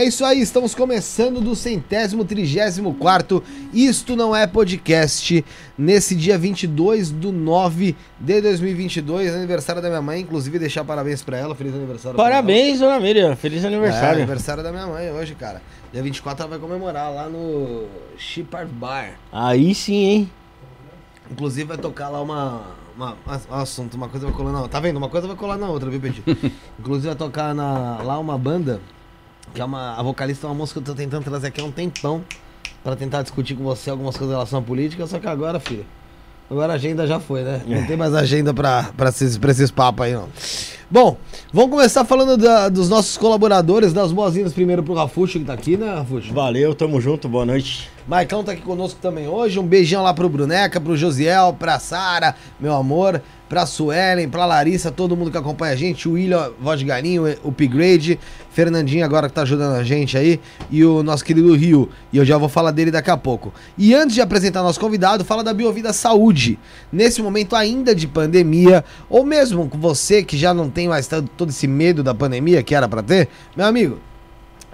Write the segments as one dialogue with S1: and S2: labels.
S1: É isso aí, estamos começando do centésimo trigésimo quarto Isto Não É Podcast, nesse dia 22 do 9 de 2022, aniversário da minha mãe, inclusive deixar parabéns pra ela, feliz aniversário
S2: Parabéns, dona Miriam, feliz
S1: É,
S2: aniversário.
S1: aniversário da minha mãe hoje, cara. Dia 24 ela vai comemorar lá no Shepherd Bar.
S2: Aí sim, hein?
S1: Inclusive vai tocar lá uma, uma, um assunto, uma coisa vai colar na outra. Tá vendo? Uma coisa vai colar na outra, viu, Petit? Inclusive vai tocar na, lá uma banda, que é uma. A vocalista é uma moça que eu tô tentando trazer aqui há um tempão. pra tentar discutir com você algumas coisas em relação à política, só que agora, filho, agora a agenda já foi, né? Não tem mais agenda pra, esses, pra esses papos aí, não. Bom, vamos começar falando da- dos nossos colaboradores, das boas-vindas primeiro pro Rafuxo que tá aqui, né, Rafuxo?
S2: Valeu, tamo junto, boa noite.
S1: Maicão tá aqui conosco também hoje. Um beijão lá pro Bruneca, pro Josiel, pra Sara, meu amor, pra Suelen, pra Larissa, todo mundo que acompanha a gente, o William, Voz de Galinho, o Pigrade, Fernandinho agora que tá ajudando a gente aí, e o nosso querido Rio. E eu já vou falar dele daqui a pouco. E antes de apresentar nosso convidado, fala da Biovida Saúde. Nesse momento ainda de pandemia, ou mesmo com você que já não tem mais todo esse medo da pandemia que era pra ter, meu amigo,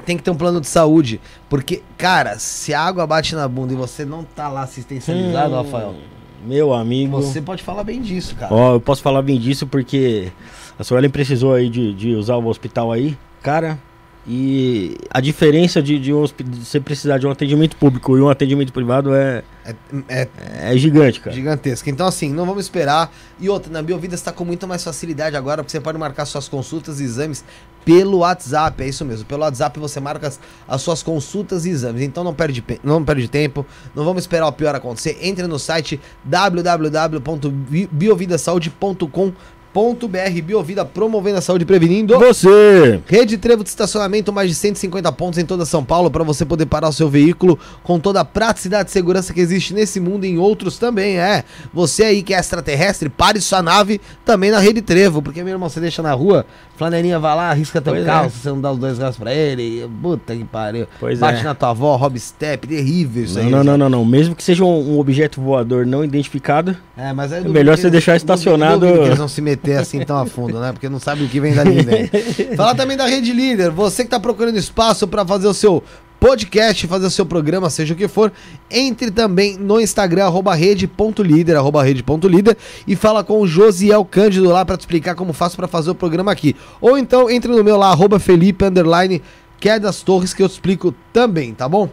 S1: tem que ter um plano de saúde. Porque, cara, se a água bate na bunda e você não tá lá assistencializado,
S2: Hum,
S1: Rafael,
S2: Meu amigo.
S1: você pode falar bem disso, cara.
S2: Ó, eu posso falar bem disso porque a Suelen precisou aí de, de usar o hospital aí, cara. E a diferença de, de, um de você precisar de um atendimento público e um atendimento privado é,
S1: É, é
S2: é gigante, cara.
S1: gigantesca. Então, assim, não vamos esperar. E outra, na Biovida está com muito mais facilidade agora, porque você pode marcar suas consultas e exames pelo WhatsApp. É isso mesmo. Pelo WhatsApp você marca as, as suas consultas e exames. Então não perde, pe- não perde tempo. Não vamos esperar o pior acontecer. Entre no site www.biovidasaude.com.br Biovida promovendo a saúde e prevenindo.
S2: Você!
S1: Rede Trevo de estacionamento, mais de 150 pontos em toda São Paulo para você poder parar o seu veículo com toda a praticidade e segurança que existe nesse mundo e em outros também, é. Você aí que é extraterrestre, pare sua nave também na Rede Trevo, porque meu irmão, você deixa na rua, flanelinha vai lá, arrisca teu
S2: Pois
S1: carro,
S2: é.
S1: se você não dá os dois reais pra ele, puta que pariu.
S2: Pois
S1: Bate
S2: é.
S1: na tua avó, rob step, terrível isso
S2: Não,
S1: aí.
S2: não, não, não, não. Mesmo que seja um, um objeto voador não identificado,
S1: É, mas
S2: É melhor você deixar estacionado-
S1: duvido eles vão se meter assim tão a fundo, né? Porque não sabe o que vem dali dentro. Fala também da Rede Líder. Você que tá procurando espaço para fazer o seu podcast, fazer o seu programa, seja o que for, entre também no Instagram, arroba rede.líder, arroba rede.líder, e fala com o Josiel Cândido lá para te explicar como faço para fazer o programa aqui. Ou então entre no meu lá, arroba Felipe, underline, que é das torres, que eu te explico também, tá bom?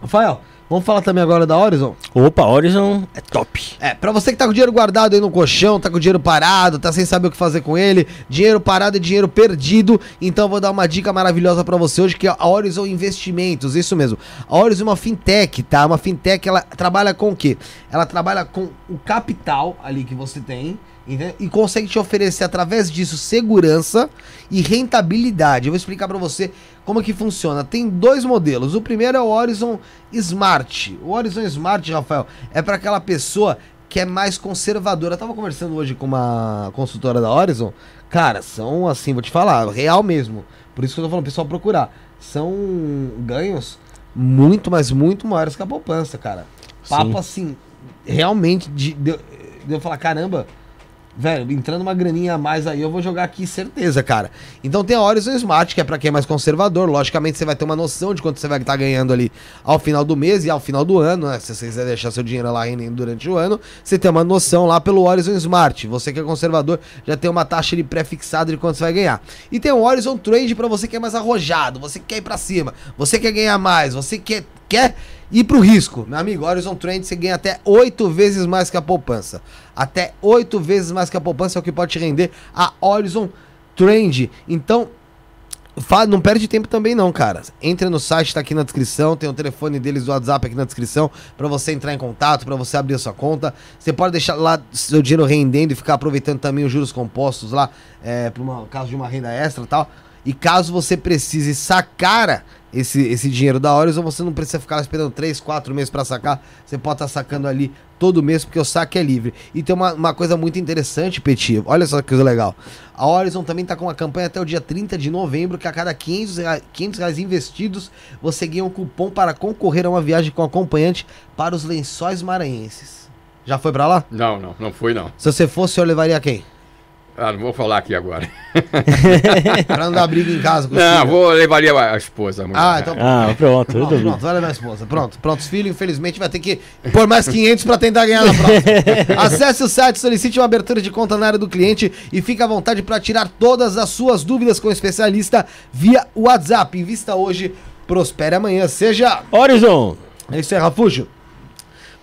S1: Rafael, vamos falar também agora da Horizon?
S2: opa, Horizon é top.
S1: É, pra você que tá com dinheiro guardado aí no colchão, tá com dinheiro parado, tá sem saber o que fazer com ele, dinheiro parado é dinheiro perdido, então eu vou dar uma dica maravilhosa pra você hoje, que é a Horizon Investimentos, isso mesmo. A Horizon é uma fintech, tá? Uma fintech, ela trabalha com o quê? Ela trabalha com o capital ali que você tem, entendeu? E consegue te oferecer através disso segurança e rentabilidade. Eu vou explicar pra você como que funciona. Tem dois modelos. O primeiro é o Horizon Smart. O Horizon Smart, Rafael, é para aquela pessoa que é mais conservadora. Eu tava conversando hoje com uma consultora da Horizon. Cara, são assim, vou te falar, real mesmo. Por isso que eu tô falando, pessoal, procurar. São ganhos muito, mas muito maiores que a poupança, cara. Papo
S2: Sim.
S1: assim, realmente de, de, de eu falar, caramba, velho, entrando uma graninha a mais aí, eu vou jogar aqui, certeza, cara. Então tem a Horizon Smart, que é pra quem é mais conservador. Logicamente, você vai ter uma noção de quanto você vai estar ganhando ali ao final do mês e ao final do ano, né? Se você quiser deixar seu dinheiro lá rendendo durante o ano, você tem uma noção lá pelo Horizon Smart. Você que é conservador já tem uma taxa ali pré-fixada de quanto você vai ganhar. E tem o Horizon Trade pra você que é mais arrojado, você que quer ir pra cima, você quer ganhar mais, você quer, quer ir pro risco. Meu amigo, Horizon Trade você ganha até oito vezes mais que a poupança. Até oito vezes mais que a poupança é o que pode te render a Horizon Trend. Então, não perde tempo também não, cara. Entra no site, tá aqui na descrição, tem o telefone deles do WhatsApp aqui na descrição pra você entrar em contato, pra você abrir a sua conta. Você pode deixar lá seu dinheiro rendendo e ficar aproveitando também os juros compostos lá, é, por uma caso de uma renda extra e tal. E caso você precise sacar esse, esse dinheiro da Horizon, você não precisa ficar esperando 3, 4 meses pra sacar. Você pode estar sacando ali todo mês, porque o saque é livre. E tem uma, uma coisa muito interessante, Petit. Olha só que coisa legal. A Horizon também tá com uma campanha até o dia 30 de novembro, que a cada 500 reais, 500 reais investidos, você ganha um cupom para concorrer a uma viagem com acompanhante para os lençóis maranhenses. Já foi pra lá?
S3: Não, não, não fui não.
S1: Se você fosse, eu levaria quem?
S3: Ah, não vou falar aqui agora.
S1: Pra não dar briga em casa com os
S3: Não,
S1: filhos.
S3: vou levaria a esposa. mulher.
S1: Ah, então
S2: Ah, pronto,
S1: Pronto, pronto, vai levar a esposa. Pronto, pronto. Os filhos, infelizmente, vai ter que pôr mais 500 pra tentar ganhar na próxima. Acesse o site, solicite uma abertura de conta na área do cliente e fique à vontade para tirar todas as suas dúvidas com o especialista via WhatsApp. Invista hoje, prospere amanhã. Seja.
S2: Horizon!
S1: É isso aí, Rafuxo.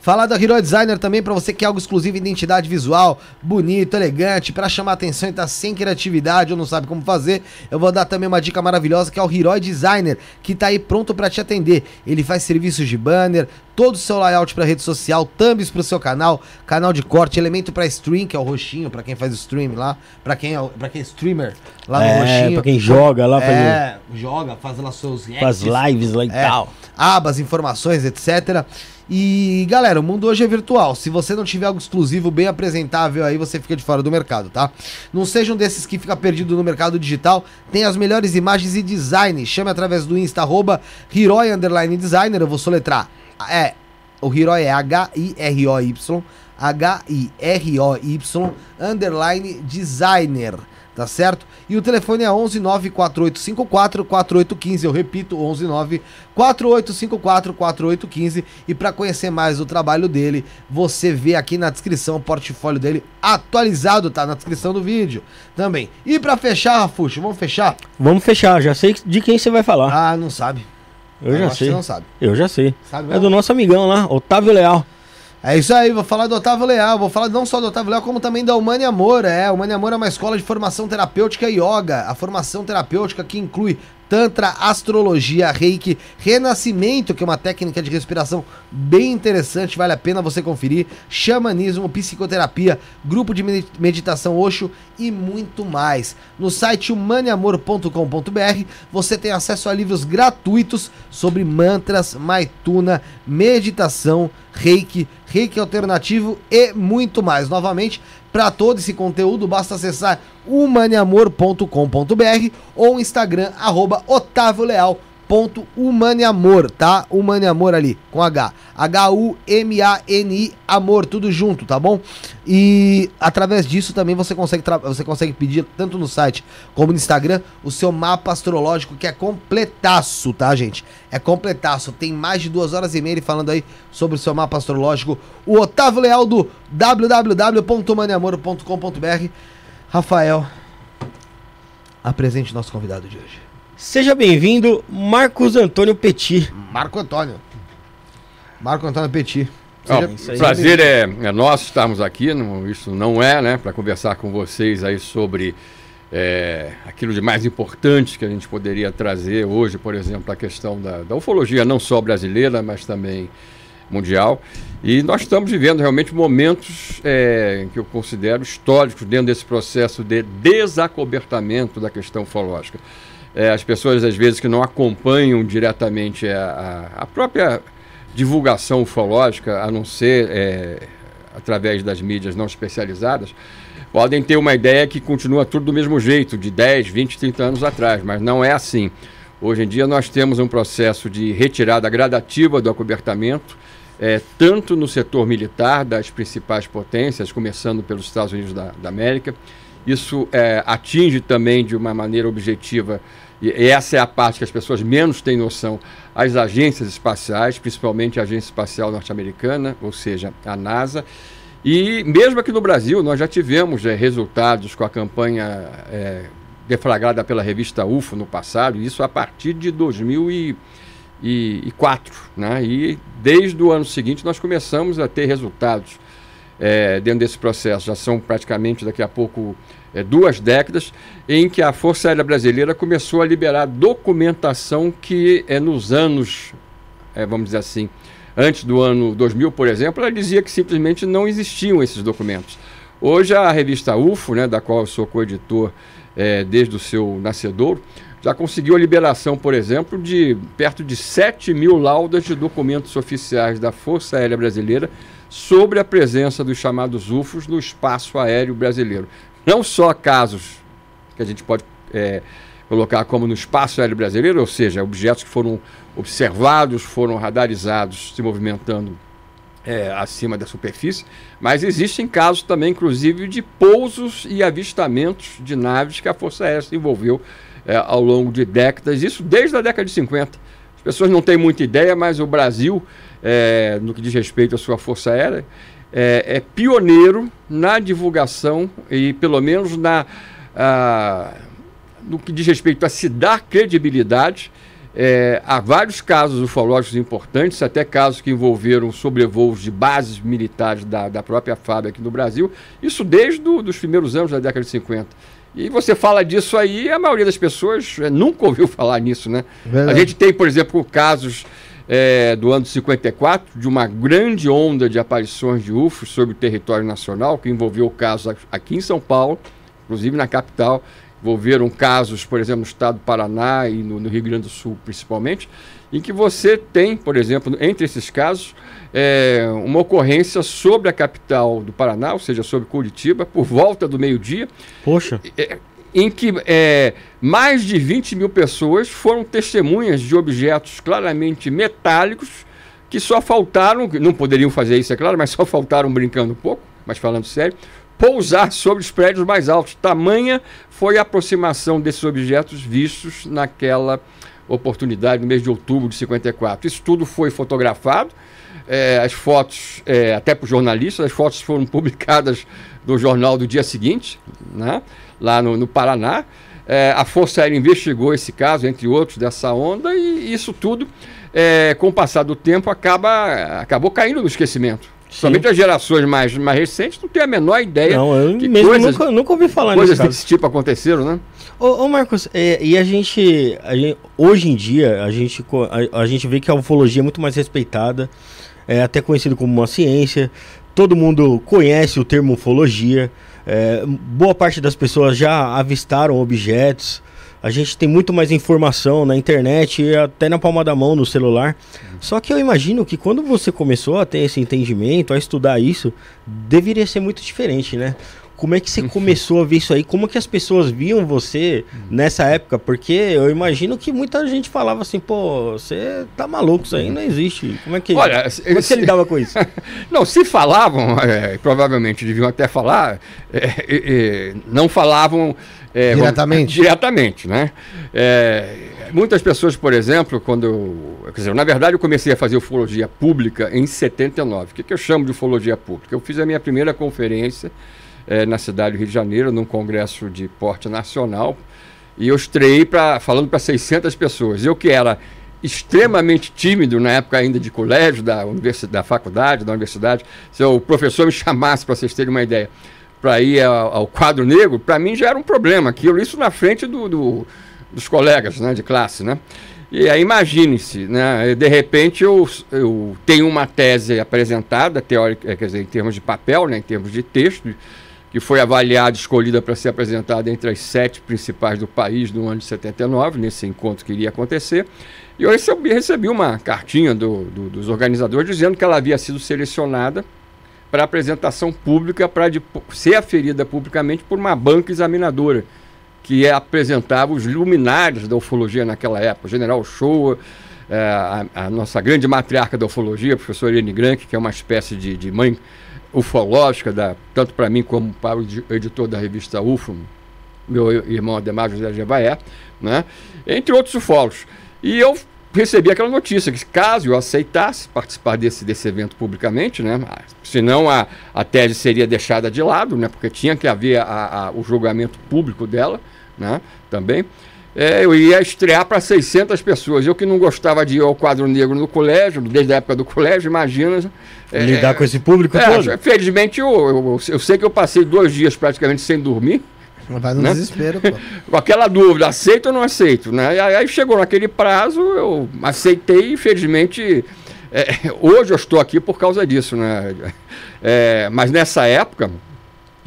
S1: Falar da Hero Designer também para você que quer algo exclusivo, identidade visual, bonito, elegante, para chamar atenção e tá sem criatividade ou não sabe como fazer. Eu vou dar também uma dica maravilhosa que é o Hero Designer, que tá aí pronto para te atender. Ele faz serviços de banner, todo o seu layout para rede social, thumbs para o seu canal, canal de corte, elemento para stream, que é o roxinho para quem faz stream lá, para quem é para quem é streamer lá
S2: é,
S1: no roxinho.
S2: Pra quem joga lá,
S1: é, joga, faz lá seus
S2: faz lives lá e
S1: é,
S2: tal.
S1: Abas, informações, etc. E galera, o mundo hoje é virtual. Se você não tiver algo exclusivo, bem apresentável, aí você fica de fora do mercado, tá? Não seja um desses que fica perdido no mercado digital. Tem as melhores imagens e design. Chame através do Insta, arroba Hiroi Underline Designer. Eu vou soletrar. É, o Hiroi é H-I-R-O-Y. H-I-R-O-Y Underline Designer tá certo? E o telefone é 11 94854 4815, eu repito, 11 94854 4815 e para conhecer mais o trabalho dele, você vê aqui na descrição o portfólio dele atualizado, tá na descrição do vídeo também. E para fechar, Rafuxo, vamos fechar?
S2: Vamos fechar, já sei de quem você vai falar.
S1: Ah, não sabe.
S2: Eu, já sei.
S1: não sabe.
S2: Eu já sei. Sabe é do nosso amigão lá, Otávio Leal.
S1: É isso aí, vou falar do Otávio Leal, vou falar não só do Otávio Leal, como também da Humane Amor. É, Humane Amor é uma escola de formação terapêutica e yoga. A formação terapêutica que inclui Tantra, Astrologia, Reiki, Renascimento, que é uma técnica de respiração bem interessante, vale a pena você conferir, Xamanismo, Psicoterapia, Grupo de Meditação Osho e muito mais. No site humaneamor.com.br você tem acesso a livros gratuitos sobre mantras, maituna, meditação, Reiki, Reiki alternativo e muito mais. Novamente, para todo esse conteúdo, basta acessar humaneamor.com.br ou Instagram, arroba Otávio ponto Humaneamor, tá? Humaneamor ali, com H. H-U-M-A-N-I, amor, tudo junto, tá bom? E através disso também você consegue, você consegue pedir, tanto no site como no Instagram, o seu mapa astrológico, que é completaço, tá, gente? É completaço. Tem mais de duas horas e meia falando aí sobre o seu mapa astrológico. O Otávio Leal do www.humaneamor.com.br. Rafael, apresente nosso convidado de hoje.
S2: Seja bem-vindo, Marcos Antônio Petit.
S1: Marco Antônio. Marco Antônio Petit.
S3: Seja, oh, prazer é, é nosso estarmos aqui, não, isso não é, né, para conversar com vocês aí sobre é, aquilo de mais importante que a gente poderia trazer hoje, por exemplo, a questão da, da ufologia, não só brasileira, mas também mundial. E nós estamos vivendo realmente momentos é, que eu considero históricos dentro desse processo de desacobertamento da questão ufológica é, as pessoas às vezes que não acompanham diretamente a, a, a própria divulgação ufológica, a não ser é, através das mídias não especializadas, podem ter uma ideia que continua tudo do mesmo jeito, de 10, 20, 30 anos atrás, mas não é assim. Hoje em dia nós temos um processo de retirada gradativa do acobertamento, é, tanto no setor militar das principais potências, começando pelos Estados Unidos da, da América, isso é, atinge também de uma maneira objetiva, e essa é a parte que as pessoas menos têm noção, as agências espaciais, principalmente a Agência Espacial Norte-Americana, ou seja, a NASA. E mesmo aqui no Brasil, nós já tivemos é, resultados com a campanha é, deflagrada pela revista UFO no passado, isso a partir de 2004. Né? E desde o ano seguinte nós começamos a ter resultados é, dentro desse processo. Já são praticamente daqui a pouco é, duas décadas em que a Força Aérea Brasileira começou a liberar documentação que é nos anos, é, vamos dizer assim, antes do ano 2000, por exemplo, ela dizia que simplesmente não existiam esses documentos. Hoje a revista UFO, né, da qual eu sou coeditor é, desde o seu nascedor, já conseguiu a liberação, por exemplo, de perto de 7 mil laudas de documentos oficiais da Força Aérea Brasileira sobre a presença dos chamados UFOs no espaço aéreo brasileiro. Não só casos que a gente pode é, colocar como no espaço aéreo brasileiro, ou seja, objetos que foram observados, foram radarizados se movimentando é, acima da superfície, mas existem casos também, inclusive, de pousos e avistamentos de naves que a Força Aérea se envolveu é, ao longo de décadas, isso desde a década de 50. As pessoas não têm muita ideia, mas o Brasil é, no que diz respeito à sua Força Aérea, é, é pioneiro na divulgação e, pelo menos, na, no que diz respeito a se dar credibilidade É, há vários casos ufológicos importantes, até casos que envolveram sobrevoos de bases militares da, da própria FAB aqui no Brasil, isso desde do, os primeiros anos da década de 50. E você fala disso aí, a maioria das pessoas é, nunca ouviu falar nisso, né? Verdade. A gente tem, por exemplo, casos é, do ano 54 de uma grande onda de aparições de UFOs sobre o território nacional, que envolveu casos aqui em São Paulo, inclusive na capital, envolveram casos, por exemplo, no estado do Paraná e no, no, Rio Grande do Sul, principalmente, em que você tem, por exemplo, entre esses casos, é, uma ocorrência sobre a capital do Paraná, ou seja, sobre Curitiba, por volta do meio-dia.
S2: Poxa!
S3: É, em que é, mais de 20 mil pessoas foram testemunhas de objetos claramente metálicos que só faltaram, não poderiam fazer isso, é claro, mas só faltaram brincando um pouco, mas falando sério, pousar sobre os prédios mais altos. Tamanha foi a aproximação desses objetos vistos naquela oportunidade no mês de outubro de 54. Isso tudo foi fotografado, é, as fotos, é, até para os jornalistas, as fotos foram publicadas no jornal do dia seguinte, né, lá no, no Paraná. É, a Força Aérea investigou esse caso, entre outros, dessa onda, e isso tudo, é, com o passar do tempo, acaba, acabou caindo no esquecimento. Somente as gerações mais, mais recentes não têm a menor ideia.
S2: Não, eu mesmo coisas, nunca, nunca ouvi falar
S3: Coisas desse tipo aconteceram, né?
S2: Ô, ô Marcos, é, e a gente, a gente, hoje em dia, a gente, a, a, gente vê que a ufologia é muito mais respeitada, é até conhecido como uma ciência, todo mundo conhece o termo ufologia, é, boa parte das pessoas já avistaram objetos, a gente tem muito mais informação na internet e até na palma da mão no celular. Só que eu imagino que quando você começou a ter esse entendimento, a estudar isso, deveria ser muito diferente, né? Como é que você começou a ver isso aí? Como que as pessoas viam você nessa época? Porque eu imagino que muita gente falava assim, pô, você tá maluco, isso aí não existe. Como é que,
S3: Olha, como é que você lidava com isso? não, se falavam, é, provavelmente deviam até falar, é, é, não falavam
S1: é, diretamente?
S3: Vamos, diretamente, né? É, muitas pessoas, por exemplo, quando eu, quer dizer, na verdade eu comecei a fazer ufologia pública em 79. O que, que eu chamo de ufologia pública? Eu fiz a minha primeira conferência é, na cidade do Rio de Janeiro, num congresso de porte nacional, e eu estreiei pra, falando para 600 pessoas. Eu que era extremamente tímido na época ainda de colégio, da, universidade, da faculdade, da universidade, se o professor me chamasse, para vocês terem uma ideia, para ir ao, ao, quadro negro, para mim já era um problema aquilo, isso na frente do, do, dos colegas né, de classe, né? E aí imagine-se, né? De repente eu, eu tenho uma tese apresentada, teórica, quer dizer, em termos de papel, né, em termos de texto, que foi avaliada, escolhida para ser apresentada entre as sete principais do país no ano de 79, nesse encontro que iria acontecer. E eu recebi, recebi uma cartinha do, do, dos organizadores dizendo que ela havia sido selecionada para apresentação pública, para ser aferida publicamente por uma banca examinadora, que apresentava os luminares da ufologia naquela época, o general Shoa, é, a, a, nossa grande matriarca da ufologia, a professora Irene Grank, que é uma espécie de, de mãe ufológica, da, tanto para mim como para o editor da revista UFO, meu irmão Ademar José Jevaé, né? entre outros ufólogos. E eu recebi aquela notícia que caso eu aceitasse participar desse, desse evento publicamente, né, senão a, a tese seria deixada de lado, né, porque tinha que haver a, a, o julgamento público dela, né, também, é, eu ia estrear para 600 pessoas. Eu que não gostava de ir ao quadro negro no colégio, desde a época do colégio, imagina.
S2: É, Lidar com esse público é, todo?
S3: Felizmente, eu, eu, eu sei que eu passei dois dias praticamente sem dormir,
S1: Vai no né? desespero, pô.
S3: Com aquela dúvida, aceito ou não aceito, né? E aí chegou naquele prazo, eu aceitei e infelizmente é, hoje eu estou aqui por causa disso, né? É, mas nessa época,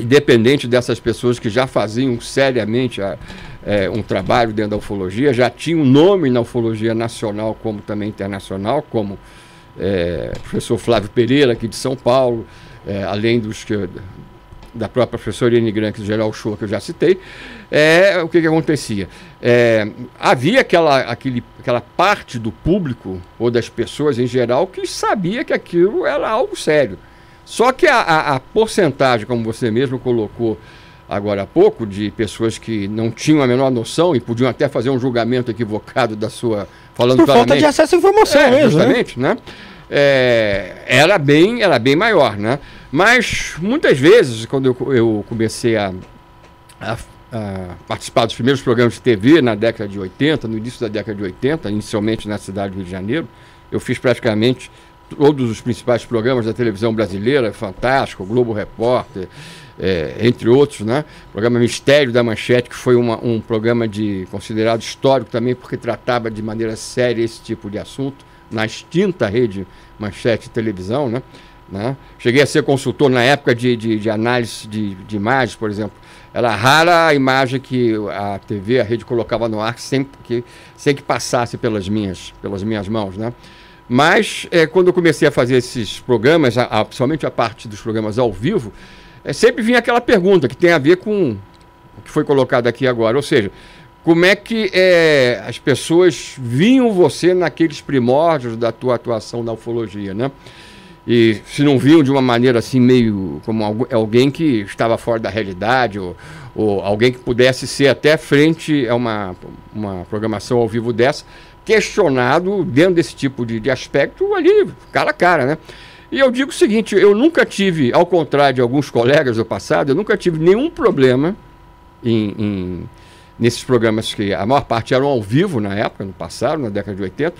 S3: independente dessas pessoas que já faziam seriamente a, é, um trabalho dentro da ufologia, já tinham nome na ufologia nacional como também internacional, como é, professor Flávio Pereira, aqui de São Paulo, é, além dos que, da própria professora Irene Grank, do Geral Show, que eu já citei, é, o que, que acontecia? É, havia aquela, aquele, aquela parte do público, ou das pessoas em geral, que sabia que aquilo era algo sério. Só que a, a, a porcentagem, como você mesmo colocou agora há pouco, de pessoas que não tinham a menor noção e podiam até fazer um julgamento equivocado da sua.
S2: Falando Por falta de acesso à informação é, mesmo.
S3: Né? Justamente, né? né? É, era, bem, era bem maior, né? Mas muitas vezes, quando eu, eu comecei a, a a participar dos primeiros programas de TV na década de 80, no início da década de 80, inicialmente na cidade do Rio de Janeiro. Eu fiz praticamente todos os principais programas da televisão brasileira, Fantástico, Globo Repórter, é, entre outros, né? O programa Mistério da Manchete, que foi uma, um programa de considerado histórico também, porque tratava de maneira séria esse tipo de assunto, na extinta rede Manchete Televisão, né? né? Cheguei a ser consultor na época de, de, de análise de, de imagens, por exemplo. Era rara a imagem que a TV, a rede colocava no ar sem que, sem que passasse pelas minhas, pelas minhas mãos, né? Mas é, quando eu comecei a fazer esses programas, a, a, principalmente a parte dos programas ao vivo, é, sempre vinha aquela pergunta que tem a ver com o que foi colocado aqui agora. Ou seja, como é que é, as pessoas viam você naqueles primórdios da tua atuação na ufologia, né? E se não viam de uma maneira assim, meio como alguém que estava fora da realidade, ou, ou alguém que pudesse ser até frente a uma, uma programação ao vivo dessa, questionado dentro desse tipo de, de aspecto ali, cara a cara, né? E eu digo o seguinte, eu nunca tive, ao contrário de alguns colegas do passado, eu nunca tive nenhum problema em, em, nesses programas que a maior parte eram ao vivo na época, no passado, na década de 80,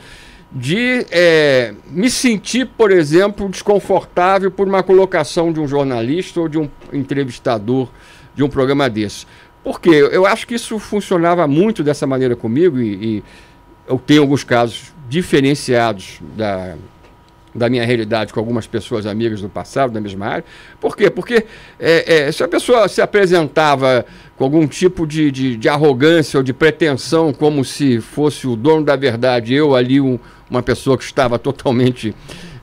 S3: de é, me sentir, por exemplo, desconfortável por uma colocação de um jornalista ou de um entrevistador de um programa desse. Porque eu acho que isso funcionava muito dessa maneira comigo e, e eu tenho alguns casos diferenciados da, da minha realidade com algumas pessoas amigas do passado, da mesma área. Por quê? Porque é, é, se a pessoa se apresentava com algum tipo de, de, de, arrogância ou de pretensão, como se fosse o dono da verdade, eu ali, um, uma pessoa que estava totalmente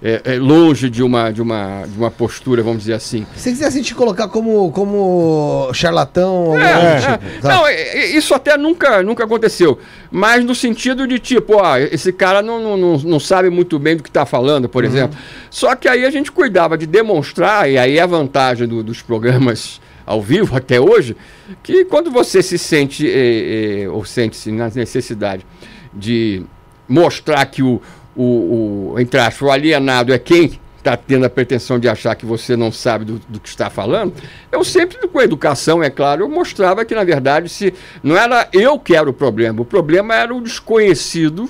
S3: é, é, longe de uma, de, uma, de uma postura, vamos dizer assim.
S1: Se quiser assim, te colocar como, como charlatão,
S3: é, tipo, tá? Não, é, é, isso até nunca, nunca aconteceu. Mas no sentido de tipo, ó, esse cara não, não, não sabe muito bem do que está falando, por uhum. exemplo. Só que aí a gente cuidava de demonstrar, e aí é a vantagem do, dos programas ao vivo até hoje, que quando você se sente, eh, eh, ou sente-se na necessidade de mostrar que o, o, o, entre aspas, o alienado é quem está tendo a pretensão de achar que você não sabe do, do, que está falando, eu sempre, com a educação, é claro, eu mostrava que, na verdade, se não era eu que era o problema, o problema era o desconhecido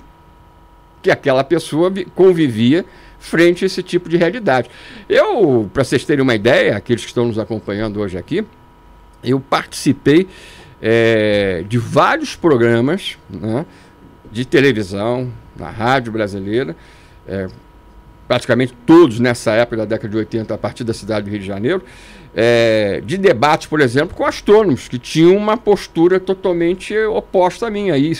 S3: que aquela pessoa convivia frente a esse tipo de realidade. Eu, para vocês terem uma ideia, aqueles que estão nos acompanhando hoje aqui, eu participei é, de vários programas né, de televisão, na rádio brasileira, é, praticamente todos nessa época da década de 80, a partir da cidade do Rio de Janeiro, é, de debates, por exemplo, com astrônomos, que tinham uma postura totalmente oposta à minha. E,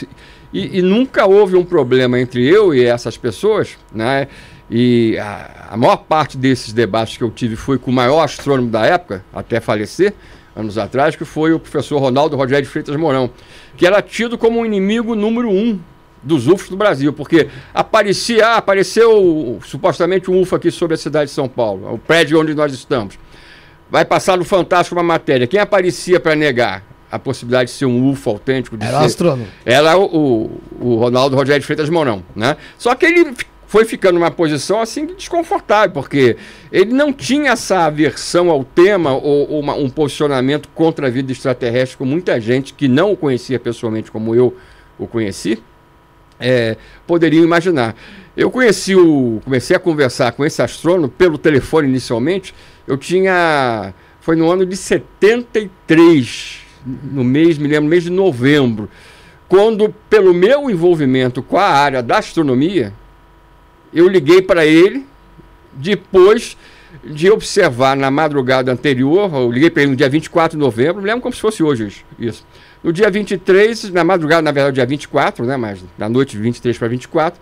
S3: e, e nunca houve um problema entre eu e essas pessoas, né? E a, a, maior parte desses debates que eu tive foi com o maior astrônomo da época, até falecer, anos atrás, que foi o professor Ronaldo Rogério Freitas Mourão, que era tido como o inimigo número um dos UFOs do Brasil, porque aparecia, ah, apareceu supostamente um UFO aqui sobre a cidade de São Paulo, o prédio onde nós estamos. Vai passar no Fantástico uma matéria. Quem aparecia para negar a possibilidade de ser um UFO autêntico? De
S1: era
S3: ser,
S1: astrônomo.
S3: Era o, o, o, Ronaldo Rogério Freitas Mourão, né? Só que ele foi ficando numa posição assim desconfortável, porque ele não tinha essa aversão ao tema ou, ou uma, um posicionamento contra a vida extraterrestre com muita gente que não o conhecia pessoalmente como eu o conheci é, poderiam imaginar. Eu conheci o. comecei a conversar com esse astrônomo pelo telefone inicialmente. Eu tinha. Foi no ano de 73, no mês, me lembro, mês de novembro, quando, pelo meu envolvimento com a área da astronomia, eu liguei para ele, depois de observar na madrugada anterior, eu liguei para ele no dia 24 de novembro, me lembro como se fosse hoje isso. No dia 23, na madrugada, na verdade, dia 24, né, mas na noite de 23 para 24,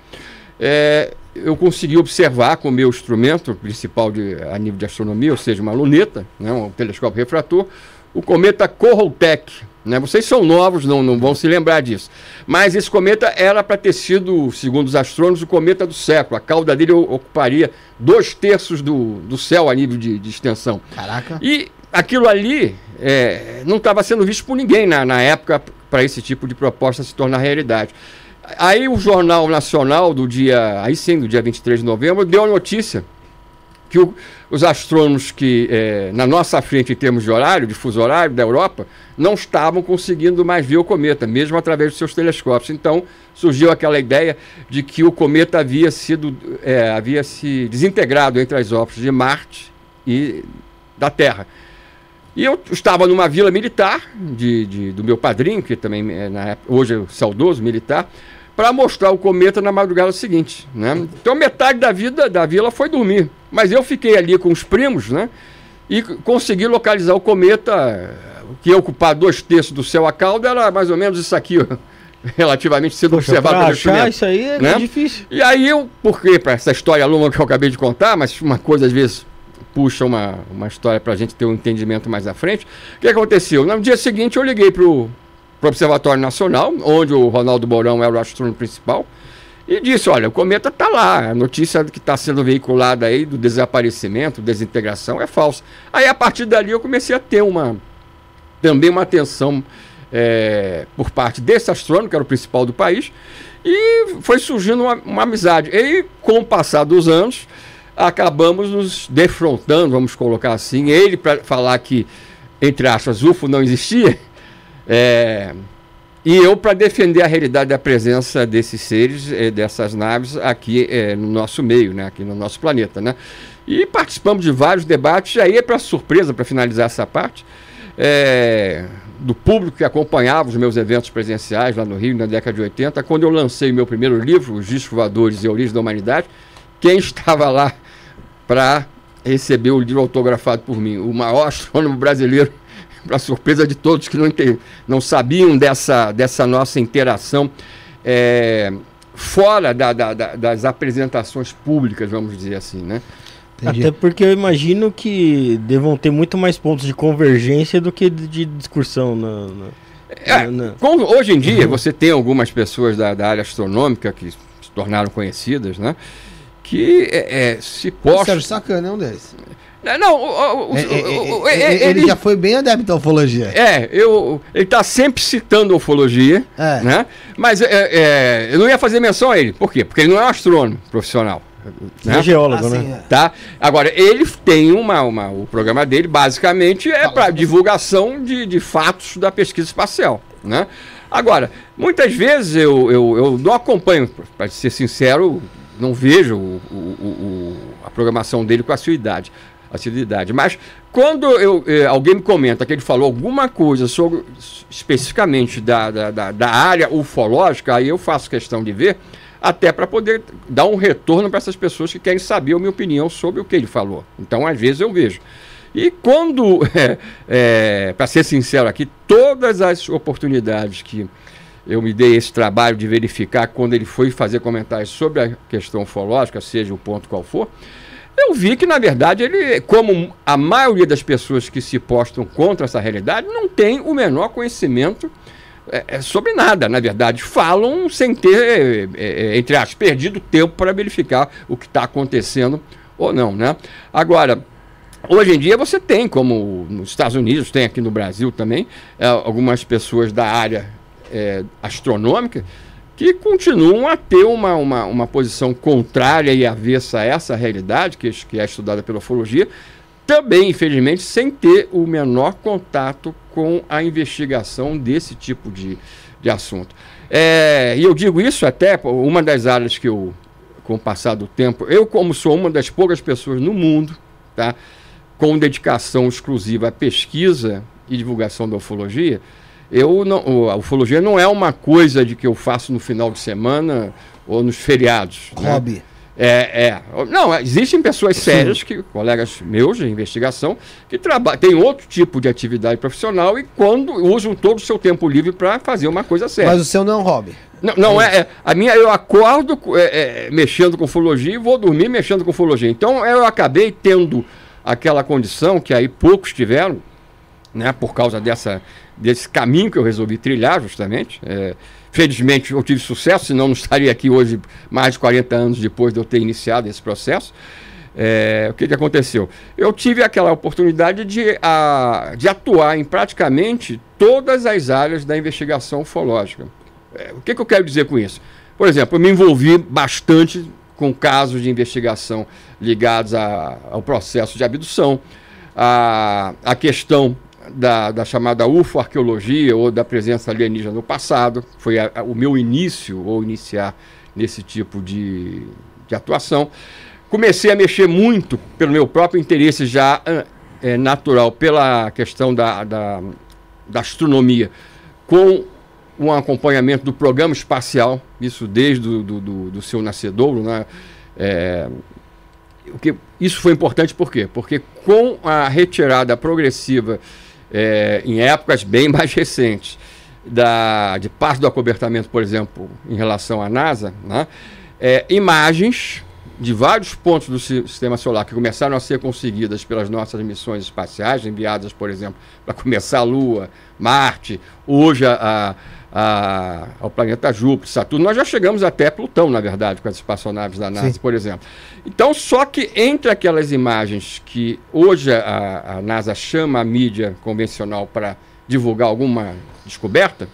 S3: é, eu consegui observar com o meu instrumento principal de, a nível de astronomia, ou seja, uma luneta, né, um telescópio refrator, o cometa Kohoutek. Né? Vocês são novos, não, não vão se lembrar disso. Mas esse cometa era para ter sido, segundo os astrônomos, o cometa do século. A cauda dele ocuparia dois terços do, do céu a nível de, de extensão.
S1: Caraca.
S3: E aquilo ali é, não estava sendo visto por ninguém na, na época para esse tipo de proposta se tornar realidade. Aí o Jornal Nacional do dia, aí sim, do dia 23 de novembro, deu a notícia que o, os astrônomos que é, na nossa frente em termos de horário, de fuso horário da Europa, não estavam conseguindo mais ver o cometa, mesmo através dos seus telescópios. Então surgiu aquela ideia de que o cometa havia sido é, havia se desintegrado entre as órbitas de Marte e da Terra. E eu estava numa vila militar de, de do meu padrinho, que também é, época, hoje é saudoso militar, para mostrar o cometa na madrugada seguinte. Né? Então metade da vida da vila foi dormir. Mas eu fiquei ali com os primos né? e consegui localizar o cometa, que ia ocupar dois terços do céu a cauda, era mais ou menos isso aqui, ó, relativamente sendo Poxa, observado
S2: pelo achar isso aí é né? difícil.
S3: E aí eu, porque para essa história longa que eu acabei de contar, mas uma coisa às vezes puxa uma, uma história para a gente ter um entendimento mais à frente. O que aconteceu? No dia seguinte eu liguei para o Observatório Nacional, onde o Ronaldo Mourão é o astrônomo principal, e disse: olha, o cometa está lá, a notícia que está sendo veiculada aí do desaparecimento, desintegração, é falsa. Aí a partir dali eu comecei a ter uma também uma atenção é, por parte desse astrônomo, que era o principal do país, e foi surgindo uma, uma amizade. E com o passar dos anos, acabamos nos defrontando, vamos colocar assim, ele para falar que, entre aspas, UFO não existia, é, e eu para defender a realidade da presença desses seres, é, dessas naves aqui é, no nosso meio, né, aqui no nosso planeta, né? E participamos de vários debates, e aí para surpresa, para finalizar essa parte, é, do público que acompanhava os meus eventos presenciais lá no Rio, na década de 80, quando eu lancei meu primeiro livro, Os Discos Voadores e a Origem da Humanidade, quem estava lá para receber o livro autografado por mim? O maior astrônomo brasileiro para surpresa de todos que não, não sabiam dessa, dessa nossa interação é, fora da, da, da, das apresentações públicas, vamos dizer assim, né?
S2: Entendi. Até porque eu imagino que devam ter muito mais pontos de convergência do que de, de discussão na, na,
S3: é, na... Com, hoje em dia, uhum. você tem algumas pessoas da, da, área astronômica que se tornaram conhecidas, né? Que é, é se postam...
S1: Sérgio Sacana é um deles.
S3: É, não, o, o,
S1: é, o, é, é, ele, já foi bem adepto à ufologia.
S3: É, eu, ele está sempre citando a ufologia, é. né? Mas é, eu não ia fazer menção a ele. Por quê? Porque ele não é um astrônomo profissional.
S2: Né? É geólogo, assim, né?
S3: Tá? Agora, ele tem uma, uma. O programa dele, basicamente, é para divulgação de, de fatos da pesquisa espacial. Né? Agora, muitas vezes eu, eu, eu não acompanho, para ser sincero, não vejo o, o, o, a programação dele com a sua idade assiduidade. Mas quando eu, eh, alguém me comenta que ele falou alguma coisa sobre especificamente da, da, da, da área ufológica, aí eu faço questão de ver, até para poder dar um retorno para essas pessoas que querem saber a minha opinião sobre o que ele falou. Então, às vezes, eu vejo. E quando, é, é, para ser sincero aqui, todas as oportunidades que eu me dei esse trabalho de verificar quando ele foi fazer comentários sobre a questão ufológica, seja o ponto qual for, eu vi que, na verdade, ele, como a maioria das pessoas que se postam contra essa realidade, não tem o menor conhecimento é, é sobre nada, na verdade. Falam sem ter, é, é entre aspas, perdido tempo para verificar o que está acontecendo ou não, né? Agora, hoje em dia você tem, como nos Estados Unidos, tem aqui no Brasil também, é, algumas pessoas da área é, astronômica que continuam a ter uma, uma, uma posição contrária e avessa a essa realidade, que, que é estudada pela ufologia, também, infelizmente, sem ter o menor contato com a investigação desse tipo de, de assunto. É, e eu digo isso até, uma das áreas que eu, com o passar do tempo, eu como sou uma das poucas pessoas no mundo, tá, com dedicação exclusiva à pesquisa e divulgação da ufologia, eu não, a ufologia não é uma coisa de que eu faço no final de semana ou nos feriados.
S1: Né? Hobby. Né?
S3: É, é. Não, existem pessoas sérias, que, colegas meus de investigação, que têm outro tipo de atividade profissional e quando usam todo o seu tempo livre para fazer uma coisa séria.
S1: Mas o seu não é um hobby.
S3: Não, não é, é, A minha, eu acordo é, é, mexendo com ufologia e vou dormir mexendo com ufologia. Então eu acabei tendo aquela condição que aí poucos tiveram, né, por causa dessa desse caminho que eu resolvi trilhar, justamente. É, felizmente eu tive sucesso, senão não estaria aqui hoje, mais de 40 anos depois de eu ter iniciado esse processo. É, o que, que aconteceu? Eu tive aquela oportunidade de, a, de atuar em praticamente todas as áreas da investigação ufológica. É, o que, que eu quero dizer com isso? Por exemplo, eu me envolvi bastante com casos de investigação ligados a, ao processo de abdução, a, a questão da, da chamada UFO-arqueologia ou da presença alienígena no passado, foi a, a, o meu início, ou iniciar nesse tipo de, de atuação. Comecei a mexer muito pelo meu próprio interesse já é, natural, pela questão da, da, da astronomia, com um acompanhamento do programa espacial, isso desde do, do, do, do seu nascedouro, né? É, o que, isso foi importante por quê? Porque com a retirada progressiva é, em épocas bem mais recentes da, de parte do acobertamento, por exemplo, em relação à NASA, né? é, imagens de vários pontos do sistema solar que começaram a ser conseguidas pelas nossas missões espaciais, enviadas, por exemplo, para começar a Lua, Marte, hoje a, a, ao planeta Júpiter, Saturno. Nós já chegamos até Plutão, na verdade, com as espaçonaves da NASA, Sim. por exemplo. Então, só que entre aquelas imagens que hoje a, a NASA chama a mídia convencional para divulgar alguma descoberta,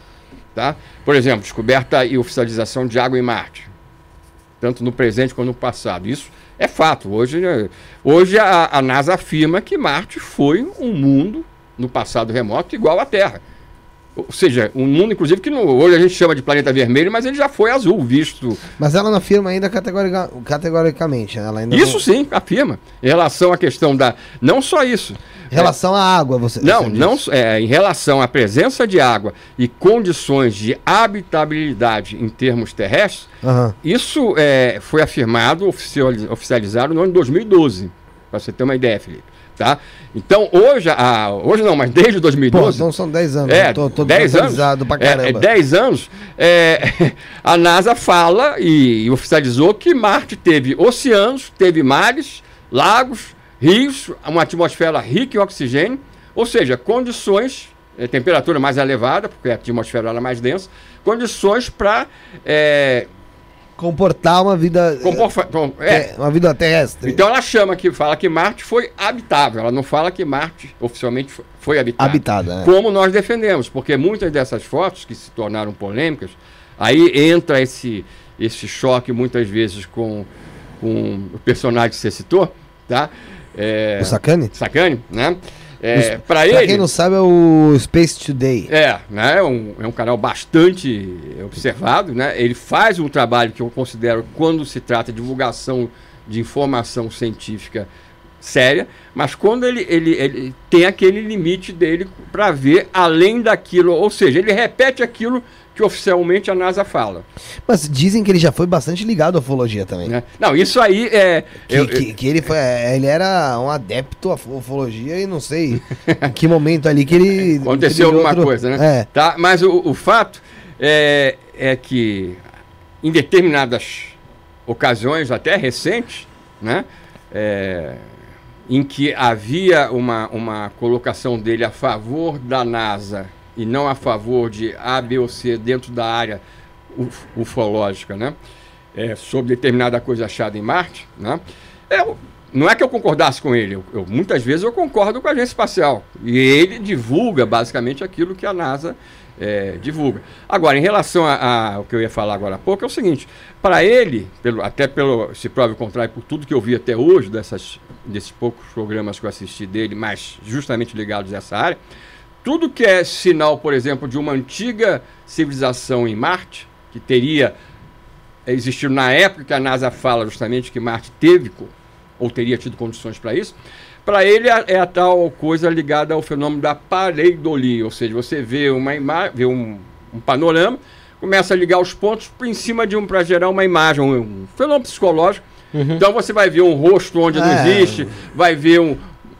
S3: tá? por exemplo, descoberta e oficialização de água em Marte tanto no presente quanto no passado. Isso é fato. Hoje, hoje a, a NASA afirma que Marte foi um mundo no passado remoto igual à Terra. Ou seja, um mundo, inclusive, que no, hoje a gente chama de planeta vermelho, mas ele já foi azul, visto.
S1: Mas ela não afirma ainda categorica, categoricamente. Né? Ela ainda
S3: isso
S1: não...
S3: sim, afirma. Em relação à questão da. Não só isso.
S1: Em relação é, à água, você.
S3: Não, você não é, em relação à presença de água e condições de habitabilidade em termos terrestres, uhum. isso é, foi afirmado, oficializado no ano de 2012. Para você ter uma ideia, Felipe. Tá? Então, hoje, a, hoje não, mas desde 2012. Pô,
S1: então são 10 anos.
S3: É, tô, tô 10 anos. Pra caramba. É, é 10 anos. É, a NASA fala e, e oficializou que Marte teve oceanos, teve mares, lagos, rios, uma atmosfera rica em oxigênio, ou seja, condições, é, temperatura mais elevada, porque a atmosfera era mais densa, condições para é,
S1: comportar uma vida Comporfa é. uma vida terrestre.
S3: Então ela chama que fala que Marte foi habitável. Ela não fala que Marte oficialmente foi habitado.
S1: Habitada.
S3: É. Como nós defendemos, porque muitas dessas fotos que se tornaram polêmicas, aí entra esse esse choque muitas vezes com, com o personagem que você citou, tá?
S1: É, o Sacane?
S3: Sacane, né? É, para ele.
S1: quem não sabe, é o Space Today.
S3: É, né? É um, é um canal bastante observado, né? Ele faz um trabalho que eu considero, quando se trata de divulgação de informação científica séria, mas quando ele, ele, ele tem aquele limite dele para ver além daquilo, ou seja, ele repete aquilo que oficialmente a NASA fala.
S1: Mas dizem que ele já foi bastante ligado à ufologia também.
S3: É. Não, isso aí é.
S1: Que, eu, que, que, ele foi. É, ele era um adepto à ufologia e não sei em que momento ali que ele.
S3: Aconteceu alguma outro... coisa, né? É. Tá, mas o, o fato é, é que em determinadas ocasiões, até recentes, né? É, em que havia uma, uma colocação dele a favor da NASA e não a favor de A, B ou C dentro da área uf ufológica, né? É, sobre determinada coisa achada em Marte, né? Eu, não é que eu concordasse com ele, eu, eu, muitas vezes eu concordo com a agência espacial. E ele divulga basicamente aquilo que a NASA é, divulga. Agora, em relação ao que eu ia falar agora há pouco, é o seguinte: para ele, pelo, até pelo se prova o contrário, por tudo que eu vi até hoje, dessas, desses poucos programas que eu assisti dele, mas justamente ligados a essa área, tudo que é sinal, por exemplo, de uma antiga civilização em Marte, que teria existido na época que a NASA fala justamente que Marte teve ou teria tido condições para isso, para ele é, é, a tal coisa ligada ao fenômeno da pareidolia, ou seja, você vê uma imagem, vê um, um, panorama, começa a ligar os pontos em cima de um para gerar uma imagem, um, um fenômeno psicológico. Uhum. Então você vai ver um rosto onde é. não existe, vai ver um,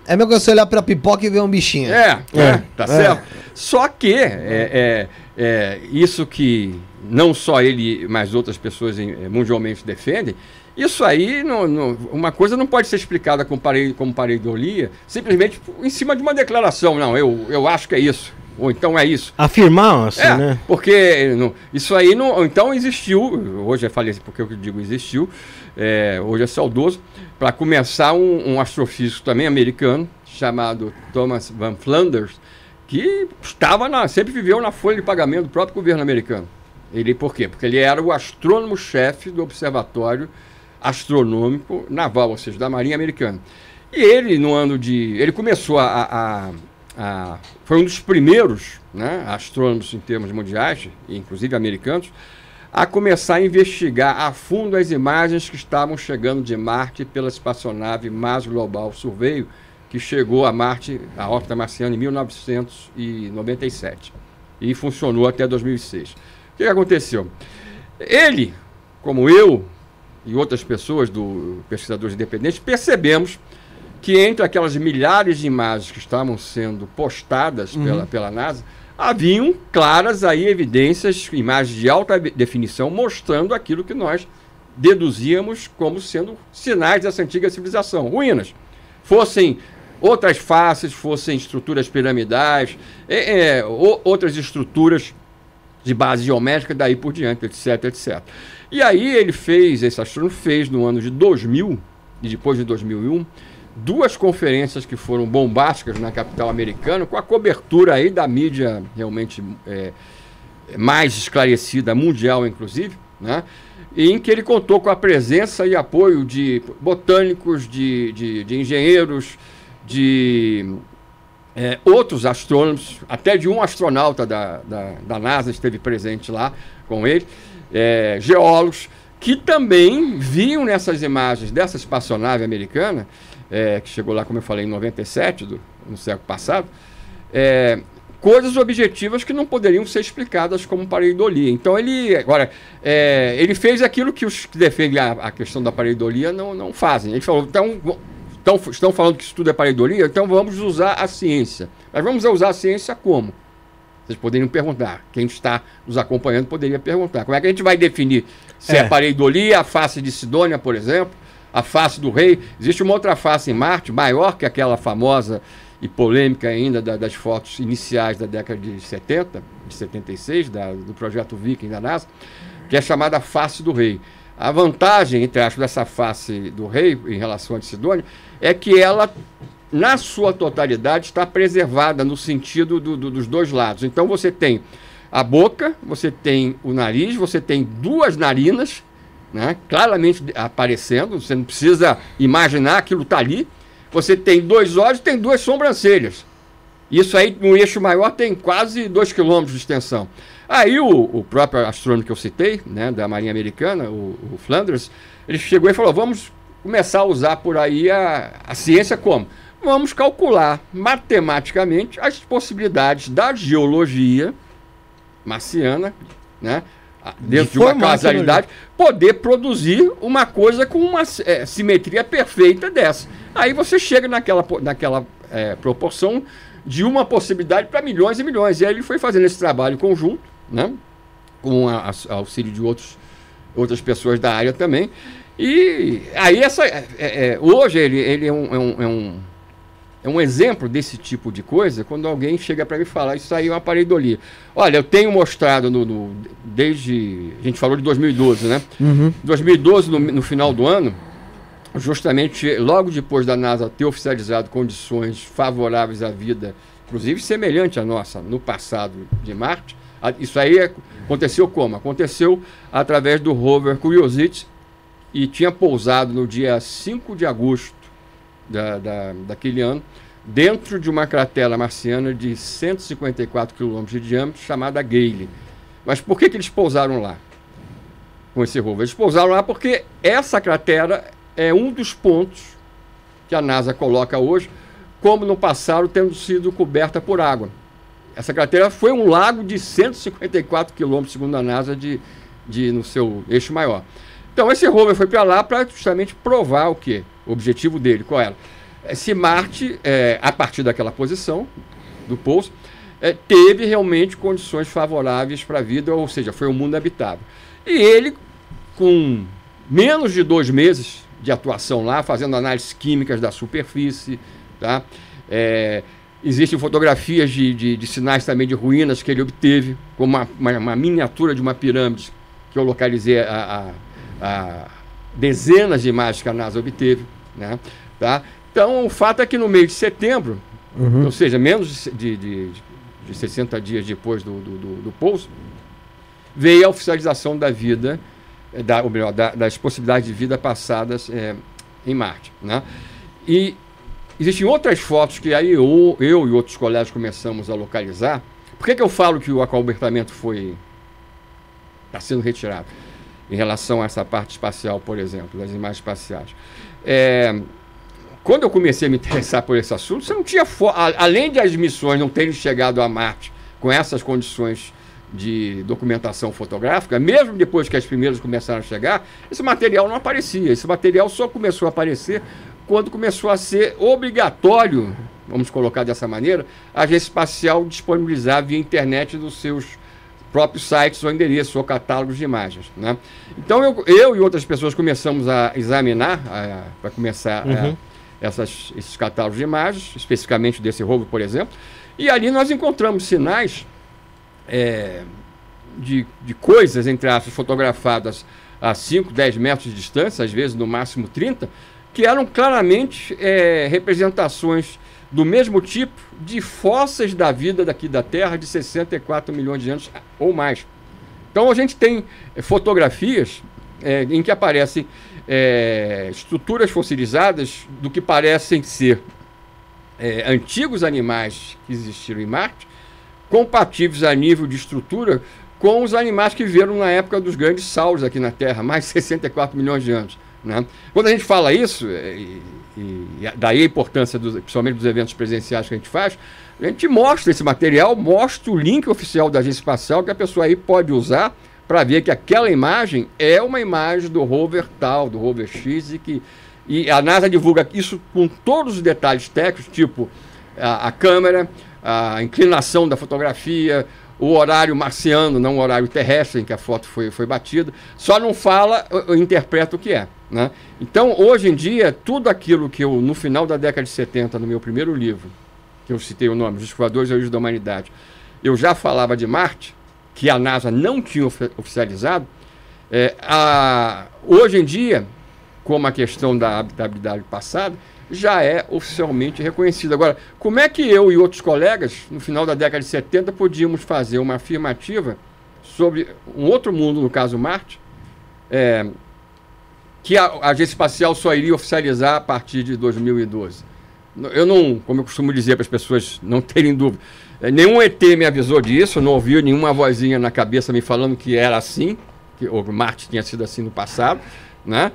S1: é mesmo que você olhar pra pipoca e ver um bichinho.
S3: É, é, é tá certo. É. Só que é, é, é, isso que não só ele, mas outras pessoas eh, mundialmente defendem, isso aí, não, não, uma coisa não pode ser explicada como, parei, como pareidolia simplesmente em cima de uma declaração. Não, eu, eu acho que é isso. Ou então é isso.
S2: Afirmar, assim,
S3: é,
S2: né?
S3: Porque não, isso aí não. Então existiu, hoje é falecido, porque eu digo existiu, é, hoje é saudoso, para começar um, um, astrofísico também americano, chamado Thomas Van Flanders, que estava na, sempre viveu na folha de pagamento do próprio governo americano. Ele por quê? Porque ele era o astrônomo-chefe do observatório astronômico naval, ou seja, da Marinha Americana. E ele, no ano de. Ele começou a. a, a foi um dos primeiros né, astrônomos em termos mundiais, inclusive americanos, a começar a investigar a fundo as imagens que estavam chegando de Marte pela espaçonave Mars Global Surveio, que chegou a Marte, a órbita marciana, em 1997 e funcionou até 2006. O que aconteceu? Ele, como eu e outras pessoas do pesquisadores independentes, percebemos que entre aquelas milhares de imagens que estavam sendo postadas uhum. pela, pela NASA, haviam claras aí evidências, imagens de alta definição, mostrando aquilo que nós deduzíamos como sendo sinais dessa antiga civilização, ruínas. Fossem outras faces, fossem estruturas piramidais, é, é, outras estruturas de base geométrica, daí por diante, etc, etc. E aí ele fez, esse astrônomo fez no ano de 2000, e depois de 2001, duas conferências que foram bombásticas na capital americana, com a cobertura aí da mídia realmente é, mais esclarecida, mundial inclusive, né? em que ele contou com a presença e apoio de botânicos, de, de, de engenheiros, de é, outros astrônomos, até de um astronauta da, da, da NASA esteve presente lá com ele, é, geólogos, que também viam nessas imagens dessa espaçonave americana, é, que chegou lá, como eu falei, em 97, do, no século passado, é, coisas objetivas que não poderiam ser explicadas como pareidolia. Então ele agora é, ele fez aquilo que os que defendem a, a, questão da pareidolia não, não fazem. Ele falou, então Estão, estão falando que isso tudo é pareidolia, então vamos usar a ciência. Mas vamos usar a ciência como? Vocês poderiam perguntar. Quem está nos acompanhando poderia perguntar. Como é que a gente vai definir se é, é pareidolia, a face de Sidônia, por exemplo, a face do rei? Existe uma outra face em Marte, maior que aquela famosa e polêmica ainda da, das fotos iniciais da década de 70, de 76, da, do projeto Viking da NASA, que é chamada face do rei. A vantagem, entre aspas, dessa face do rei em relação a Sidônia é que ela, na sua totalidade, está preservada no sentido do, do, dos dois lados. Então você tem a boca, você tem o nariz, você tem duas narinas, né, claramente aparecendo, você não precisa imaginar aquilo está ali. Você tem dois olhos tem duas sobrancelhas. Isso aí, no eixo maior, tem quase dois quilômetros de extensão. Aí o, o, próprio astrônomo que eu citei, né, da Marinha Americana, o, o Flanders, ele chegou e falou: vamos começar a usar por aí a, a ciência como? Vamos calcular matematicamente as possibilidades da geologia marciana, né? Dentro de, de uma causalidade, poder produzir uma coisa com uma é, simetria perfeita dessa. Aí você chega naquela, naquela é, proporção de uma possibilidade para milhões e milhões. E aí ele foi fazendo esse trabalho conjunto, né? com a, a, auxílio de outros, outras pessoas da área também. E aí essa, é, é, é, hoje ele, ele é, um, é, um, é, um, é um exemplo desse tipo de coisa quando alguém chega para mim e fala, isso aí é uma pareidolia. Olha, eu tenho mostrado no, no, desde. A gente falou de 2012, né? Uhum. 2012, no, no final do ano, justamente logo depois da NASA ter oficializado condições favoráveis à vida, inclusive semelhante à nossa no passado de Marte, isso aí aconteceu como? Aconteceu através do rover Curiosity, e tinha pousado no dia 5 de agosto da, da, daquele ano, dentro de uma cratera marciana de 154 quilômetros de diâmetro, chamada Gale. Mas por que, que eles pousaram lá com esse rover? Eles pousaram lá porque essa cratera é um dos pontos que a NASA coloca hoje, como no passado tendo sido coberta por água. Essa cratera foi um lago de 154 quilômetros, segundo a NASA, de, de, no seu eixo maior. Então esse rover foi para lá para justamente provar o quê? O objetivo dele, qual era? É, se Marte, é, a partir daquela posição do pouso, é, teve realmente condições favoráveis para a vida, ou seja, foi um mundo habitável. E ele, com menos de dois meses de atuação lá, fazendo análises químicas da superfície, tá? É, existem fotografias de, de, de, sinais também de ruínas que ele obteve, como uma, uma, uma miniatura de uma pirâmide que eu localizei a, a a, dezenas de imagens que a NASA obteve. Né? Tá? Então, o fato é que no mês de setembro, uhum. ou seja, menos de, de, de 60 dias depois do, do, do, do pouso, veio a oficialização da vida da, ou melhor, da, das possibilidades de vida passadas é, em Marte. Né? E existem outras fotos que aí eu, eu e outros colegas começamos a localizar. Por que, que eu falo que o acobertamento foi está sendo retirado em relação a essa parte espacial, por exemplo, das imagens espaciais? É, quando eu comecei a me interessar por esse assunto, você não tinha além de as missões não terem chegado a Marte com essas condições de documentação fotográfica, mesmo depois que as primeiras começaram a chegar, esse material não aparecia. Esse material só começou a aparecer quando começou a ser obrigatório, vamos colocar dessa maneira, a agência espacial disponibilizar via internet dos seus próprios sites ou endereços ou catálogos de imagens. Né? Então eu, eu e outras pessoas começamos a examinar, para começar uhum. a, essas, esses catálogos de imagens, especificamente desse roubo, por exemplo, e ali nós encontramos sinais é, de, de coisas, entre aspas, fotografadas a 5, 10 metros de distância, às vezes no máximo 30, que eram claramente é, representações do mesmo tipo de fósseis da vida daqui da Terra de 64 milhões de anos ou mais. Então a gente tem é, fotografias é, em que aparecem é, estruturas fossilizadas do que parecem ser é, antigos animais que existiram em Marte, compatíveis a nível de estrutura com os animais que viveram na época dos grandes sauros aqui na Terra, mais de 64 milhões de anos. Né? Quando a gente fala isso, e, e, daí a importância, principalmente dos eventos presenciais que a gente faz, a gente mostra esse material, mostra o link oficial da agência espacial que a pessoa aí pode usar para ver que aquela imagem é uma imagem do rover tal, do rover X, e que e a NASA divulga isso com todos os detalhes técnicos, tipo a, a câmera, a inclinação da fotografia, o horário marciano, não o horário terrestre em que a foto foi, foi batida, só não fala, interpreta o que é. Né? Então, hoje em dia, tudo aquilo que eu, no final da década de 70, no meu primeiro livro, que eu citei o nome, Os Escoadores e Origem da Humanidade, eu já falava de Marte, que a NASA não tinha oficializado, é, a, hoje em dia, como a questão da habitabilidade passada, já é oficialmente reconhecida. Agora, como é que eu e outros colegas, no final da década de 70, podíamos fazer uma afirmativa sobre um outro mundo, no caso Marte, é, que a agência espacial só iria oficializar a partir de 2012? Eu não, como eu costumo dizer para as pessoas não terem dúvida, é, nenhum ET me avisou disso, não ouviu nenhuma vozinha na cabeça me falando que era assim, que o Marte tinha sido assim no passado, né?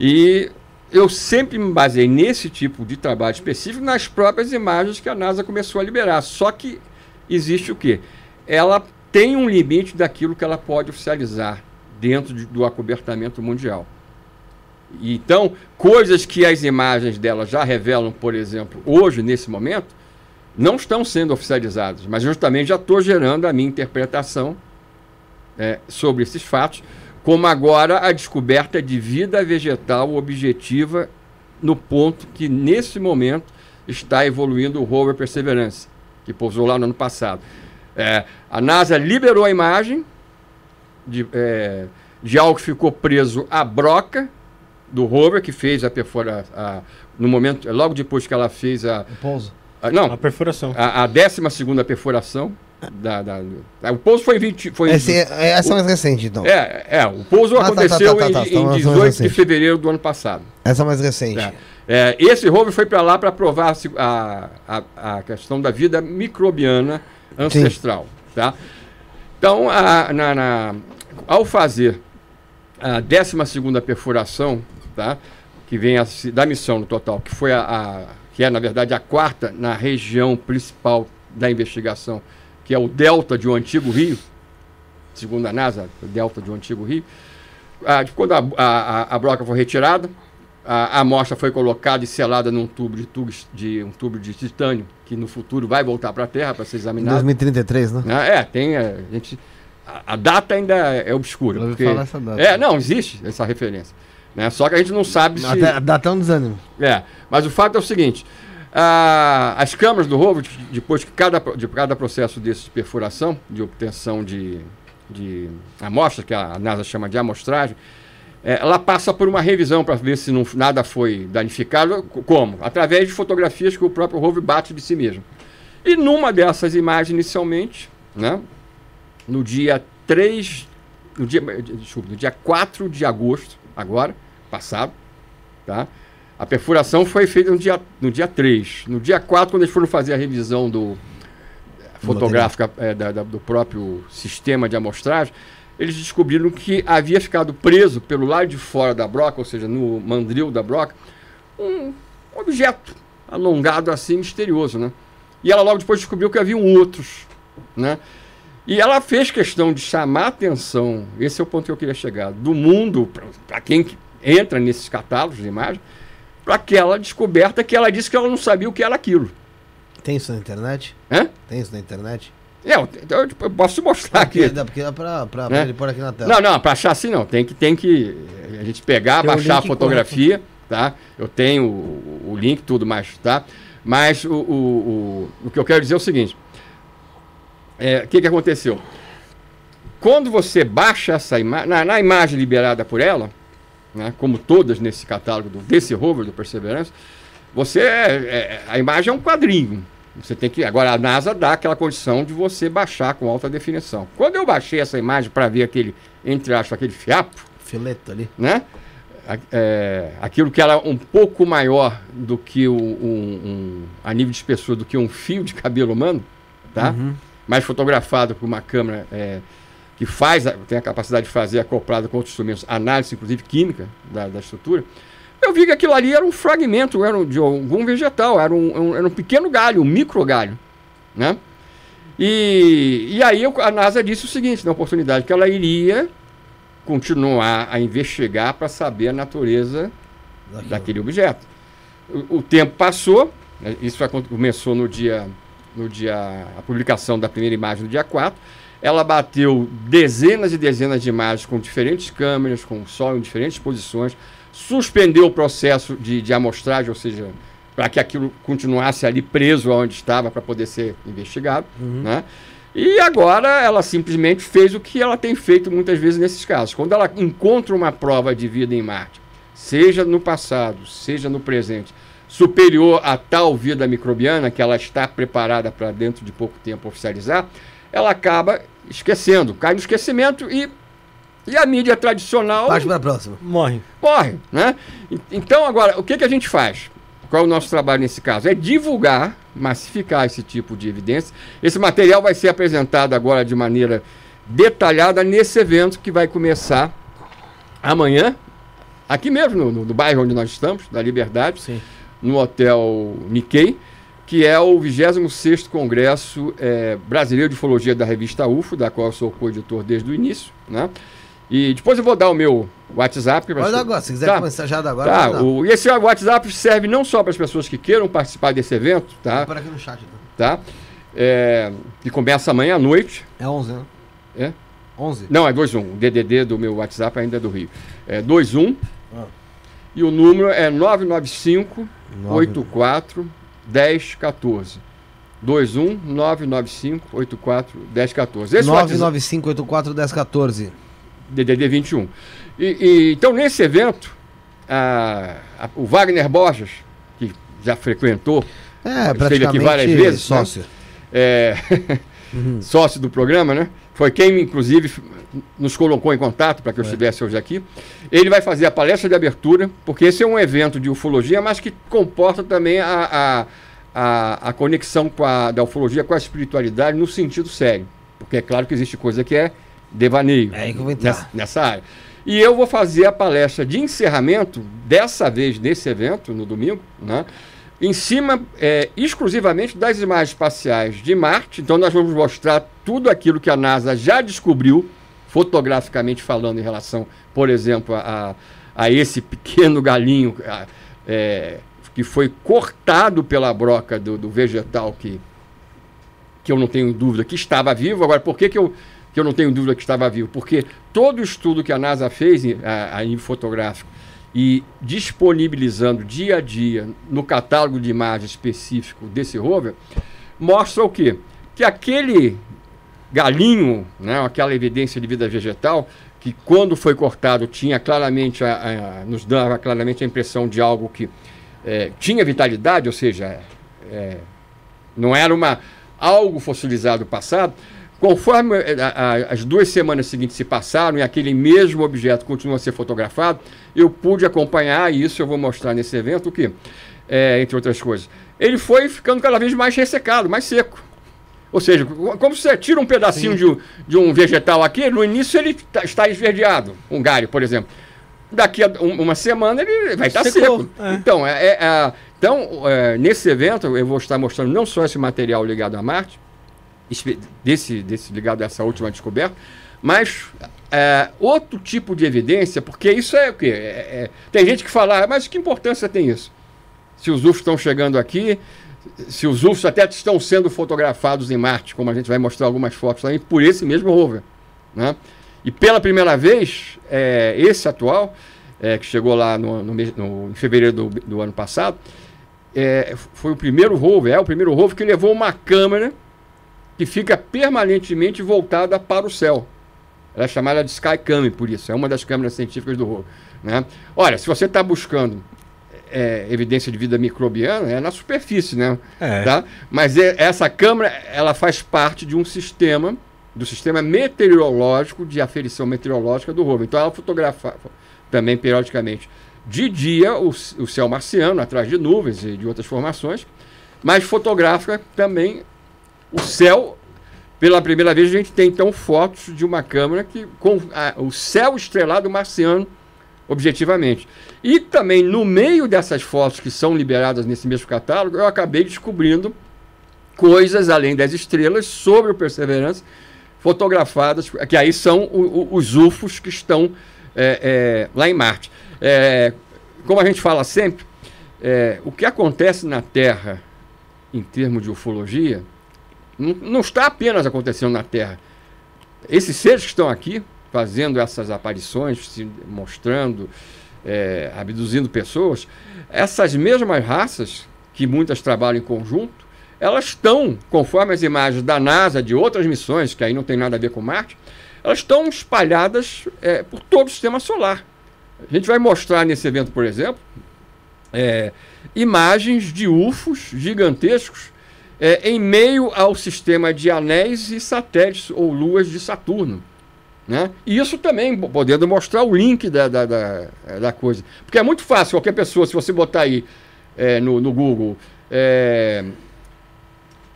S3: E eu sempre me baseei nesse tipo de trabalho específico nas próprias imagens que a NASA começou a liberar. Só que existe o quê? Ela tem um limite daquilo que ela pode oficializar dentro de, do acobertamento mundial. Então, coisas que as imagens dela já revelam, por exemplo, hoje, nesse momento, não estão sendo oficializadas, mas justamente já estou gerando a minha interpretação é, sobre esses fatos como agora a descoberta de vida vegetal objetiva no ponto que, nesse momento, está evoluindo o rover Perseverance, que pousou lá no ano passado. É, a NASA liberou a imagem de, é, de algo que ficou preso à broca do rover, que fez a perfuração. No momento, logo depois que ela fez a.
S1: O pouso.
S3: A, não,
S2: a perfuração.
S3: A, a 12 perfuração da, da, o pouso foi 20. Foi,
S1: Essa, é, essa é mais recente, então.
S3: É, é o pouso ah, aconteceu tá, tá, tá, em, em 18 de fevereiro do ano passado.
S1: Essa é mais recente.
S3: É. É, esse rover foi para lá para provar a, a, a, questão da vida microbiana ancestral. Tá? Então, a, na, na, ao fazer a 12 perfuração, tá? que vem a, da missão no total, que foi a, que é, na verdade, a quarta na região principal da investigação que é o delta de um antigo rio, segundo a NASA, o delta de um antigo rio. Ah, quando a, a, a, broca foi retirada, a, a amostra foi colocada e selada num tubo de, tubo de um tubo de titânio, que no futuro vai voltar para a Terra para ser examinado.
S1: Em 2033, né?
S3: Ah, é, tem. A, gente, a, a data ainda é obscura. Eu porque, falar essa data. É, não, existe essa referência. Né? Só que a gente não sabe se.
S1: A data é um desânimo.
S3: É, mas o fato é o seguinte: ah, as câmaras do rover, depois que cada, de cada processo desse de perfuração, de obtenção de, de amostra, que a NASA chama de amostragem, é, ela passa por uma revisão para ver se não, nada foi danificado. Como? Através de fotografias que o próprio rover bate de si mesmo. E numa dessas imagens, inicialmente, né, no dia 3 no dia, desculpa, no dia 4 de agosto, agora, passado, tá? A perfuração foi feita no dia, no dia 3. No dia 4, quando eles foram fazer a revisão do fotográfica é, da, da, do próprio sistema de amostragem, eles descobriram que havia ficado preso pelo lado de fora da broca, ou seja, no mandril da broca, um objeto alongado assim, misterioso, né? E ela logo depois descobriu que haviam outros, né? E ela fez questão de chamar a atenção, esse é o ponto que eu queria chegar, do mundo, para quem entra nesses catálogos de imagem, para aquela descoberta que ela disse que ela não sabia o que era aquilo.
S1: Tem isso na internet?
S3: Hã?
S1: Tem isso na internet?
S3: É, eu, eu, eu posso te mostrar aqui.
S1: dá, porque dá pra, pra,
S3: Né?
S1: ele pôr aqui na tela.
S3: Não, não, para achar assim não. Tem que, tem que a gente pegar,
S2: Tem
S3: baixar a fotografia, tá? Eu tenho o, o link, tudo mais, tá? Mas o, o, o, o que eu quero dizer é o seguinte. É, O que, que aconteceu? Quando você baixa essa imagem, na, na imagem liberada por ela, né, como todas nesse catálogo do, desse rover do Perseverance, você é- é- a imagem é um quadrinho. Você tem que agora a NASA dá aquela condição de você baixar com alta definição. Quando eu baixei essa imagem para ver aquele entre aspas aquele fiapo,
S1: Fileto ali.
S3: né? É, aquilo que era um pouco maior do que o, um, um- a nível de espessura do que um fio de cabelo humano, tá?
S1: Uhum.
S3: Mas fotografado por uma câmera é, que faz, tem a capacidade de fazer acoplado com outros instrumentos, análise inclusive química da, da estrutura. Eu vi que aquilo ali era um fragmento, era um- de algum vegetal, era um, era um pequeno galho, um micro galho, né? E, e aí eu- a NASA disse o seguinte, na oportunidade, que ela iria continuar a investigar para saber a natureza daquele objeto. O, o tempo passou, né, isso começou no dia, no dia, a publicação da primeira imagem no dia 4. Ela bateu dezenas e dezenas de imagens com diferentes câmeras, com o sol em diferentes posições, suspendeu o processo de, de amostragem, ou seja, para que aquilo continuasse ali preso onde estava para poder ser investigado. Né? E agora ela simplesmente fez o que ela tem feito muitas vezes nesses casos. Quando ela encontra uma prova de vida em Marte, seja no passado, seja no presente, superior a tal vida microbiana que ela está preparada para dentro de pouco tempo oficializar, ela acaba esquecendo, cai no esquecimento e, e a mídia tradicional
S1: Parte pra próxima.
S2: Morre.
S3: morre, né? Então, agora, o que, que a gente faz? Qual é o nosso trabalho nesse caso? É divulgar, massificar esse tipo de evidência. Esse material vai ser apresentado agora de maneira detalhada nesse evento que vai começar amanhã, aqui mesmo, no, no- no bairro onde nós estamos, da Liberdade,
S2: Sim.
S3: No Hotel Nikkei, que é o 26º Congresso eh, Brasileiro de Ufologia da revista UFO, da qual eu sou co-editor desde o início, né? E depois eu vou dar o meu WhatsApp.
S1: Pode dar agora. Se quiser
S3: Tá.
S1: começar já agora,
S3: Tá, o, e esse WhatsApp serve não só para as pessoas que queiram participar desse evento, tá?
S1: Por aqui no chat. então.
S3: tá? É, que começa amanhã à noite.
S1: É 11, né?
S3: É?
S1: 11.
S3: Não, é 21. O DDD do meu WhatsApp ainda é do Rio. É 21.
S1: Ah.
S3: E o número é 995
S1: Nove-
S3: 84 1014. 21 995 84 1014. Esse WhatsApp-
S1: 995841014.
S3: DDD 21. E, e, então, nesse evento, a- a- o Wagner Borges, que já frequentou,
S1: É,
S3: Esteve aqui várias vezes, né?
S1: sócio.
S3: é, sócio do programa, né? Foi quem, inclusive, nos colocou em contato para que eu estivesse hoje aqui. Ele vai fazer a palestra de abertura, porque esse é um evento de ufologia, mas que comporta também a, a, a, a conexão com a, da ufologia com a espiritualidade no sentido sério. Porque é claro que existe coisa que é devaneio
S1: É
S3: nessa, nessa área. E eu vou fazer a palestra de encerramento, dessa vez nesse evento, no domingo, né? Em cima é, exclusivamente das imagens espaciais de Marte. Então, nós vamos mostrar tudo aquilo que a NASA já descobriu, fotograficamente falando, em relação, por exemplo, a, a esse pequeno galinho a- é, que foi cortado pela broca do, do vegetal que, que eu não tenho dúvida que estava vivo. Agora, por que, que, eu, que eu não tenho dúvida que estava vivo? Porque todo o estudo que a NASA fez em- a, a nível fotográfico e disponibilizando dia a dia no catálogo de imagens específico desse rover, mostra o quê? Que aquele galinho, né, aquela evidência de vida vegetal, que quando foi cortado tinha claramente, a, a- nos dava claramente a impressão de algo que eh, tinha vitalidade, ou seja, eh, não era uma algo fossilizado passado. Conforme eh, a, a, as duas semanas seguintes se passaram e aquele mesmo objeto continua a ser fotografado, eu pude acompanhar, e isso eu vou mostrar nesse evento, o que? É, entre outras coisas. Ele foi ficando cada vez mais ressecado, mais seco. Ou seja, como você tira um pedacinho de, de, um vegetal aqui, no início ele tá, está esverdeado, um galho, por exemplo. Daqui a um, uma semana ele vai estar seco. É. Então, é, é, é então é, nesse evento eu vou estar mostrando não só esse material ligado a Marte, desse, desse ligado a essa última descoberta, mas é, outro tipo de evidência, porque isso é o quê? É, é, tem gente que fala, ah, mas que importância tem isso? Se os UFOs estão chegando aqui, se os UFOs até estão sendo fotografados em Marte, como a gente vai mostrar algumas fotos aí, por esse mesmo rover. Né? E pela primeira vez, é, esse atual, é, que chegou lá no, no, no, em fevereiro do, do ano passado, é, foi o primeiro rover, é o primeiro rover que levou uma câmera que fica permanentemente voltada para o céu. Ela é chamada de Skycam, por isso, é uma das câmeras científicas do rover. Né? Olha, se você está buscando é, evidência de vida microbiana, é na superfície, né? É. Tá? Mas é, essa câmera, ela faz parte de um sistema, do sistema meteorológico, de aferição meteorológica do rover. Então ela fotografa também periodicamente de dia o, o céu marciano, atrás de nuvens e de outras formações, mas fotografa também o céu. Pela primeira vez a gente tem então fotos de uma câmera que com a, o céu estrelado marciano objetivamente. E também no meio dessas fotos que são liberadas nesse mesmo catálogo, eu acabei descobrindo coisas além das estrelas sobre o Perseverance fotografadas, que aí são o, o, os UFOs que estão é, é, lá em Marte. É, como a gente fala sempre, é, o que acontece na Terra em termos de ufologia não, está apenas acontecendo na Terra. Esses seres que estão aqui fazendo essas aparições, se mostrando, é, abduzindo pessoas, essas mesmas raças, que muitas trabalham em conjunto, elas estão, conforme as imagens da NASA, de outras missões, que aí não tem nada a ver com Marte, elas estão espalhadas é, por todo o sistema solar. A gente vai mostrar nesse evento, por exemplo, é, imagens de UFOs gigantescos é, em meio ao sistema de anéis e satélites ou luas de Saturno. Né? E isso também podendo mostrar o link da, da, da, da, coisa. Porque é muito fácil, qualquer pessoa, se você botar aí é, no, no Google é,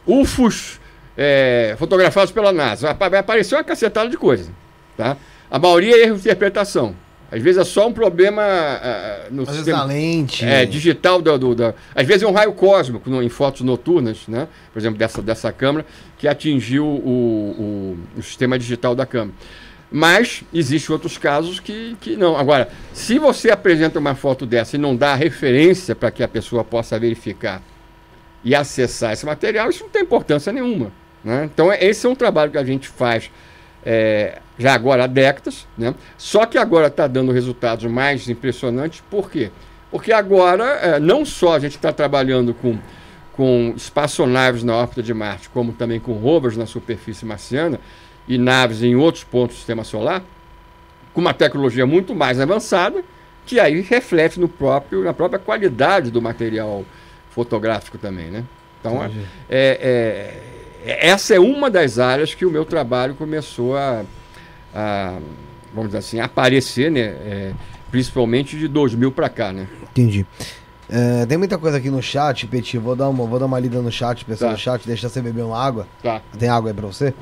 S3: UFOs é, fotografados pela NASA, vai aparecer uma cacetada de coisa. Tá? A maioria é erro de interpretação. Às vezes é só um problema uh, no
S1: às sistema
S3: lente. É, digital do, do, da. Às vezes é um raio cósmico no, em fotos noturnas, né? Por exemplo, dessa, dessa câmera, que atingiu o, o, o sistema digital da câmera. Mas existem outros casos que, que não. Agora, se você apresenta uma foto dessa e não dá referência para que a pessoa possa verificar e acessar esse material, isso não tem importância nenhuma. Né? Então, esse é um trabalho que a gente faz é, já agora há décadas, né? só que agora está dando resultados mais impressionantes. Por quê? Porque agora, é, não só a gente está trabalhando com, com espaçonaves na órbita de Marte, como também com rovers na superfície marciana, e naves em outros pontos do sistema solar, com uma tecnologia muito mais avançada, que aí reflete no próprio, na própria qualidade do material fotográfico também, né? Então, é, é, é, essa é uma das áreas que o meu trabalho começou a, a vamos dizer assim, aparecer, né? É, principalmente de 2000 para cá, né?
S1: Entendi. É, tem muita coisa aqui no chat, Petit. Vou dar uma, vou dar uma lida no chat, pessoal tá. no chat, deixa você beber uma água.
S3: Tá.
S1: Tem água aí pra você?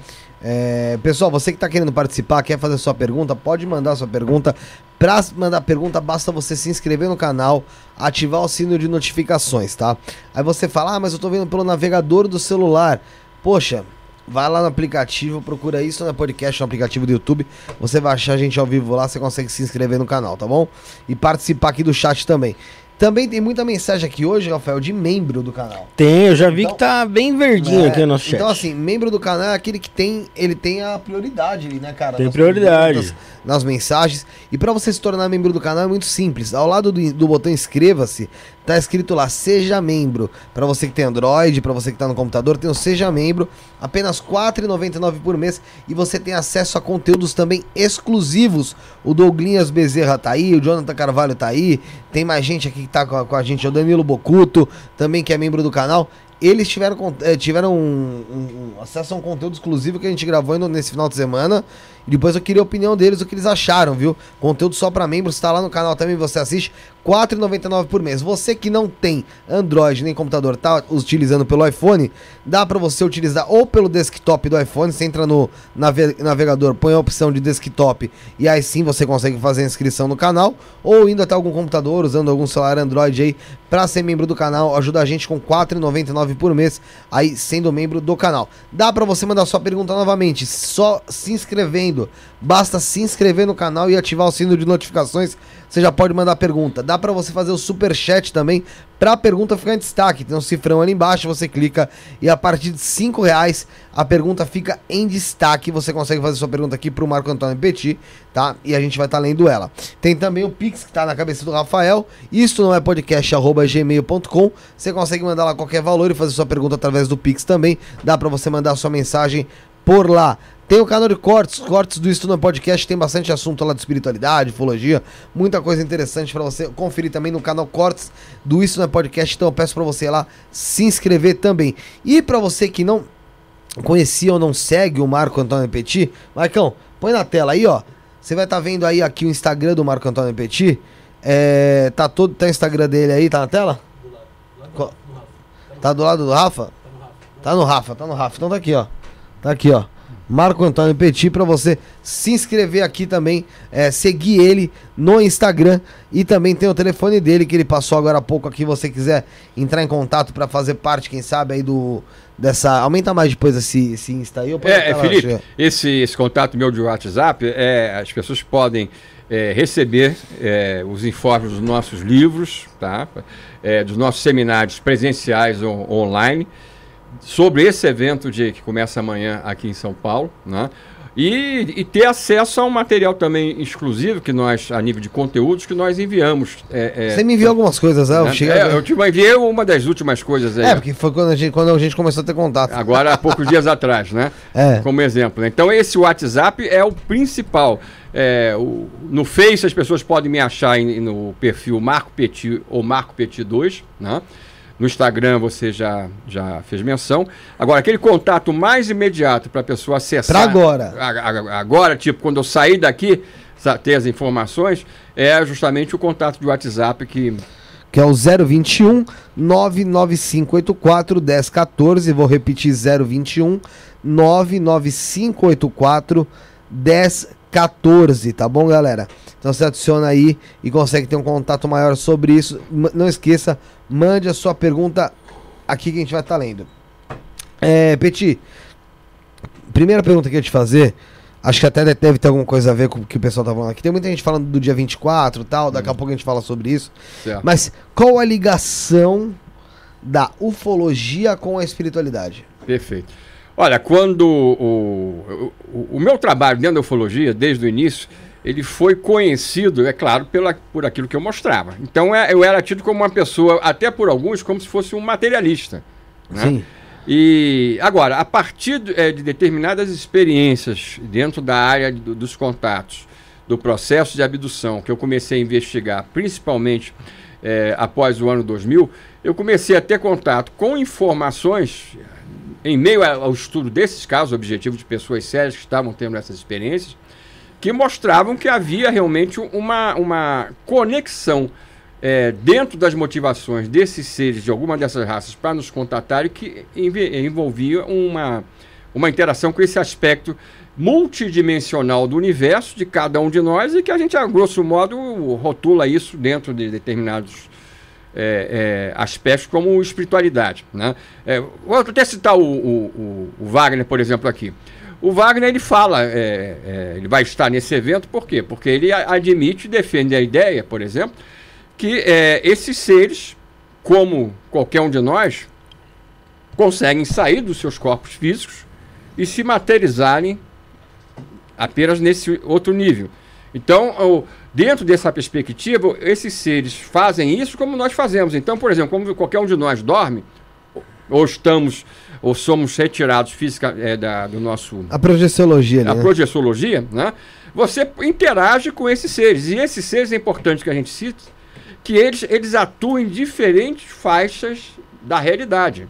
S1: É, pessoal, você que está querendo participar, quer fazer sua pergunta, pode mandar sua pergunta. Para mandar pergunta, basta você se inscrever no canal, ativar o sino de notificações, tá? Aí você fala, ah, mas eu estou vendo pelo navegador do celular. Poxa, vai lá no aplicativo, procura isso no podcast, no aplicativo do YouTube. Você vai achar a gente ao vivo lá, você consegue se inscrever no canal, tá bom? E participar aqui do chat também. Também tem muita mensagem aqui hoje, Rafael, de membro do canal.
S2: Tem, eu já vi então, que tá bem verdinho é, aqui no nosso
S1: chat. Então, assim, membro do canal é aquele que tem, ele tem a prioridade ali, né, cara?
S2: Tem prioridade.
S1: nas mensagens. E para você se tornar membro do canal é muito simples. Ao lado do, do botão inscreva-se, tá escrito lá seja membro. Para você que tem Android, para você que tá no computador, tem o seja membro, apenas R$ 4,99 por mês e você tem acesso a conteúdos também exclusivos. O Douglinhas Bezerra tá aí, o Jonathan Carvalho tá aí, tem mais gente aqui que tá com a, com a gente, o Danilo Bocuto, também que é membro do canal. eles tiveram, eh, tiveram um, um, um acesso a um conteúdo exclusivo que a gente gravou nesse final de semana. E depois eu queria a opinião deles, o que eles acharam, viu? Conteúdo só para membros, está lá no canal também, você assiste. R$ 4,99 por mês. Você que não tem Android nem computador, tá utilizando pelo iPhone, dá para você utilizar ou pelo desktop do iPhone, você entra no navegador, põe a opção de desktop e aí sim você consegue fazer a inscrição no canal, ou indo até algum computador, usando algum celular Android aí, para ser membro do canal, ajuda a gente com R$ 4,99 por mês, aí sendo membro do canal. Dá para você mandar sua pergunta novamente, só se inscrevendo. Basta se inscrever no canal e ativar o sino de notificações você já pode mandar pergunta. Dá para você fazer o super chat também para a pergunta ficar em destaque. Tem um cifrão ali embaixo, você clica e a partir de cinco reais a pergunta fica em destaque. Você consegue fazer sua pergunta aqui para o Marco Antônio Petit, tá? E a gente vai estar tá lendo ela. Tem também o Pix que está na cabeça do Rafael. Isso não é podcast@gmail.com. Você consegue mandar lá qualquer valor e fazer sua pergunta através do Pix também. Dá para você mandar sua mensagem por lá. Tem o canal de cortes, cortes do Estudo Podcast, tem bastante assunto lá de espiritualidade, ufologia, muita coisa interessante para você conferir também no canal Cortes do Estudo Podcast. Então eu peço para você lá se inscrever também. E para você que não conhecia ou não segue o Marco Antônio Petit, Marcão, põe na tela aí, ó. Você vai estar tá vendo aí aqui o Instagram do Marco Antônio Petit. É, tá todo, tá o Instagram dele aí, tá na tela? Do lado, do lado do Rafa. Tá do lado do Rafa? Tá no Rafa, tá no Rafa. Então tá aqui, ó. Tá aqui, ó. Marco Antônio Petit, para você se inscrever aqui também, é, seguir ele no Instagram e também tem o telefone dele que ele passou agora há pouco aqui. Você quiser entrar em contato para fazer parte, quem sabe, aí do dessa. Aumenta mais depois esse, esse Insta aí.
S3: É, é Felipe, esse, esse contato meu de WhatsApp, é, as pessoas podem é, receber é, os informes dos nossos livros, tá? É, dos nossos seminários presenciais ou online sobre esse evento de, que começa amanhã aqui em São Paulo, né? E, e, ter acesso a um material também exclusivo que nós, a nível de conteúdos, que nós enviamos.
S1: É, é, Você me enviou algumas coisas, né?
S3: Eu, é, eu te enviei uma das últimas coisas aí.
S1: É, porque foi quando a gente, quando a gente começou a ter contato.
S3: Agora, há poucos dias atrás, né?
S1: É.
S3: Como exemplo. Né? Então, esse WhatsApp é o principal. É, o, no Face, as pessoas podem me achar em, no perfil Marco Petit ou Marco Petit 2, né? No Instagram você já, já fez menção. Agora, aquele contato mais imediato para a pessoa acessar.
S1: Para agora.
S3: A, a, agora, tipo, quando eu sair daqui, ter as informações, é justamente o contato de WhatsApp que.
S1: Que é o 021 99584 1014. Vou repetir: 021 99584 1014. Tá bom, galera? Então você adiciona aí e consegue ter um contato maior sobre isso. Não esqueça, mande a sua pergunta aqui que a gente vai estar tá lendo. É, Petit, primeira pergunta que eu ia te fazer, acho que até deve ter alguma coisa a ver com o que o pessoal tá falando aqui. Tem muita gente falando do dia 24 e tal, daqui a hum. pouco a gente fala sobre isso. Certo. Mas qual a ligação da ufologia com a espiritualidade?
S3: Perfeito. Olha, quando o, o, o meu trabalho dentro da ufologia, desde o início, ele foi conhecido, é claro, pela, por aquilo que eu mostrava. Então é, eu era tido como uma pessoa, até por alguns, como se fosse um materialista. Né? Sim. E agora, a partir de, é, de determinadas experiências dentro da área do, dos contatos, do processo de abdução, que eu comecei a investigar, principalmente é, após o ano 2000, eu comecei a ter contato com informações, em meio ao estudo desses casos, objetivo de pessoas sérias que estavam tendo essas experiências, que mostravam que havia realmente uma, uma conexão é, dentro das motivações desses seres de alguma dessas raças para nos contatarem que envolvia uma, uma interação com esse aspecto multidimensional do universo de cada um de nós e que a gente, a grosso modo, rotula isso dentro de determinados é, é, aspectos como espiritualidade. Né? É, vou até citar o, o, o, Wagner, por exemplo, aqui. O Wagner ele fala, é, é, ele vai estar nesse evento, por quê? Porque ele admite defende a ideia, por exemplo, que é, esses seres, como qualquer um de nós, conseguem sair dos seus corpos físicos e se materializarem apenas nesse outro nível. Então, dentro dessa perspectiva, esses seres fazem isso como nós fazemos. Então, por exemplo, como qualquer um de nós dorme, ou estamos ou somos retirados física é, da, do nosso
S1: a projeciologia
S3: a né? projeciologia né você interage com esses seres e esses seres é importante que a gente cite que eles eles atuam em diferentes faixas da realidade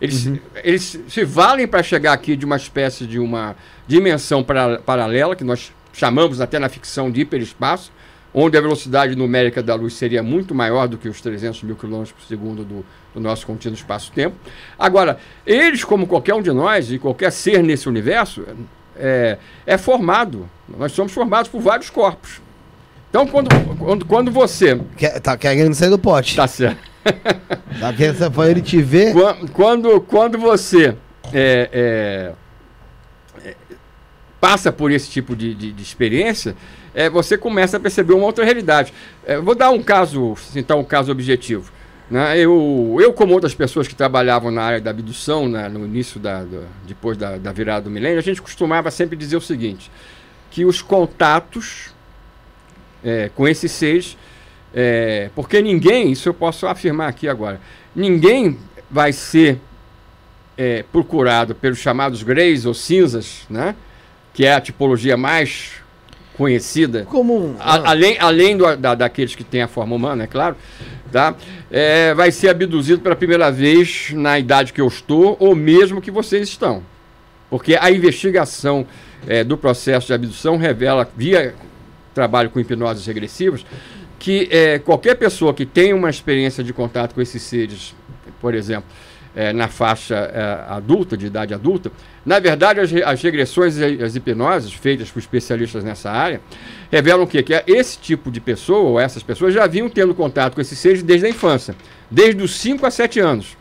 S3: Eles, uhum. eles se valem para chegar aqui de uma espécie de uma dimensão para, paralela, que nós chamamos até na ficção de hiperespaço, onde a velocidade numérica da luz seria muito maior do que os 300 mil quilômetros por segundo do, do nosso contínuo espaço-tempo. Agora, eles, como qualquer um de nós e qualquer ser nesse universo, é, é formado. Nós somos formados por vários corpos. Então, quando, quando, quando você.
S1: Quer, tá querendo sair do pote.
S3: Tá certo.
S1: tá querendo para ele te ver.
S3: Quando, quando você é, é, é, passa por esse tipo de, de, de experiência, é, você começa a perceber uma outra realidade. É, vou dar um caso, então, um caso objetivo. Né? Eu, eu, como outras pessoas que trabalhavam na área da abdução, né, no início da, depois da, da virada do milênio, a gente costumava sempre dizer o seguinte, que os contatos é, com esses seres, é, porque ninguém, isso eu posso afirmar aqui agora, ninguém vai ser é, procurado pelos chamados greys ou cinzas, né? que é a tipologia mais conhecida,
S1: comum,
S3: a, além, além do, da, daqueles que têm a forma humana, é claro, tá? É, vai ser abduzido pela primeira vez na idade que eu estou, ou mesmo que vocês estão. Porque a investigação é, do processo de abdução revela, via trabalho com hipnoses regressivas, que é, qualquer pessoa que tem uma experiência de contato com esses seres, por exemplo, é, na faixa é, adulta, de idade adulta, na verdade, as, as regressões e as hipnoses feitas por especialistas nessa área revelam que, que esse tipo de pessoa, ou essas pessoas, já vinham tendo contato com esses seres desde a infância, desde os 5 a 7 anos.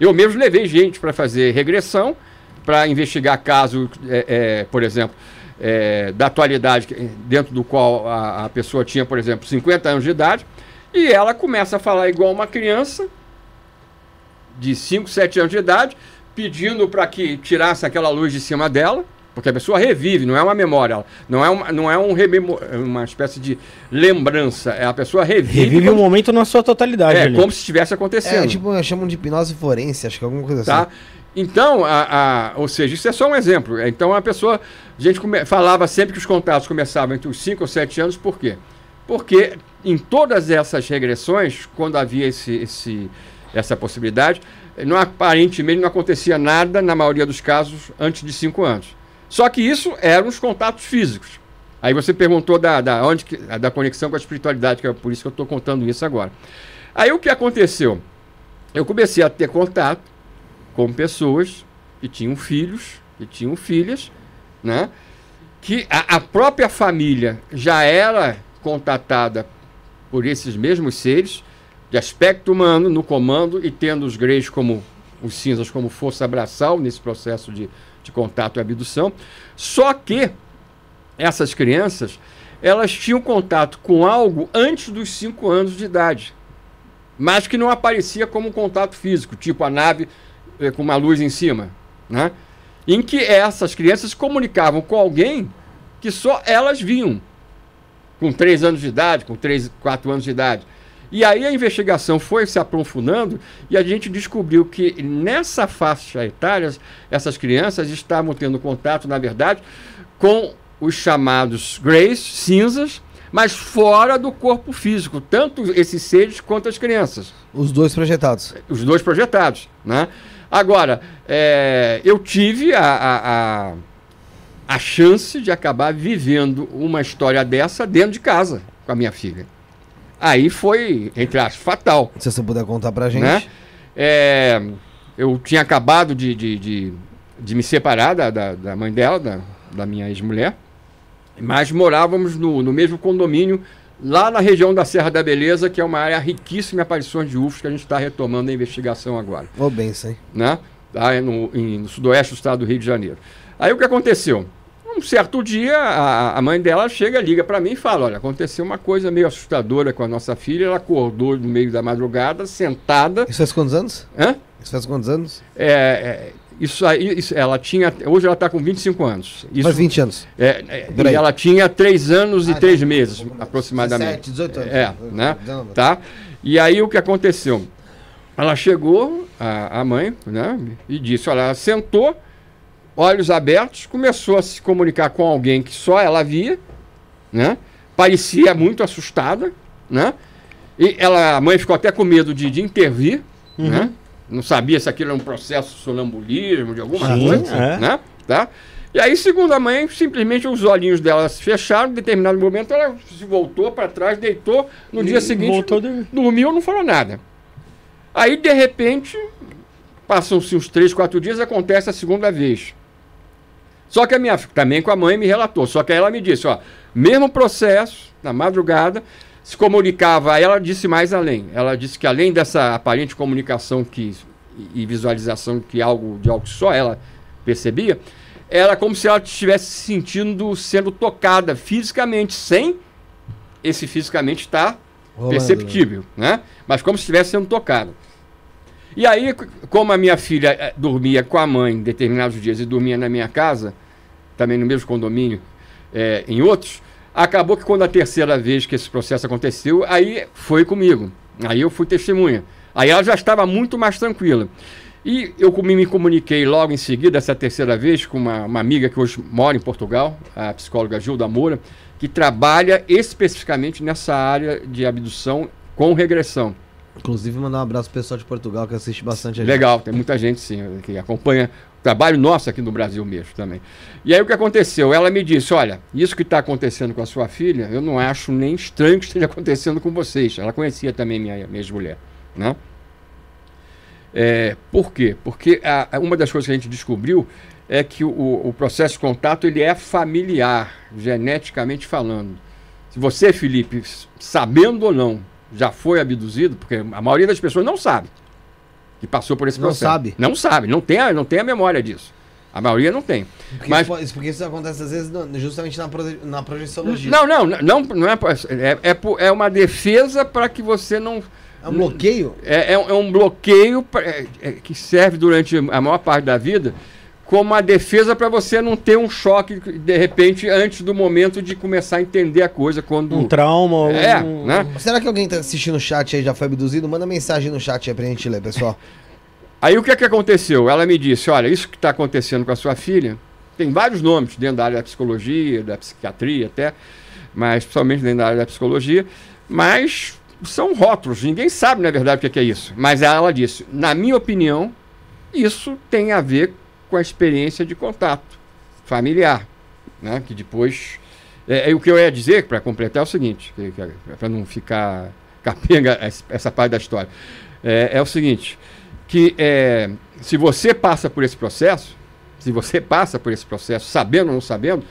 S3: Eu mesmo levei gente para fazer regressão, para investigar caso, é, é, por exemplo, é, da atualidade, dentro do qual a, a pessoa tinha, por exemplo, 50 anos de idade, e ela começa a falar igual uma criança de 5, 7 anos de idade, pedindo para que tirasse aquela luz de cima dela, porque a pessoa revive, não é uma memória, não é uma, não é um uma espécie de lembrança, é a pessoa revive.
S2: Revive o um momento na sua totalidade.
S3: É, ali. como se estivesse acontecendo. É,
S1: tipo, chamam de hipnose forense, acho que é alguma coisa
S3: tá? assim. Então, a, a, ou seja, isso é só um exemplo. Então, a pessoa, a gente come, falava sempre que os contatos começavam entre os 5 ou 7 anos, por quê? Porque em todas essas regressões, quando havia esse, esse, essa possibilidade, não, aparentemente não acontecia nada, na maioria dos casos, antes de cinco anos. Só que isso eram os contatos físicos. Aí você perguntou da, da, onde que, da conexão com a espiritualidade, que é por isso que eu estou contando isso agora. Aí o que aconteceu? Eu comecei a ter contato com pessoas que tinham filhos, que tinham filhas, né? que a, a própria família já era contatada por esses mesmos seres, de aspecto humano no comando e tendo os greys como os cinzas como força abraçal nesse processo de, de contato e abdução. Só que essas crianças elas tinham contato com algo antes dos 5 anos de idade, mas que não aparecia como um contato físico, tipo a nave eh, com uma luz em cima, né? em que essas crianças comunicavam com alguém que só elas viam, com 3 anos de idade, com 3, 4 anos de idade. E aí a investigação foi se aprofundando e a gente descobriu que nessa faixa etária, essas crianças estavam tendo contato, na verdade, com os chamados greys, cinzas, mas fora do corpo físico, tanto esses seres quanto as crianças.
S1: Os dois projetados.
S3: Os dois projetados, né? Agora, é, eu tive a, a, a, a chance de acabar vivendo uma história dessa dentro de casa com a minha filha. Aí foi, entre aspas, fatal.
S1: Se você puder contar pra gente.
S3: Né? É, eu tinha acabado de, de, de, de me separar da, da, da, mãe dela, da, da minha ex-mulher, mas morávamos no, no mesmo condomínio, lá na região da Serra da Beleza, que é uma área riquíssima em aparições de UFOs, que a gente está retomando a investigação agora.
S1: Ô, oh, bem, sim.
S3: Né? Tá, no, em, no sudoeste do estado do Rio de Janeiro. Aí o que aconteceu? Um certo dia, a, a mãe dela chega, liga para mim e fala: Olha, aconteceu uma coisa meio assustadora com a nossa filha. Ela acordou no meio da madrugada, sentada.
S1: Isso faz quantos anos?
S3: Hã?
S1: Isso faz quantos anos?
S3: É, é isso aí, isso, ela tinha. Hoje ela está com 25 anos. Isso,
S1: faz 20 anos.
S3: É, é, e ela tinha 3 anos e 3 meses, aproximadamente.
S1: 17, 18 anos.
S3: É, né? Tá? E aí o que aconteceu? Ela chegou, a, a mãe, né? E disse: Olha, ela sentou olhos abertos, começou a se comunicar com alguém que só ela via, né? Parecia muito assustada, né? E ela, a mãe ficou até com medo de, de intervir, uhum. né? não sabia se aquilo era um processo de sonambulismo, de alguma
S2: Sim,
S3: coisa,
S2: é.
S3: né? Tá? E aí, segundo a mãe, simplesmente os olhinhos dela se fecharam, em determinado momento ela se voltou para trás, deitou, no dia seguinte
S2: dormir.
S3: dormiu, não falou nada. Aí, de repente, passam-se uns três, quatro dias, acontece a segunda vez. Só que a minha também com a mãe me relatou, só que ela me disse, ó, mesmo processo, na madrugada, se comunicava, ela disse mais além. Ela disse que além dessa aparente comunicação que, e visualização que algo de algo que só ela percebia, era como se ela estivesse se sentindo sendo tocada fisicamente, sem esse fisicamente estar
S1: Rolando,
S3: perceptível, né? Mas como se estivesse sendo tocado. E aí, como a minha filha eh, dormia com a mãe em determinados dias e dormia na minha casa, também no mesmo condomínio, eh, em outros, acabou que quando a terceira vez que esse processo aconteceu, aí foi comigo. Aí eu fui testemunha. Aí ela já estava muito mais tranquila. E eu me comuniquei logo em seguida, essa terceira vez, com uma, uma amiga que hoje mora em Portugal, a psicóloga Gilda Moura, que trabalha especificamente nessa área de abdução com regressão.
S1: Inclusive, mandar um abraço pro pessoal de Portugal que assiste bastante a gente.
S3: Legal, tem muita gente sim que acompanha o trabalho nosso aqui no Brasil mesmo também. E aí o que aconteceu? Ela me disse: olha, isso que está acontecendo com a sua filha, eu não acho nem estranho que esteja acontecendo com vocês. Ela conhecia também minha, minha ex-mulher, né? É, por quê? Porque a- uma das coisas que a gente descobriu é que o, o processo de contato ele é familiar, geneticamente falando. Se você, Felipe, sabendo ou não, já foi abduzido, porque a maioria das pessoas não sabe que passou por esse
S1: Não
S3: processo.
S1: sabe.
S3: Não sabe, não tem, a, não tem a memória disso. A maioria não tem.
S1: Porque,
S3: Mas-
S1: isso, porque isso acontece às vezes justamente na, proje- na projeciologia.
S3: Não, não, não, não é, é, é, por- é uma defesa para que você não
S1: É um bloqueio?
S3: É, é um- é um bloqueio pra- é- é que serve durante a maior parte da vida como uma defesa para você não ter um choque, de repente, antes do momento de começar a entender a coisa. Quando...
S2: Um trauma.
S3: É,
S2: um...
S3: né?
S1: Será que alguém tá assistindo o chat aí já foi abduzido? Manda mensagem no chat aí pra gente ler, pessoal.
S3: Aí o que é que aconteceu? Ela me disse, olha, isso que está acontecendo com a sua filha, tem vários nomes dentro da área da psicologia, da psiquiatria até, mas principalmente dentro da área da psicologia, mas são rótulos, ninguém sabe na verdade o que é que é isso. Mas ela disse, na minha opinião, isso tem a ver com a experiência de contato familiar, né? Que depois... É, é o que eu ia dizer, para completar, é o seguinte, para não ficar capenga essa- parte da história, é, é o seguinte, que é, se você passa por esse processo, se você passa por esse processo, sabendo ou não sabendo,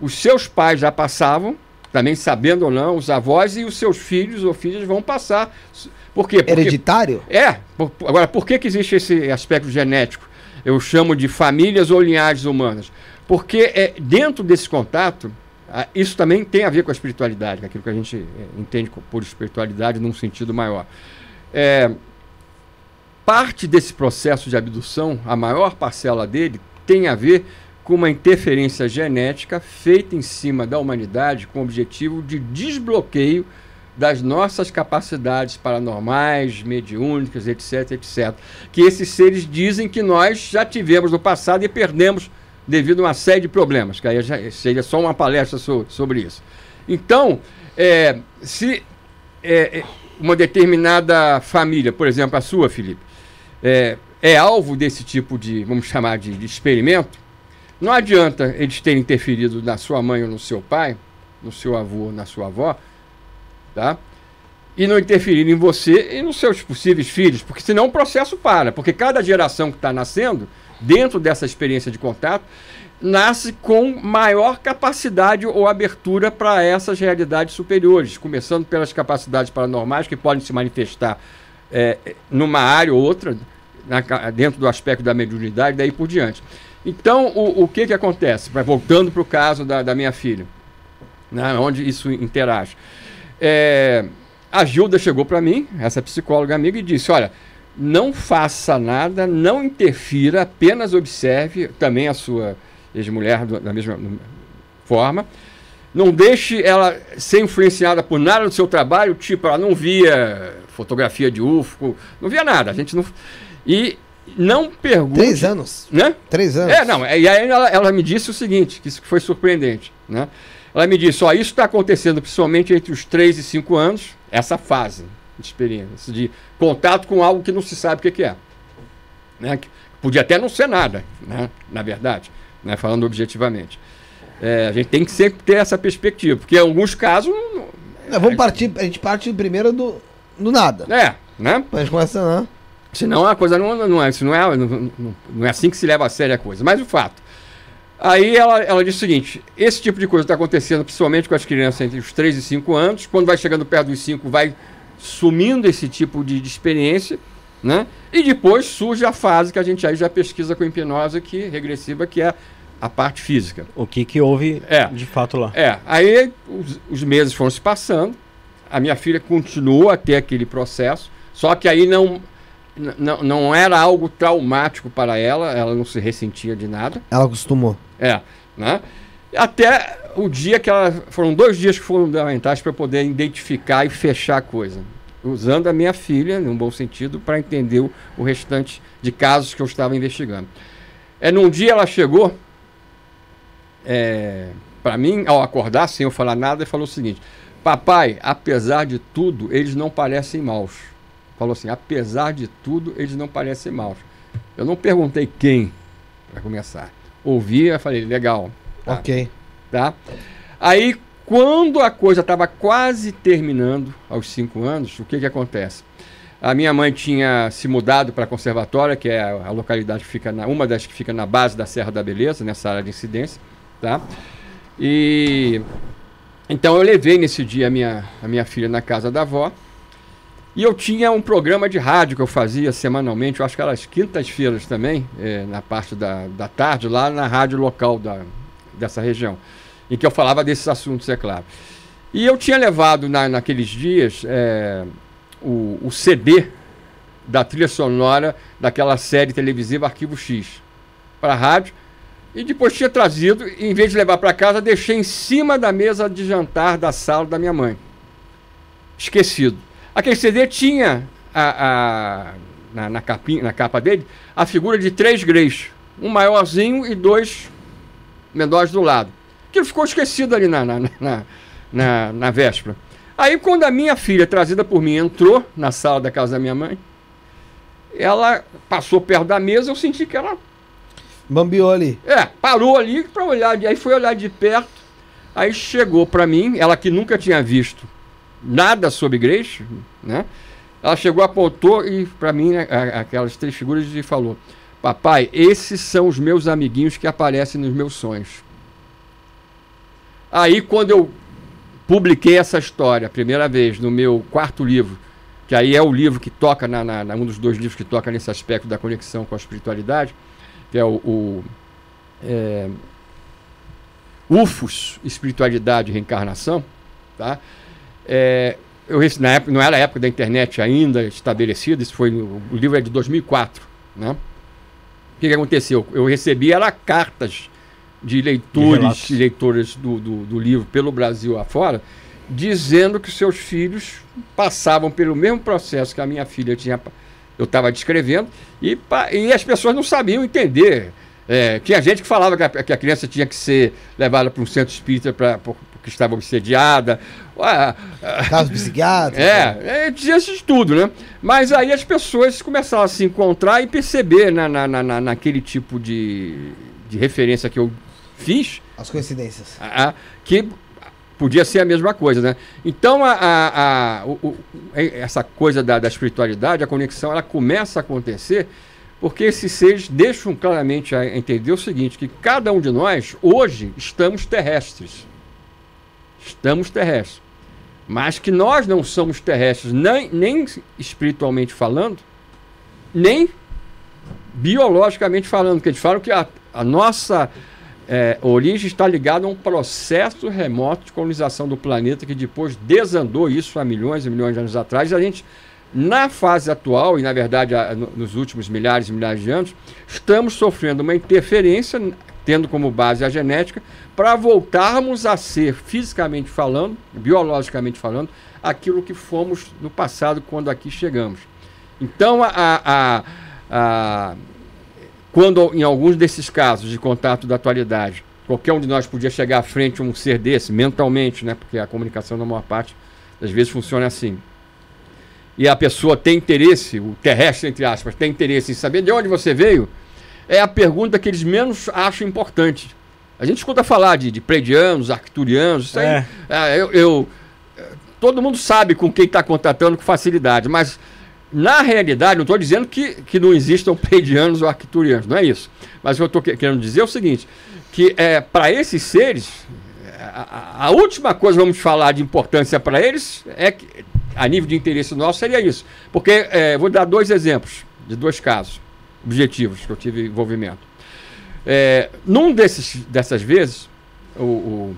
S3: os seus pais já passavam, também sabendo ou não, os avós e os seus filhos ou filhas vão passar. Por quê? Porque
S1: Hereditário?
S3: é. por- agora, por que, que existe esse aspecto genético? Eu chamo de famílias ou linhagens humanas. Porque é, dentro desse contato, isso também tem a ver com a espiritualidade, com aquilo que a gente é, entende por espiritualidade num sentido maior. É, parte desse processo de abdução, a maior parcela dele, tem a ver com uma interferência genética feita em cima da humanidade com o objetivo de desbloqueio das nossas capacidades paranormais, mediúnicas, etc, etc. Que esses seres dizem que nós já tivemos no passado e perdemos devido a uma série de problemas, que aí já seria só uma palestra so- sobre isso. Então, é, se é, é, uma determinada família, por exemplo, a sua, Felipe, é, é alvo desse tipo de, vamos chamar de, de experimento, não adianta eles terem interferido na sua mãe ou no seu pai, no seu avô ou na sua avó, tá? E não interferir em você e nos seus possíveis filhos, porque senão o processo para. Porque cada geração que está nascendo, dentro dessa experiência de contato, nasce com maior capacidade ou abertura para essas realidades superiores, começando pelas capacidades paranormais que podem se manifestar é, numa área ou outra, na dentro do aspecto da mediunidade, daí por diante. Então, o, o que, que acontece? Voltando para o caso da, da minha filha, né, onde isso interage. É, a Gilda chegou para mim, essa psicóloga amiga, e disse: Olha, não faça nada, não interfira, apenas observe, também a sua ex-mulher da mesma forma. Não deixe ela ser influenciada por nada do seu trabalho, tipo, ela não via fotografia de UFO, não via nada. A gente não. E não pergunte.
S1: Três anos.
S3: Né?
S1: Três anos.
S3: É, não, e aí ela, ela me disse o seguinte, que isso foi surpreendente, né? Ela me disse, ó, isso está acontecendo principalmente entre os 3 e 5 anos, essa fase de experiência, de contato com algo que não se sabe o que, é. Né? Que podia até não ser nada, né? na verdade, né? falando objetivamente. É, a gente tem que sempre ter essa perspectiva, porque em alguns casos. Não,
S1: vamos partir, a gente parte primeiro do, do nada.
S3: É, né?
S1: Gente começa, né?
S3: Senão a coisa não, não, é, não, é, não, não é assim que se leva a sério a coisa. Mas o fato. Aí ela, ela disse o seguinte: esse tipo de coisa está acontecendo principalmente com as crianças entre os 3 e 5 anos. Quando vai chegando perto dos 5, vai sumindo esse tipo de, de, experiência. Né? E depois surge a fase que a gente aí já pesquisa com hipnose que, regressiva, que é a parte física.
S2: O que, que houve
S3: é,
S2: de fato lá?
S3: É. Aí os, os meses foram se passando, a minha filha continuou a ter aquele processo, só que aí não não, não era algo traumático para ela, ela não se ressentia de nada.
S1: Ela acostumou.
S3: É, né? Até o dia que ela. Foram dois dias que foram fundamentais para poder identificar e fechar a coisa. Usando a minha filha, num bom sentido, para entender o, o, restante de casos que eu estava investigando. É, num dia ela chegou é, para mim, ao acordar, sem eu falar nada, e falou o seguinte: Papai, apesar de tudo, eles não parecem maus falou assim: apesar de tudo, eles não parecem maus. Eu não perguntei quem, para começar. Ouvi, eu falei: legal.
S1: Tá, ok.
S3: Tá? Aí, quando a coisa estava quase terminando, aos cinco anos, o que, que acontece? A minha mãe tinha se mudado para a Conservatória, que é a, a, localidade que fica na, uma das que fica na base da Serra da Beleza, nessa área de incidência, tá? E então eu levei nesse dia a minha, a minha filha na casa da avó e eu tinha um programa de rádio que eu fazia semanalmente, eu acho que era às quintas-feiras também, é, na parte da, da tarde, lá na rádio local da, dessa região, em que eu falava desses assuntos, é claro. E eu tinha levado na, naqueles dias é, o, o CD da trilha sonora daquela série televisiva Arquivo X para a rádio. E depois tinha trazido, em vez de levar para casa, deixei em cima da mesa de jantar da sala da minha mãe. Esquecido. Aquele CD tinha a, a, na, na, capinha, na capa dele a figura de três greys, um maiorzinho e dois menores do lado. Aquilo ficou esquecido ali na, na, na, na, na véspera. Aí, quando a minha filha, trazida por mim, entrou na sala da casa da minha mãe, ela passou perto da mesa, eu senti que ela.
S1: Bambiou ali.
S3: É, parou ali para olhar, aí foi olhar de perto, aí chegou para mim, ela que nunca tinha visto nada sobre igreja, né? Ela chegou, apontou e para mim né, aquelas três figuras e falou: "Papai, esses são os meus amiguinhos que aparecem nos meus sonhos". Aí quando eu publiquei essa história a primeira vez no meu quarto livro, que aí é o livro que toca na, na, na um dos dois livros que toca nesse aspecto da conexão com a espiritualidade, que é o, o é, UFOS, Espiritualidade e Reencarnação, tá? É, eu, na época, não era a época da internet ainda estabelecida, isso foi o livro é de 2004, né? O que, que aconteceu? Eu recebi era cartas de leitores e leitoras do, do, do, livro pelo Brasil afora, dizendo que seus filhos passavam pelo mesmo processo que a minha filha tinha, eu estava descrevendo, e, e as pessoas não sabiam entender. É, tinha gente que falava que a, que a, criança tinha que ser levada para um centro espírita pra, porque estava obsediada,
S1: Caso psiquiátrico.
S3: É, é, tinha isso tudo, né? Mas aí as pessoas começaram a se encontrar e perceber na, na, na, naquele tipo de, de referência que eu fiz.
S1: As coincidências.
S3: A, que podia ser a mesma coisa, né? Então, a, a, a o, essa coisa da, da espiritualidade, a conexão, ela começa a acontecer porque esses seres deixam claramente a entender o seguinte, que cada um de nós, hoje, estamos terrestres. Estamos terrestres. Mas que nós não somos terrestres, nem, nem espiritualmente falando, nem biologicamente falando, porque eles falam que a, a nossa é, origem está ligada a um processo remoto de colonização do planeta que depois desandou isso há milhões e milhões de anos atrás. E a gente, na fase atual, e na verdade a, no, nos últimos milhares e milhares de anos, estamos sofrendo uma interferência, tendo como base a genética, para voltarmos a ser, fisicamente falando, biologicamente falando, aquilo que fomos no passado quando aqui chegamos. Então, a, a, a, quando em alguns desses casos de contato da atualidade, qualquer um de nós podia chegar à frente a um ser desse, mentalmente, né, porque a comunicação, na maior parte das vezes, funciona assim. e a pessoa tem interesse, o terrestre, entre aspas, tem interesse em saber de onde você veio, é a pergunta que eles menos acham importante. A gente escuta falar de, de pleidianos, arcturianos, isso aí,
S2: É.
S3: é, eu, eu- todo mundo sabe com quem está contatando com facilidade, mas na realidade, não estou dizendo que, que não existam pleidianos ou arcturianos, não é isso. Mas o que eu estou querendo dizer é o seguinte, que é, para esses seres, a, a- última coisa que vamos falar de importância para eles é que, a nível de interesse nosso, seria isso. Porque, é, vou dar dois exemplos de dois casos objetivos que eu tive envolvimento. É, num desses, dessas vezes, o, o-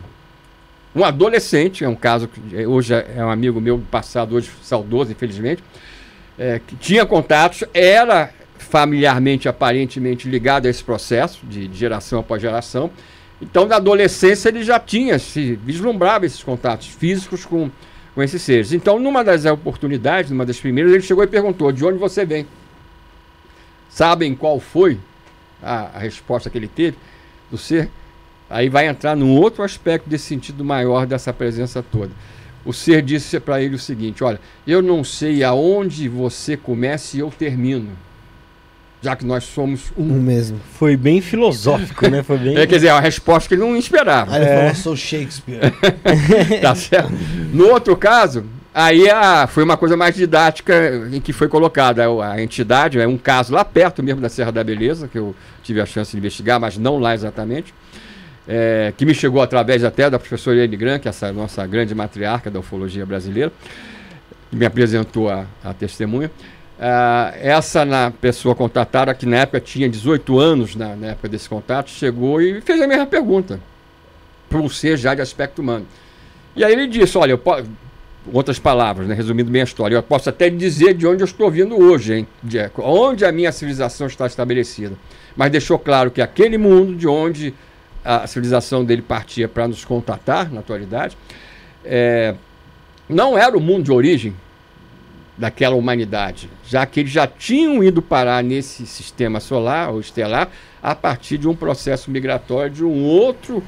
S3: um adolescente, é um caso que é, hoje é um amigo meu do passado, hoje saudoso, infelizmente, é, que tinha contatos, era familiarmente, aparentemente ligado a esse processo de, de geração após geração. Então, na adolescência, ele já tinha, se vislumbrava esses contatos físicos com, com esses seres. Então, numa das oportunidades, numa das primeiras, ele chegou e perguntou: de onde você vem? Sabem qual foi a, a resposta que ele teve do ser? Aí vai entrar num outro aspecto desse sentido maior dessa presença toda. O ser disse para ele o seguinte: Olha, eu não sei aonde você começa e eu termino, já que nós somos
S1: Um
S3: um.
S1: mesmo.
S2: Foi bem filosófico, né? Foi bem.
S3: É, quer dizer, é uma resposta que ele não esperava.
S1: Aí ele
S2: É.
S1: falou, sou Shakespeare.
S3: tá certo? No outro caso, aí a, foi uma coisa mais didática em que foi colocada a, a entidade, é um caso lá perto mesmo da Serra da Beleza, que eu tive a chance de investigar, mas não lá exatamente, é, que me chegou através até da professora Irene Gran, que é essa nossa grande matriarca da ufologia brasileira, que me apresentou a, a testemunha. Ah, essa na pessoa contatada, que na época tinha 18 anos, na, na época desse contato, chegou e fez a mesma pergunta para um ser já de aspecto humano. E aí ele disse, olha, eu posso, outras palavras, né, resumindo bem a história, eu posso até dizer de onde eu estou vindo hoje, hein, de, onde a minha civilização está estabelecida. Mas deixou claro que aquele mundo de onde a civilização dele partia para nos contatar, na atualidade, é, não era o mundo de origem daquela humanidade, já que eles já tinham ido parar nesse sistema solar ou estelar a partir de um processo migratório de um outro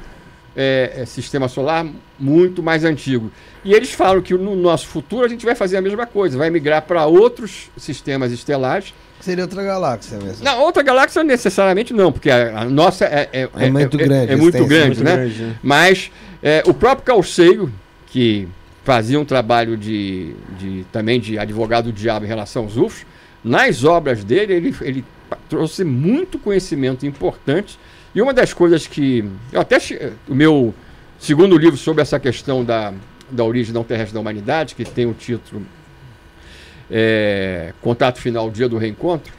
S3: é, é, sistema solar muito mais antigo. E eles falam que no nosso futuro a gente vai fazer a mesma coisa, vai migrar para outros sistemas estelares.
S1: Seria outra galáxia mesmo.
S3: Na outra galáxia necessariamente não, porque a, a nossa é, é,
S1: É muito grande,
S3: É, muito grande,
S2: Muito
S3: né?
S2: grande, né?
S3: Mas é, o próprio Calceiro, que fazia um trabalho de, de- também de advogado do diabo em relação aos UFOs, nas obras dele ele, ele trouxe muito conhecimento importante. E uma das coisas que. Eu até. O meu segundo livro sobre essa questão da, da origem não terrestre da humanidade, que tem o título é, Contato Final, Dia do Reencontro,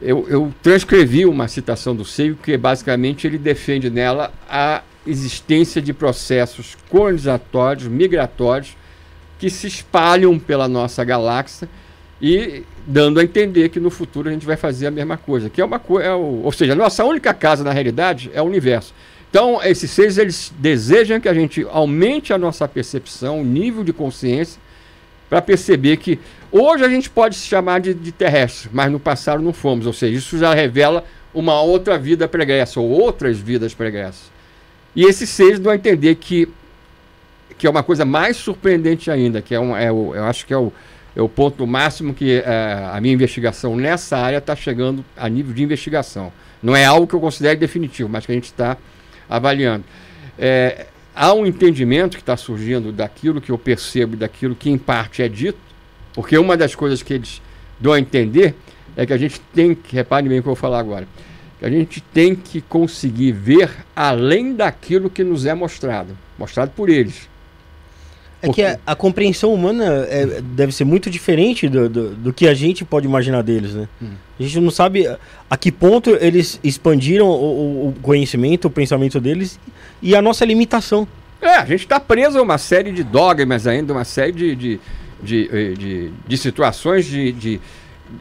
S3: eu, eu transcrevi uma citação do Seio, que basicamente ele defende nela a existência de processos colonizatórios, migratórios, que se espalham pela nossa galáxia e dando a entender que no futuro a gente vai fazer a mesma coisa, que é uma coisa, ou seja, a nossa única casa na realidade é o universo. Então, esses seres eles desejam que a gente aumente a nossa percepção, o nível de consciência, para perceber que hoje a gente pode se chamar de, de terrestre, mas no passado não fomos. Ou seja, isso já revela uma outra vida pregressa, ou outras vidas pregressas. E esses seres dão a entender que, que é uma coisa mais surpreendente ainda, que é, um, é o, eu acho que é o, é o ponto máximo que é, a minha investigação nessa área está chegando a nível de investigação. Não é algo que eu considere definitivo, mas que a gente está avaliando. É, há um entendimento que está surgindo daquilo que eu percebo daquilo que em parte é dito, porque uma das coisas que eles dão a entender é que a gente tem que, reparem bem o que eu vou falar agora, que a gente tem que conseguir ver além daquilo que nos é mostrado, mostrado por eles.
S2: É que a, a compreensão humana é- deve ser muito diferente do, do, do que a gente pode imaginar deles, né?
S3: Hum.
S2: A gente não sabe a- que ponto eles expandiram o, o- o conhecimento, o pensamento deles e a nossa limitação.
S3: É, a gente está preso a uma série de dogmas ainda, uma série de, de, de, eh, de, de situações de, de-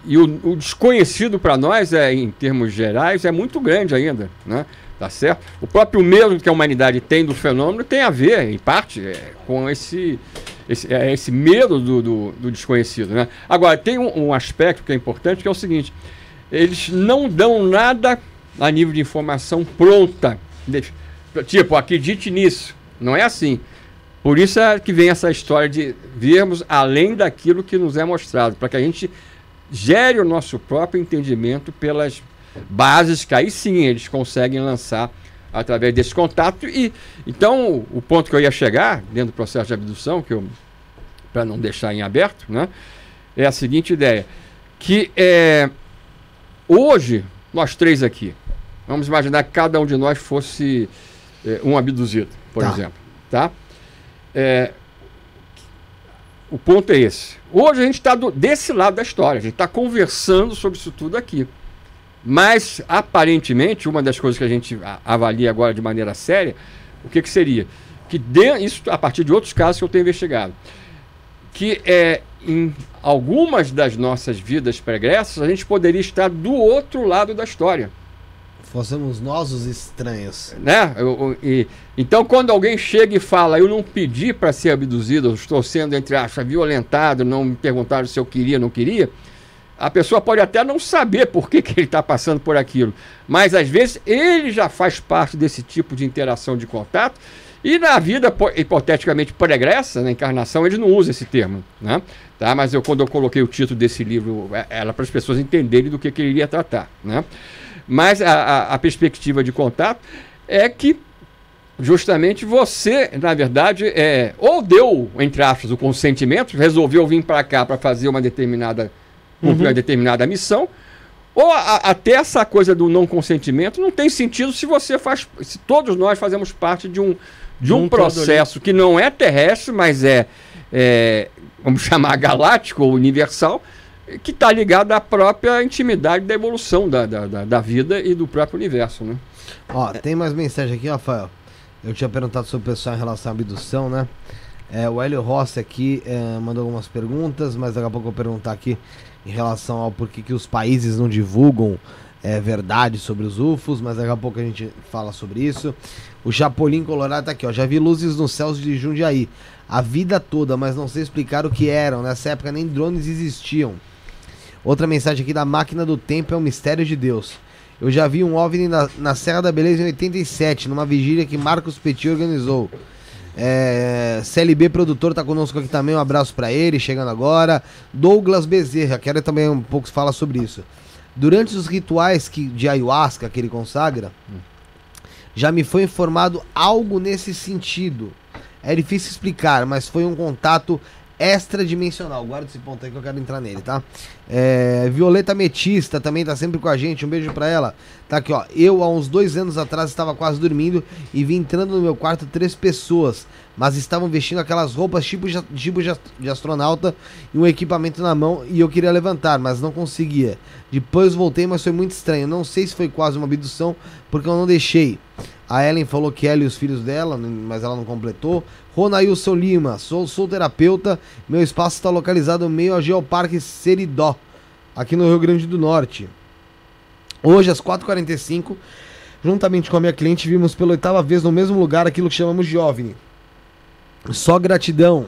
S3: e o, o desconhecido para nós, é, em termos gerais, é muito grande ainda, né? Tá certo? O próprio medo que a humanidade tem do fenômeno tem a ver, em parte, é, com esse, esse, é, esse medo do, do, do desconhecido, né? Agora, tem um, um aspecto que é importante, que é o seguinte, eles não dão nada a nível de informação pronta. Tipo, acredite nisso. Não é assim. Por isso é que vem essa história de vermos além daquilo que nos é mostrado, para que a gente gere o nosso próprio entendimento pelas bases que aí sim eles conseguem lançar através desse contato. E então o ponto que eu ia chegar dentro do processo de abdução, que eu para não deixar em aberto, né, é a seguinte ideia: que é, hoje nós três aqui, vamos imaginar que cada um de nós fosse é, um abduzido, por tá. exemplo, tá? É, o ponto é esse. Hoje a gente está desse lado da história, a gente está conversando sobre isso tudo aqui. Mas, aparentemente, uma das coisas que a gente avalia agora de maneira séria, o que, que seria? Que de, isso a partir de outros casos que eu tenho investigado. Que é, em algumas das nossas vidas pregressas, a gente poderia estar do outro lado da história.
S1: Fossemos nós os estranhos.
S3: Né? Eu, eu, e, então, quando alguém chega e fala, eu não pedi para ser abduzido, eu estou sendo, entre aspas, violentado, não me perguntaram se eu queria ou não queria, a pessoa pode até não saber por que, que ele está passando por aquilo, mas às vezes ele já faz parte desse tipo de interação de contato. E na vida hipoteticamente pregressa, na encarnação, ele não usa esse termo. Né? Tá? Mas eu, quando eu coloquei o título desse livro, é, era para as pessoas entenderem do que, que ele iria tratar. Né? Mas a, a, a perspectiva de contato é que justamente você, na verdade, é, ou deu, entre aspas, o consentimento, resolveu vir para cá para fazer uma determinada, cumprir uhum. uma determinada missão, ou a, até essa coisa do não consentimento não tem sentido se você faz, se todos nós fazemos parte de um, de um processo que não é terrestre, mas é, é vamos chamar galáctico ou universal, que está ligado à própria intimidade da evolução da, da, da, da, vida e do próprio universo, né?
S1: Ó, tem mais mensagem aqui, Rafael. Eu tinha perguntado sobre o pessoal em relação à abdução, né? É, o Hélio Rossi aqui é, mandou algumas perguntas, mas daqui a pouco eu vou perguntar aqui em relação ao porquê que os países não divulgam é, verdade sobre os UFOs, mas daqui a pouco a gente fala sobre isso. O Chapolin Colorado tá aqui, ó. Já vi luzes nos céus de Jundiaí a vida toda, mas não sei explicar o que eram. Nessa época nem drones existiam. Outra mensagem aqui da máquina do tempo é um mistério de Deus. Eu já vi um OVNI na, na Serra da Beleza em 87, numa vigília que Marcos Petit organizou. É, CLB produtor tá conosco aqui também, um abraço para ele, chegando agora. Douglas Bezerra, quero também um pouco falar sobre isso. Durante os rituais que, de ayahuasca que ele consagra, já me foi informado algo nesse sentido. É difícil explicar, mas foi um contato extradimensional. Guarda esse ponto aí que eu quero entrar nele, tá? É, Violeta Metista também tá sempre com a gente. Um beijo pra ela. Tá aqui, ó. Eu, há uns dois anos atrás, estava quase dormindo e vi entrando no meu quarto três pessoas, mas estavam vestindo aquelas roupas tipo, tipo de astronauta e um equipamento na mão e eu queria levantar, mas não conseguia. Depois voltei, mas foi muito estranho. Não sei se foi quase uma abdução, porque eu não deixei. A Ellen falou que ela e os filhos dela, mas ela não completou. Ronailson Lima, sou, sou terapeuta. Meu espaço está localizado meio ao Geoparque Seridó, aqui no Rio Grande do Norte. Hoje, às 4h45, juntamente com a minha cliente, vimos pela oitava vez no mesmo lugar aquilo que chamamos de OVNI. Só gratidão.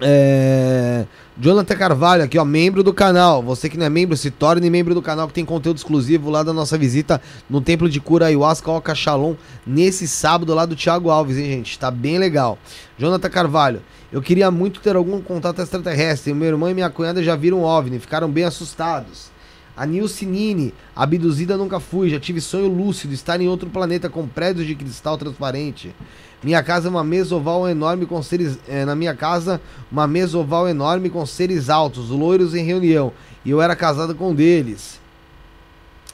S1: É... Jonathan Carvalho, aqui, ó, membro do canal. Você que não é membro, se torne membro do canal que tem conteúdo exclusivo lá da nossa visita no Templo de Cura Ayahuasca Oca Shalom nesse sábado lá do Thiago Alves, hein, gente? Tá bem legal. Jonathan Carvalho, eu queria muito ter algum contato extraterrestre. Meu irmão e minha cunhada já viram OVNI, ficaram bem assustados. A Nilce Nini, abduzida nunca fui, já tive sonho lúcido, estar em outro planeta com prédios de cristal transparente. Minha casa é uma mesa oval enorme com seres. É, na minha casa, uma mesa oval enorme com seres altos, loiros em reunião. E eu era casado com um deles.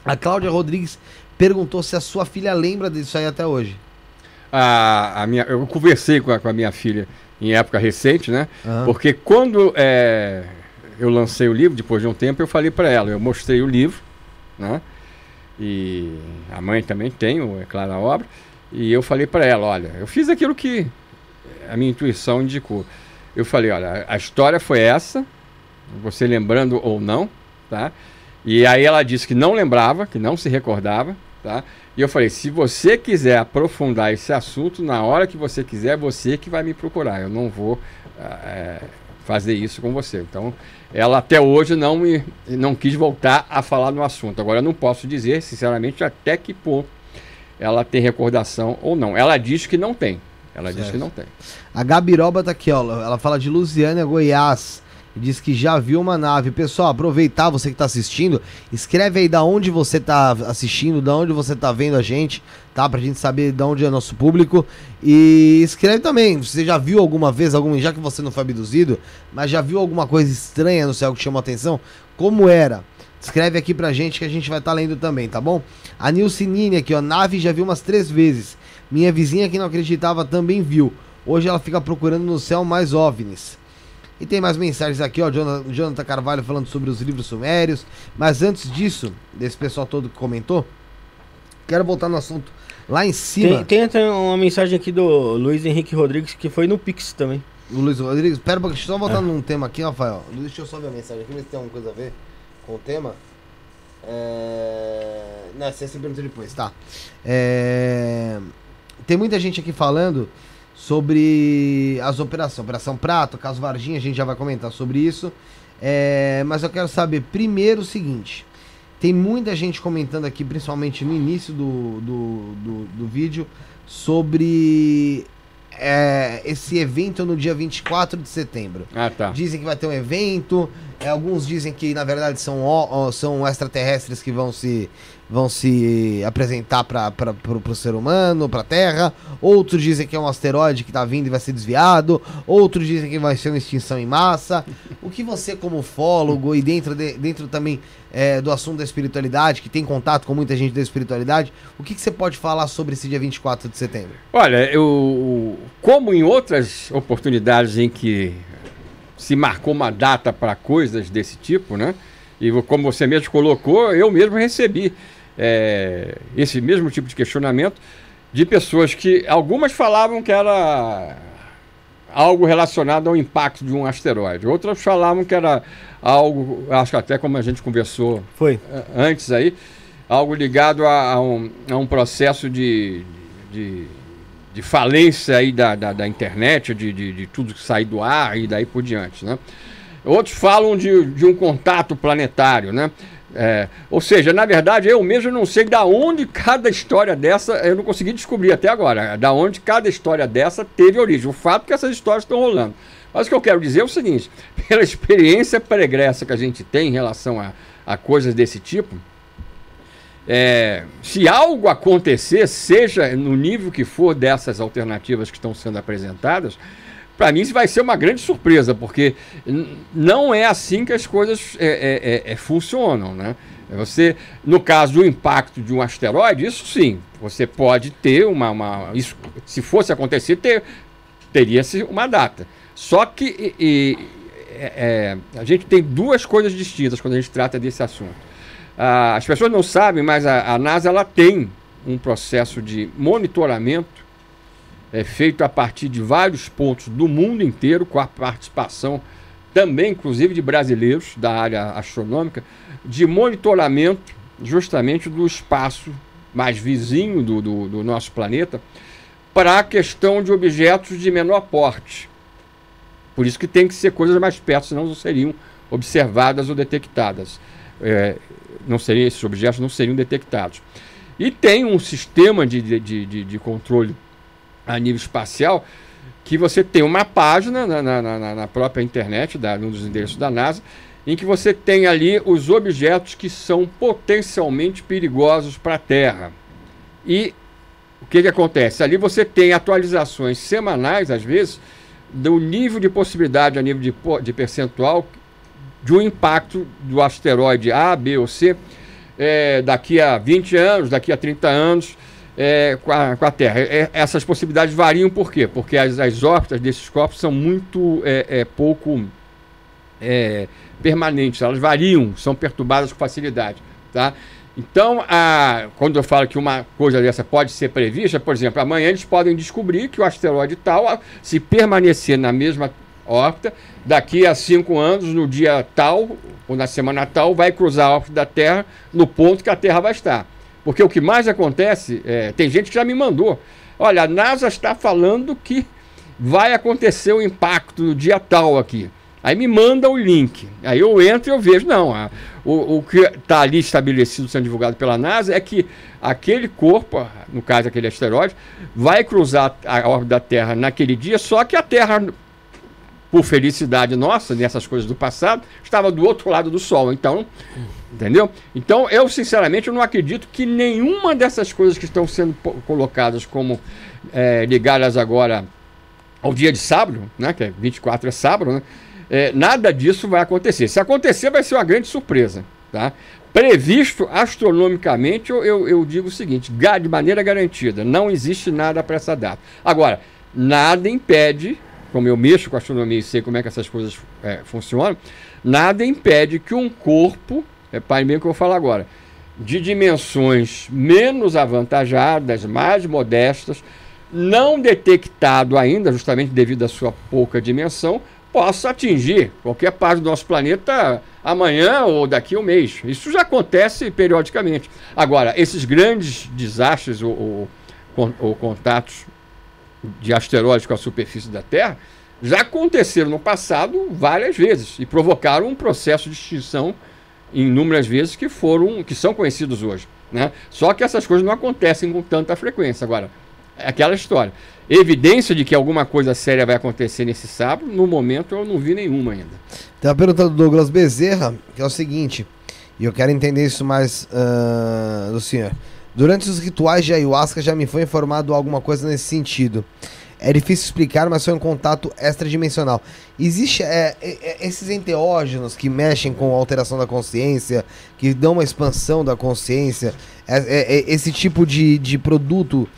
S1: A Cláudia Rodrigues perguntou se a sua filha lembra disso aí até hoje.
S3: A, a minha, eu conversei com a, com a minha filha em época recente, né? Uhum. Porque quando é, eu lancei o livro, depois de um tempo, eu falei para ela, eu mostrei o livro, né? E a mãe também tem, é claro, a obra. E eu falei para ela, olha, eu fiz aquilo que a minha intuição indicou. Eu falei, olha, a história foi essa, você lembrando ou não, tá? E aí ela disse que não lembrava, que não se recordava, tá? E eu falei, se você quiser aprofundar esse assunto, na hora que você quiser, você que vai me procurar. Eu não vou é, fazer isso com você. Então, ela até hoje não me não quis voltar a falar no assunto. Agora, eu não posso dizer, sinceramente, até que ponto ela tem recordação ou não. Ela diz que não tem. Ela certo. diz que não tem.
S1: A Gabiroba tá aqui, ó. Ela fala de Lusiânia, Goiás. Diz que já viu uma nave. Pessoal, aproveitar você que está assistindo, escreve aí da onde você está assistindo, da onde você está vendo a gente, tá? Pra gente saber de onde é nosso público. E escreve também, você já viu alguma vez, algum, já que você não foi abduzido, mas já viu alguma coisa estranha no céu que chamou a atenção? Como era? Escreve aqui pra gente que a gente vai estar tá lendo também, tá bom? A Nilcinine aqui, ó, nave já viu umas três vezes. Minha vizinha que não acreditava também viu. Hoje ela fica procurando no céu mais OVNIs. E tem mais mensagens aqui, ó, Jonathan, Carvalho falando sobre os livros sumérios. Mas antes disso, desse pessoal todo que comentou, quero voltar no assunto lá em cima.
S2: Tem, tem uma mensagem aqui do Luiz Henrique Rodrigues que foi no Pix também.
S1: O Luiz Rodrigues, pera, deixa eu só voltar é. num tema aqui, Rafael. Deixa eu só ver a mensagem aqui, ver se tem alguma coisa a ver com o tema. É... Não, você pergunta depois, tá. É... Tem muita gente aqui falando sobre as operações. Operação Prato, caso Varginha, a gente já vai comentar sobre isso. É, mas eu quero saber primeiro o seguinte: tem muita gente comentando aqui, principalmente no início do, do, do, do vídeo, sobre é, esse evento no dia 24 de setembro.
S3: Ah, tá.
S1: Dizem que vai ter um evento, é, alguns dizem que na verdade são, são extraterrestres que vão se, vão se apresentar para o ser humano, para a Terra. Outros dizem que é um asteroide que está vindo e vai ser desviado. Outros dizem que vai ser uma extinção em massa. O que você, como ufólogo e dentro, de, dentro também é, do assunto da espiritualidade, que tem contato com muita gente da espiritualidade, o que, que você pode falar sobre esse dia 24 de setembro?
S3: Olha, eu, como em outras oportunidades em que se marcou uma data para coisas desse tipo, né? E como você mesmo colocou, eu mesmo recebi é, esse mesmo tipo de questionamento de pessoas que algumas falavam que era algo relacionado ao impacto de um asteroide, outras falavam que era algo, acho que até como a gente conversou
S2: Foi.
S3: antes aí, algo ligado a, a, um, a um, processo de, de, de falência aí da, da, da internet, de, de, de, tudo que sai do ar e daí por diante, né? Outros falam de, de um contato planetário, né? É, ou seja, na verdade, eu mesmo não sei da onde cada história dessa, eu não consegui descobrir até agora, da onde cada história dessa teve origem. O fato é que essas histórias estão rolando. Mas o que eu quero dizer é o seguinte: pela experiência pregressa que a gente tem em relação a, a coisas desse tipo, é, se algo acontecer, seja no nível que for dessas alternativas que estão sendo apresentadas, para mim isso vai ser uma grande surpresa, porque não é assim que as coisas é, é, é, é, funcionam, né? Você, no caso do impacto de um asteroide, isso sim, você pode ter uma, uma isso, se fosse acontecer, ter, teria-se uma data. Só que e, é, é, a gente tem duas coisas distintas quando a gente trata desse assunto. Ah, as pessoas não sabem, mas a, a NASA ela tem um processo de monitoramento é feito a partir de vários pontos do mundo inteiro, com a participação também, inclusive, de brasileiros da área astronômica, de monitoramento justamente do espaço mais vizinho do, do, do nosso planeta para a questão de objetos de menor porte. Por isso que tem que ser coisas mais perto, senão não seriam observadas ou detectadas. É, não seriam, esses objetos não seriam detectados. E tem um sistema de, de, de, de controle a nível espacial, que você tem uma página na, na, na, na própria internet, da, um dos endereços da NASA, em que você tem ali os objetos que são potencialmente perigosos para a Terra. E o que, que acontece? Ali você tem atualizações semanais, às vezes, do nível de possibilidade a nível de, de percentual de um impacto do asteroide A, B ou C é, daqui a 20 anos, daqui a 30 anos é, com, a, com, a, Terra. É, essas possibilidades variam por quê? Porque as, as órbitas desses corpos são muito é, é pouco é, permanentes, elas variam, são perturbadas com facilidade. Tá? Então, a, quando eu falo que uma coisa dessa pode ser prevista, por exemplo, amanhã eles podem descobrir que o asteroide tal, se permanecer na mesma órbita, daqui a cinco anos, no dia tal, ou na semana tal, vai cruzar a órbita da Terra no ponto que a Terra vai estar. Porque o que mais acontece, é, tem gente que já me mandou. Olha, a NASA está falando que vai acontecer o impacto no dia tal aqui. Aí me manda o link. Aí eu entro e eu vejo, não, a, o, o que está ali estabelecido, sendo divulgado pela NASA, é que aquele corpo, no caso aquele asteroide, vai cruzar a órbita da Terra naquele dia, só que a Terra, por felicidade nossa, nessas coisas do passado, estava do outro lado do Sol. Então, entendeu? Então, eu sinceramente eu não acredito que nenhuma dessas coisas que estão sendo colocadas como é, ligadas agora ao dia de sábado, né, que é 24 é sábado, né, é, nada disso vai acontecer. Se acontecer, vai ser uma grande surpresa. Tá? Previsto astronomicamente, eu, eu, eu digo o seguinte: de maneira garantida, não existe nada para essa data. Agora, nada impede, como eu mexo com astronomia e sei como é que essas coisas é, funcionam, nada impede que um corpo, é pai mesmo que eu falar agora, de dimensões menos avantajadas, mais modestas, não detectado ainda, justamente devido à sua pouca dimensão, possa atingir qualquer parte do nosso planeta amanhã ou daqui a um mês. Isso já acontece periodicamente. Agora, esses grandes desastres ou, ou, ou contatos de asteroides com a superfície da Terra já aconteceram no passado várias vezes e provocaram um processo de extinção inúmeras vezes que foram que são conhecidos hoje, né? Só que essas coisas não acontecem com tanta frequência. Agora, é aquela história evidência de que alguma coisa séria vai acontecer nesse sábado, no momento eu não vi nenhuma ainda.
S1: Tem uma pergunta do Douglas Bezerra, que é o seguinte, e eu quero entender isso mais uh, do senhor. Durante os rituais de ayahuasca já me foi informado alguma coisa nesse sentido. É difícil explicar, mas foi um contato extradimensional. Existe é, é, é esses enteógenos que mexem com a alteração da consciência, que dão uma expansão da consciência, é, é, é esse tipo de, de produto,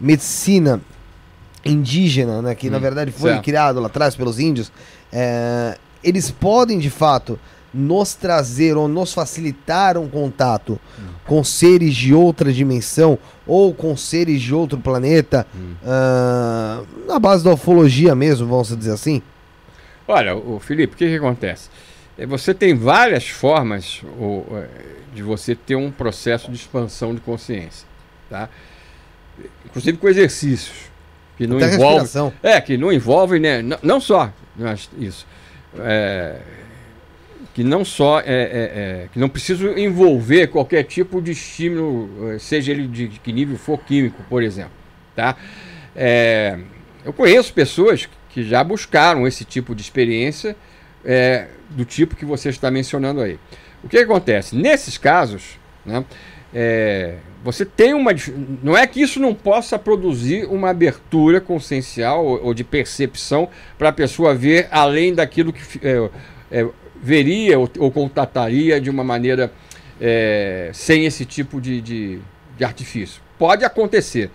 S1: medicina, indígena, né, que hum, na verdade foi certo. criado lá atrás pelos índios, é, eles podem de fato nos trazer ou nos facilitar um contato hum. com seres de outra dimensão ou com seres de outro planeta, hum. uh, na base da ufologia mesmo, vamos dizer assim?
S3: Olha, o Felipe, o que, que acontece? É, você tem várias formas é, de você ter um processo de expansão de consciência, tá? Inclusive com exercícios que não Até envolve. É, que não envolve, né? Não, não só isso. É, que não só é, é, é, que não precisa envolver qualquer tipo de estímulo, é, seja ele de, de que nível for químico, por exemplo. Tá? É, eu conheço pessoas que já buscaram esse tipo de experiência é, do tipo que você está mencionando aí. O que acontece? Nesses casos, né, é, você tem uma. Não é que isso não possa produzir uma abertura consciencial ou, ou de percepção para a pessoa ver além daquilo que é, veria ou, ou, contataria de uma maneira é, sem esse tipo de, de, de artifício. Pode acontecer,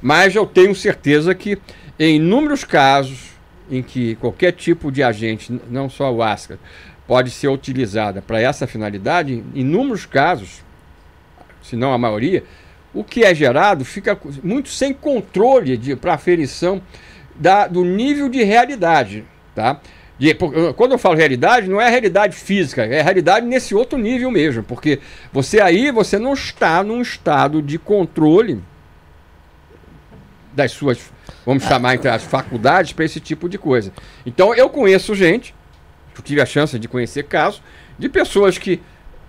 S3: mas eu tenho certeza que em inúmeros casos em que qualquer tipo de agente, não só o ASCA, pode ser utilizada para essa finalidade, em inúmeros casos se não a maioria, o que é gerado fica muito sem controle para aferição da, do nível de realidade. Tá? De, quando eu falo realidade, não é realidade física, é realidade nesse outro nível mesmo, porque você aí você não está num estado de controle das suas, vamos chamar entre as faculdades para esse tipo de coisa. Então eu conheço gente, eu tive a chance de conhecer casos de pessoas que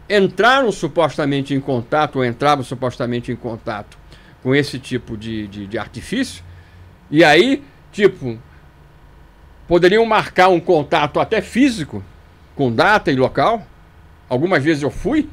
S3: entraram supostamente em contato, ou entravam supostamente em contato com esse tipo de, de, de artifício, e aí, tipo, poderiam marcar um contato até físico, com data e local. Algumas vezes eu fui,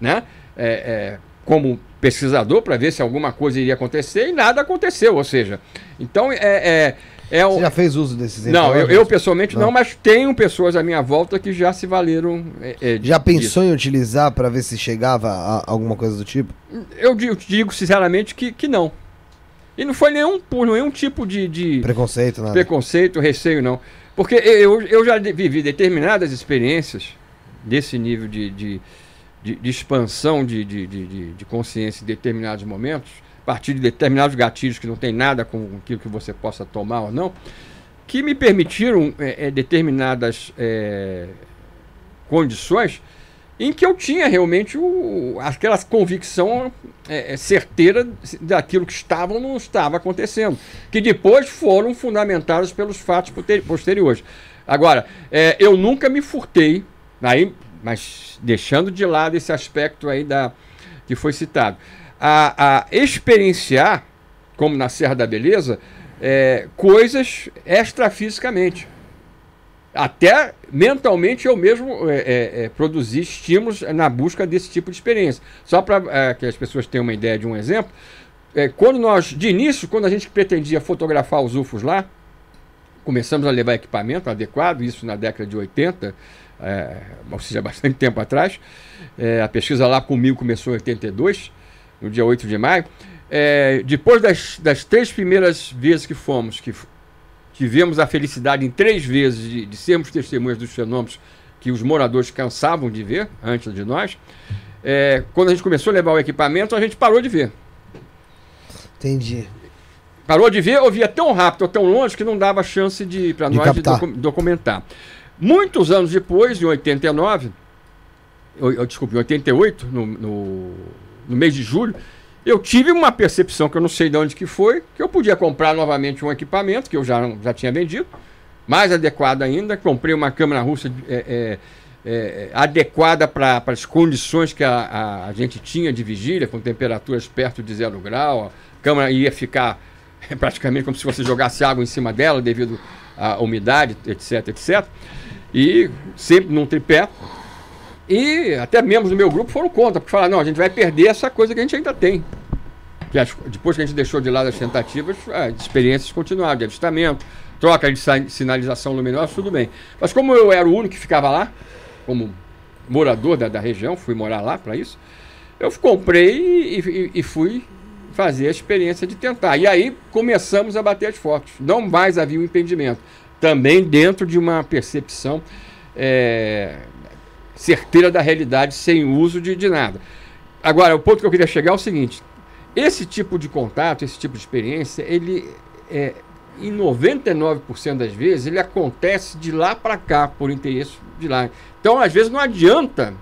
S3: né? É, é, como pesquisador para ver se alguma coisa iria acontecer e nada aconteceu. Ou seja, então é, é é
S1: Você já fez uso desses
S3: Não, eu, eu, pessoalmente não. não. mas tenho pessoas à minha volta que já se valeram.
S1: É, é, já pensou disso. em utilizar para ver se chegava a alguma coisa do tipo?
S3: Eu digo, digo sinceramente que, que não. E não foi nenhum, nenhum tipo de, de.
S1: Preconceito, nada.
S3: Preconceito, receio, não. Porque eu, eu já vivi determinadas experiências desse nível de, de, de, de expansão de, de, de, de consciência em determinados momentos a partir de determinados gatilhos que não tem nada com aquilo que você possa tomar ou não, que me permitiram é, é, determinadas é, condições em que eu tinha realmente o, aquela convicção é, é, certeira daquilo que estava ou não estava acontecendo, que depois foram fundamentados pelos fatos posteriores. Agora, é, eu nunca me furtei, aí, mas deixando de lado esse aspecto aí da, que foi citado, a, a experienciar, como na Serra da Beleza, é, coisas extrafisicamente. Até mentalmente eu mesmo é, é, é produzi estímulos na busca desse tipo de experiência. Só para é, que as pessoas tenham uma ideia de um exemplo, é, quando nós, de início, quando a gente pretendia fotografar os UFOs lá, começamos a levar equipamento adequado, isso na década de 80, é, ou seja, bastante tempo atrás. A pesquisa lá comigo começou em 82, no dia 8 de maio. Depois das, das três primeiras vezes que fomos, que tivemos a felicidade em três vezes de, de sermos testemunhas dos fenômenos que os moradores cansavam de ver antes de nós, é, quando a gente começou a levar o equipamento, a gente parou de ver.
S1: Entendi.
S3: Parou de ver ou via tão rápido ou tão longe que não dava chance de para nós
S1: captar.
S3: de docu documentar. Muitos anos depois, em 89, eu, eu, desculpa, em 88, no, no, no mês de julho, eu tive uma percepção que eu não sei de onde que foi, que eu podia comprar novamente um equipamento que eu já, já tinha vendido, mais adequado ainda. Comprei uma câmera russa é, é, é, adequada para as condições que a, a, a, gente tinha de vigília, com temperaturas perto de zero grau, câmera ia ficar praticamente como se você jogasse água em cima dela devido à umidade, etc, etc. E sempre num tripé. E até membros do meu grupo foram contra, porque falaram, não, a gente vai perder essa coisa que a gente ainda tem. depois que a gente deixou de lado as tentativas, as experiências continuaram, de avistamento, troca de sinalização luminosa, tudo bem. Mas como eu era o único que ficava lá, como morador da, da região, fui morar lá para isso, eu comprei e, e, e fui fazer a experiência de tentar. E aí começamos a bater as fotos. Não mais havia um impedimento. Também dentro de uma percepção é, certeira da realidade, sem uso de, de nada. Agora, o ponto que eu queria chegar é o seguinte: esse tipo de contato, esse tipo de experiência, ele é, em 99% das vezes, ele acontece de lá para cá, por interesse de lá. Então, às vezes, não adianta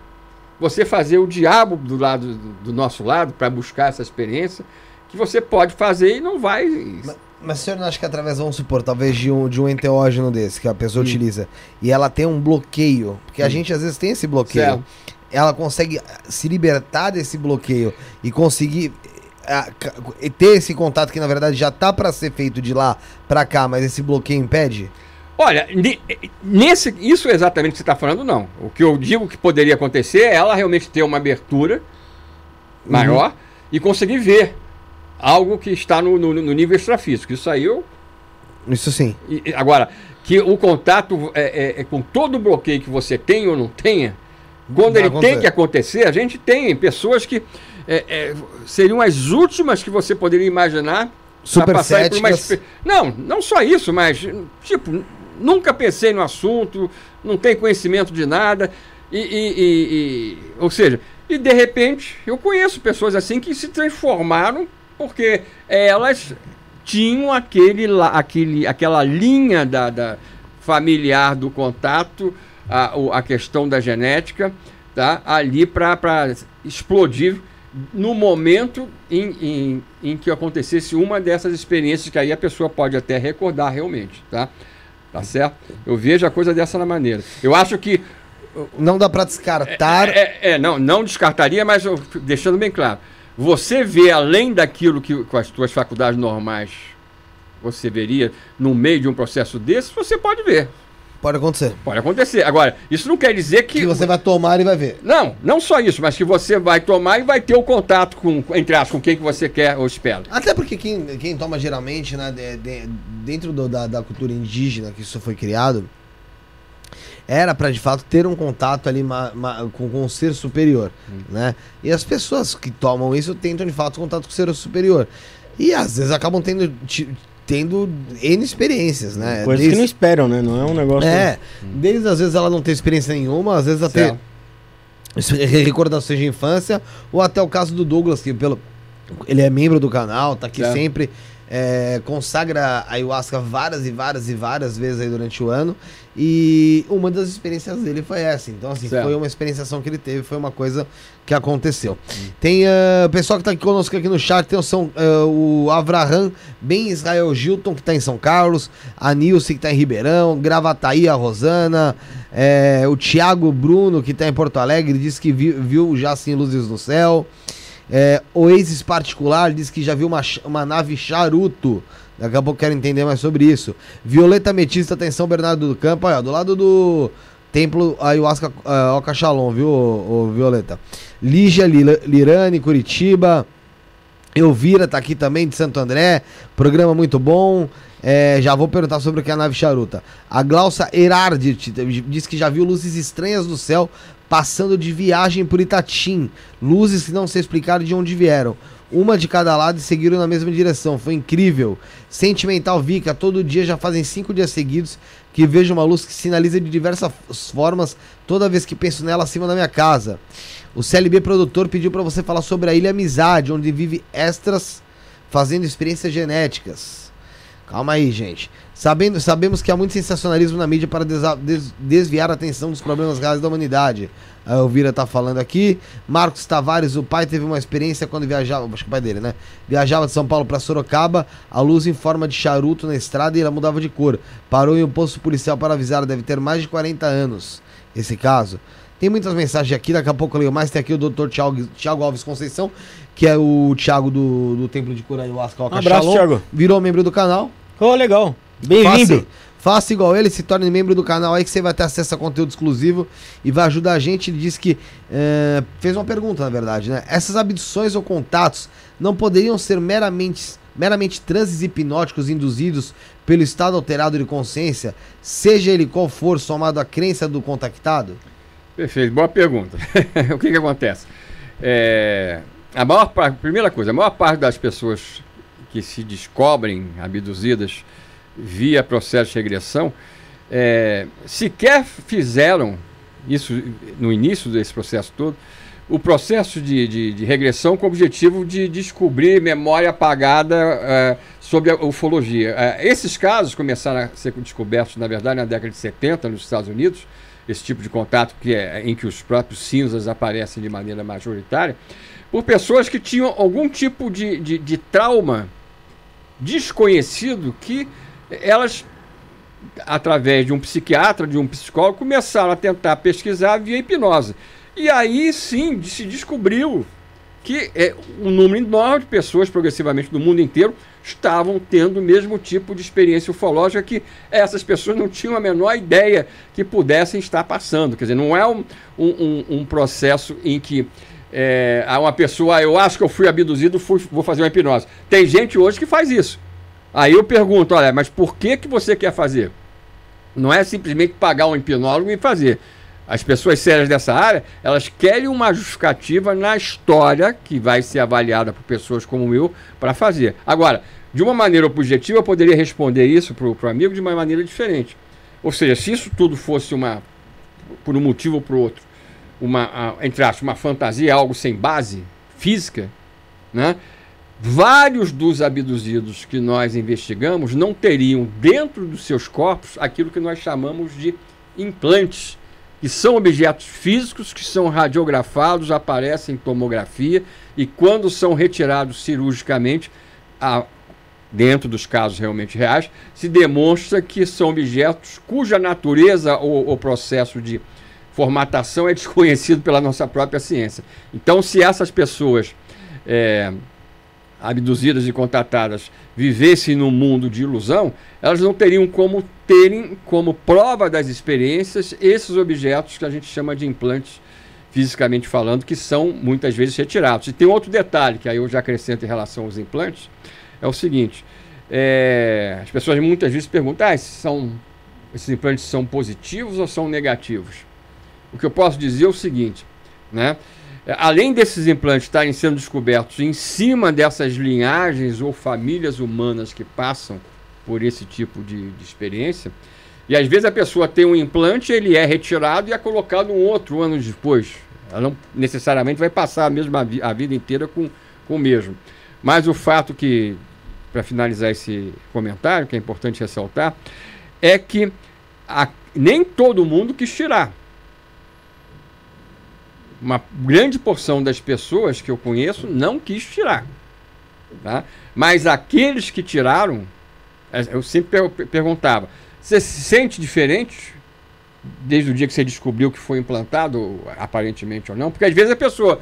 S3: você fazer o diabo do lado do nosso lado para buscar essa experiência que você pode fazer e não vai.
S1: Mas, mas o senhor não acha que através, vamos supor, talvez de um, de um enteógeno desse que a pessoa utiliza e ela tem um bloqueio, porque a gente às vezes tem esse bloqueio, certo. ela consegue se libertar desse bloqueio e conseguir ter esse contato que na verdade já tá para ser feito de lá para cá, mas esse bloqueio impede?
S3: Olha, nesse, isso exatamente que você está falando, não. O que eu digo que poderia acontecer é ela realmente ter uma abertura maior uhum. e conseguir ver algo que está no, no, no, nível extrafísico. Isso aí eu.
S1: Isso sim.
S3: E, agora, que o contato é, é, é, com todo o bloqueio que você tem ou não tenha, quando ele tem que acontecer, a gente tem pessoas que é, é, seriam as últimas que você poderia imaginar
S1: super passar por uma
S3: Não, não só isso, mas tipo nunca pensei no assunto, não tem conhecimento de nada, e, e, e, ou seja, e de repente eu conheço pessoas assim que se transformaram porque elas tinham aquele, aquele, aquela linha da, da familiar do contato, a, a questão da genética, tá? ali para explodir no momento em, em, em que acontecesse uma dessas experiências que aí a pessoa pode até recordar realmente, tá? Tá certo? Eu vejo a coisa dessa maneira. Eu acho que.
S1: Não dá para descartar.
S3: É, é, é, não, não descartaria, mas deixando bem claro. Você vê além daquilo que com as suas faculdades normais você veria no meio de um processo desse, você pode ver.
S1: Pode acontecer.
S3: Pode acontecer. Agora, isso não quer dizer que.
S1: Que você vai tomar e vai ver.
S3: Não, não só isso, mas que você vai tomar e vai ter o contato com, entre as, com quem que você quer ou espera.
S1: Até porque quem, quem toma geralmente, né, de, de, dentro do, da, da cultura indígena que isso foi criado, era para de fato ter um contato ali ma, ma, com, com um ser superior, hum. né? E as pessoas que tomam isso tentam de fato contato com o ser superior. E às vezes acabam tendo tendo N experiências, né?
S2: Coisas desde... que não esperam, né? Não é um negócio.
S1: É, desde às vezes ela não tem experiência nenhuma, às vezes até recordações de infância, ou até o caso do Douglas, que pelo ele é membro do canal, tá aqui sempre é, consagra a ayahuasca várias e várias e várias vezes aí durante o ano. E uma das experiências dele foi essa. Então, assim, certo. foi uma experienciação que ele teve, foi uma coisa que aconteceu. Hum. Tem o uh, pessoal que está aqui conosco aqui no chat, tem o, São, uh, o Avraham Ben Israel Gilton, que está em São Carlos, a Nilce, que está em Ribeirão, Gravataí, a Rosana, é, o Thiago Bruno, que está em Porto Alegre, disse que viu, viu já assim luzes no céu. É, Oasis Particular diz que já viu uma, uma nave charuto. Daqui a pouco quero entender mais sobre isso. Violeta Metista tem São Bernardo do Campo, olha, do lado do Templo Ayahuasca uh, Oca Shalom, viu, Violeta? Lígia Lirane, Curitiba. Elvira tá aqui também, de Santo André. Programa muito bom. É, já vou perguntar sobre o que é a nave charuta. A Glaucia Erardi diz que já viu luzes estranhas no céu passando de viagem por Itatim. Luzes que não se explicaram de onde vieram. Uma de cada lado e seguiram na mesma direção. Foi incrível. Sentimental Vika, todo dia já fazem cinco dias seguidos que vejo uma luz que sinaliza de diversas formas toda vez que penso nela acima da minha casa. O CLB produtor pediu para você falar sobre a Ilha Amizade, onde vive extras fazendo experiências genéticas. Calma aí, gente. Sabendo, sabemos que há muito sensacionalismo na mídia para des desviar a atenção dos problemas reais da humanidade. A Elvira tá falando aqui. Marcos Tavares, o pai teve uma experiência quando viajava, acho que o pai dele, né? Viajava de São Paulo para Sorocaba, a luz em forma de charuto na estrada e ela mudava de cor. Parou em um posto policial para avisar, deve ter mais de 40 anos esse caso. Tem muitas mensagens aqui, daqui a pouco eu leio mais. Tem aqui o doutor Thiago Alves Conceição, que é o Thiago do, do Templo de Cura Ayahuasca. Um
S2: abraço, Thiago.
S1: Virou membro do canal.
S2: Oh, legal. Bem-vindo.
S1: Faça igual ele, se torne membro do canal aí que você vai ter acesso a conteúdo exclusivo e vai ajudar a gente. Ele disse que é, fez uma pergunta, na verdade, né? Essas abduções ou contatos não poderiam ser meramente, meramente transes hipnóticos induzidos pelo estado alterado de consciência, seja ele qual for, somado à crença do contactado?
S3: Perfeito, boa pergunta. o que, que acontece? É, a maior parte, primeira coisa, a maior parte das pessoas que se descobrem abduzidas via processo de regressão, é, sequer fizeram isso no início desse processo todo, o processo de, de, de regressão com o objetivo de descobrir memória apagada é, sobre a ufologia. É, esses casos começaram a ser descobertos, na verdade, na década de 70 nos Estados Unidos, esse tipo de contato que é, em que os próprios cinzas aparecem de maneira majoritária, por pessoas que tinham algum tipo de, de, de trauma desconhecido que elas, através de um psiquiatra, de um psicólogo, começaram a tentar pesquisar via hipnose. E aí sim se descobriu que é, um número enorme de pessoas, progressivamente do mundo inteiro, estavam tendo o mesmo tipo de experiência ufológica que essas pessoas não tinham a menor ideia que pudessem estar passando. Quer dizer, não é um, um, um processo em que é, uma pessoa, ah, eu acho que eu fui abduzido, fui, vou fazer uma hipnose. Tem gente hoje que faz isso. Aí eu pergunto, olha, mas por que, que você quer fazer? Não é simplesmente pagar um hipnólogo e fazer. As pessoas sérias dessa área, elas querem uma justificativa na história que vai ser avaliada por pessoas como eu para fazer. Agora, de uma maneira objetiva, eu poderia responder isso para o amigo de uma maneira diferente. Ou seja, se isso tudo fosse uma, por um motivo ou por outro, uma, entre aspas, uma fantasia, algo sem base física, né? vários dos abduzidos que nós investigamos não teriam dentro dos seus corpos aquilo que nós chamamos de implantes, que são objetos físicos que são radiografados, aparecem em tomografia e quando são retirados cirurgicamente, a, dentro dos casos realmente reais, se demonstra que são objetos cuja natureza ou, ou processo de formatação é desconhecido pela nossa própria ciência. Então, se essas pessoas é, abduzidas e contatadas vivessem num mundo de ilusão, elas não teriam como terem como prova das experiências esses objetos que a gente chama de implantes, fisicamente falando, que são muitas vezes retirados. E tem outro detalhe que aí eu já acrescento em relação aos implantes, é o seguinte, é, as pessoas muitas vezes perguntam, ah, esses, são, esses implantes são positivos ou são negativos? O que eu posso dizer é o seguinte, né? É, além desses implantes estarem sendo descobertos em cima dessas linhagens ou famílias humanas que passam por esse tipo de, de experiência, e às vezes a pessoa tem um implante, ele é retirado e é colocado um outro ano depois. Ela não necessariamente vai passar a mesma vi a vida inteira com, com o mesmo. Mas o fato que para finalizar esse comentário, que é importante ressaltar, é que a, nem todo mundo quis tirar. Uma grande porção das pessoas que eu conheço não quis tirar. Tá? Mas aqueles que tiraram, eu sempre per perguntava: você se sente diferente desde o dia que você descobriu que foi implantado, aparentemente ou não? Porque às vezes a pessoa,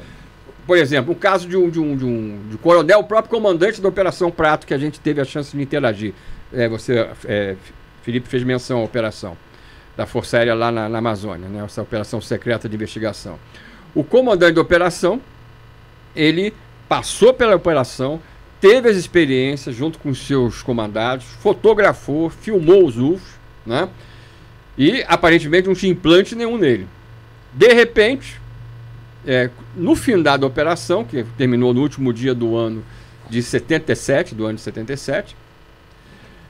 S3: por exemplo, um caso de um, de um, de um de coronel, o próprio comandante da Operação Prato, que a gente teve a chance de interagir. É, você, é, Felipe, fez menção à operação da Força Aérea lá na, na Amazônia, né, essa operação secreta de investigação. O comandante da operação, ele passou pela operação, teve as experiências junto com seus comandados, fotografou, filmou os UFOs, né? E aparentemente não tinha implante nenhum nele. De repente, é, no fim da operação, que terminou no último dia do ano de 77, do ano de 77,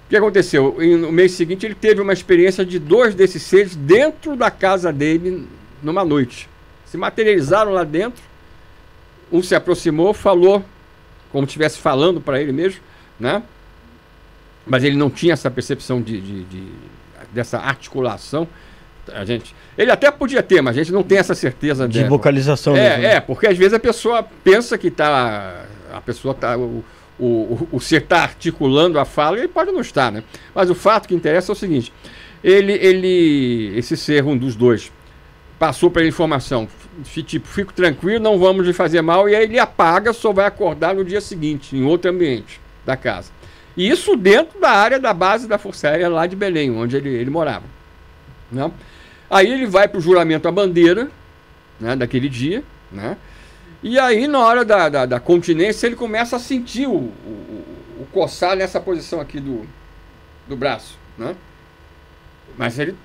S3: o que aconteceu? No mês seguinte, ele teve uma experiência de dois desses seres dentro da casa dele numa noite. Se materializaram lá dentro. Um se aproximou, falou, como estivesse falando para ele mesmo, né? Mas ele não tinha essa percepção de, de, de dessa articulação. A gente, ele até podia ter, mas a gente não tem essa certeza
S2: de dela. vocalização.
S3: É, mesmo, né? é, porque às vezes a pessoa pensa que está, a pessoa está, o, o, o ser está articulando a fala e ele pode não estar, né? Mas o fato que interessa é o seguinte: ele, ele, esse ser um dos dois passou para a informação, tipo, fico tranquilo, não vamos lhe fazer mal, e aí ele apaga, só vai acordar no dia seguinte, em outro ambiente da casa. E isso dentro da área da base da Força Aérea lá de Belém, onde ele, ele morava. Né? Aí ele vai para o juramento à bandeira, né, daquele dia, né? E aí, na hora da, da, da continência, ele começa a sentir o, o, o, coçar nessa posição aqui do, do braço, né? Mas ele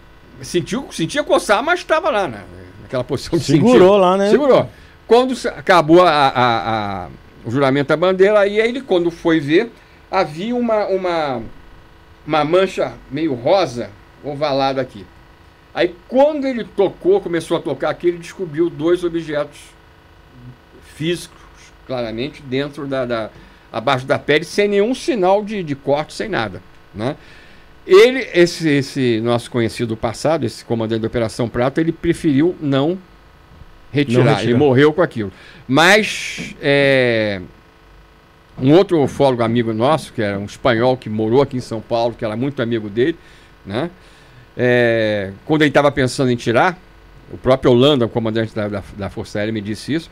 S3: sentiu, sentia coçar, mas estava lá, né? Naquela posição
S2: de Segurou sentir. lá, né?
S3: Segurou. Quando acabou a, a, a, o juramento à bandeira, aí ele, quando foi ver, havia uma, uma, uma mancha meio rosa ovalada aqui. Aí quando ele tocou, começou a tocar aqui, ele descobriu dois objetos físicos, claramente, dentro da, da abaixo da pele, sem nenhum sinal de, de corte, sem nada. Né? Ele, esse, esse nosso conhecido passado, esse comandante da Operação Prato, ele preferiu não retirar. Não retirar. Ele morreu com aquilo. Mas é, um outro ufólogo amigo nosso, que era um espanhol que morou aqui em São Paulo, que era muito amigo dele, né? É, quando ele estava pensando em tirar, o próprio Holanda, o comandante da, da, da Força Aérea, me disse isso.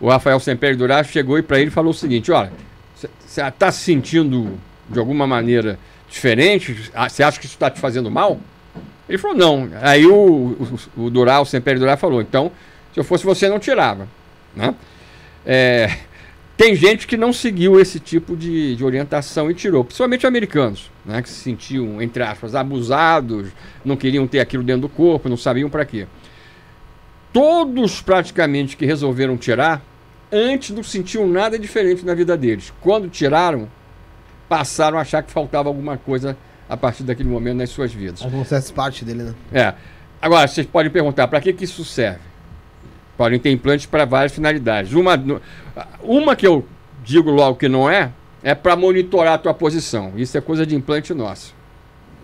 S3: O Rafael Semperi Duraz chegou e para ele falou o seguinte: olha, você está se sentindo de alguma maneira diferente? Ah, você acha que isso está te fazendo mal? Ele falou: não. Aí o, o, o Dural, o Semperi Duraz falou: então, se eu fosse você, não tirava. Né? É, tem gente que não seguiu esse tipo de, de orientação e tirou, principalmente americanos, né, que se sentiam, entre aspas, abusados, não queriam ter aquilo dentro do corpo, não sabiam para quê. Todos praticamente que resolveram tirar, antes não sentiam nada diferente na vida deles. Quando tiraram, passaram a achar que faltava alguma coisa a partir daquele momento nas suas vidas.
S1: Acontece parte dele, né?
S3: É. Agora, vocês podem perguntar, para que, que isso serve? Podem ter implantes para várias finalidades. Uma, uma que eu digo logo que não é, é para monitorar a tua posição. Isso é coisa de implante nosso.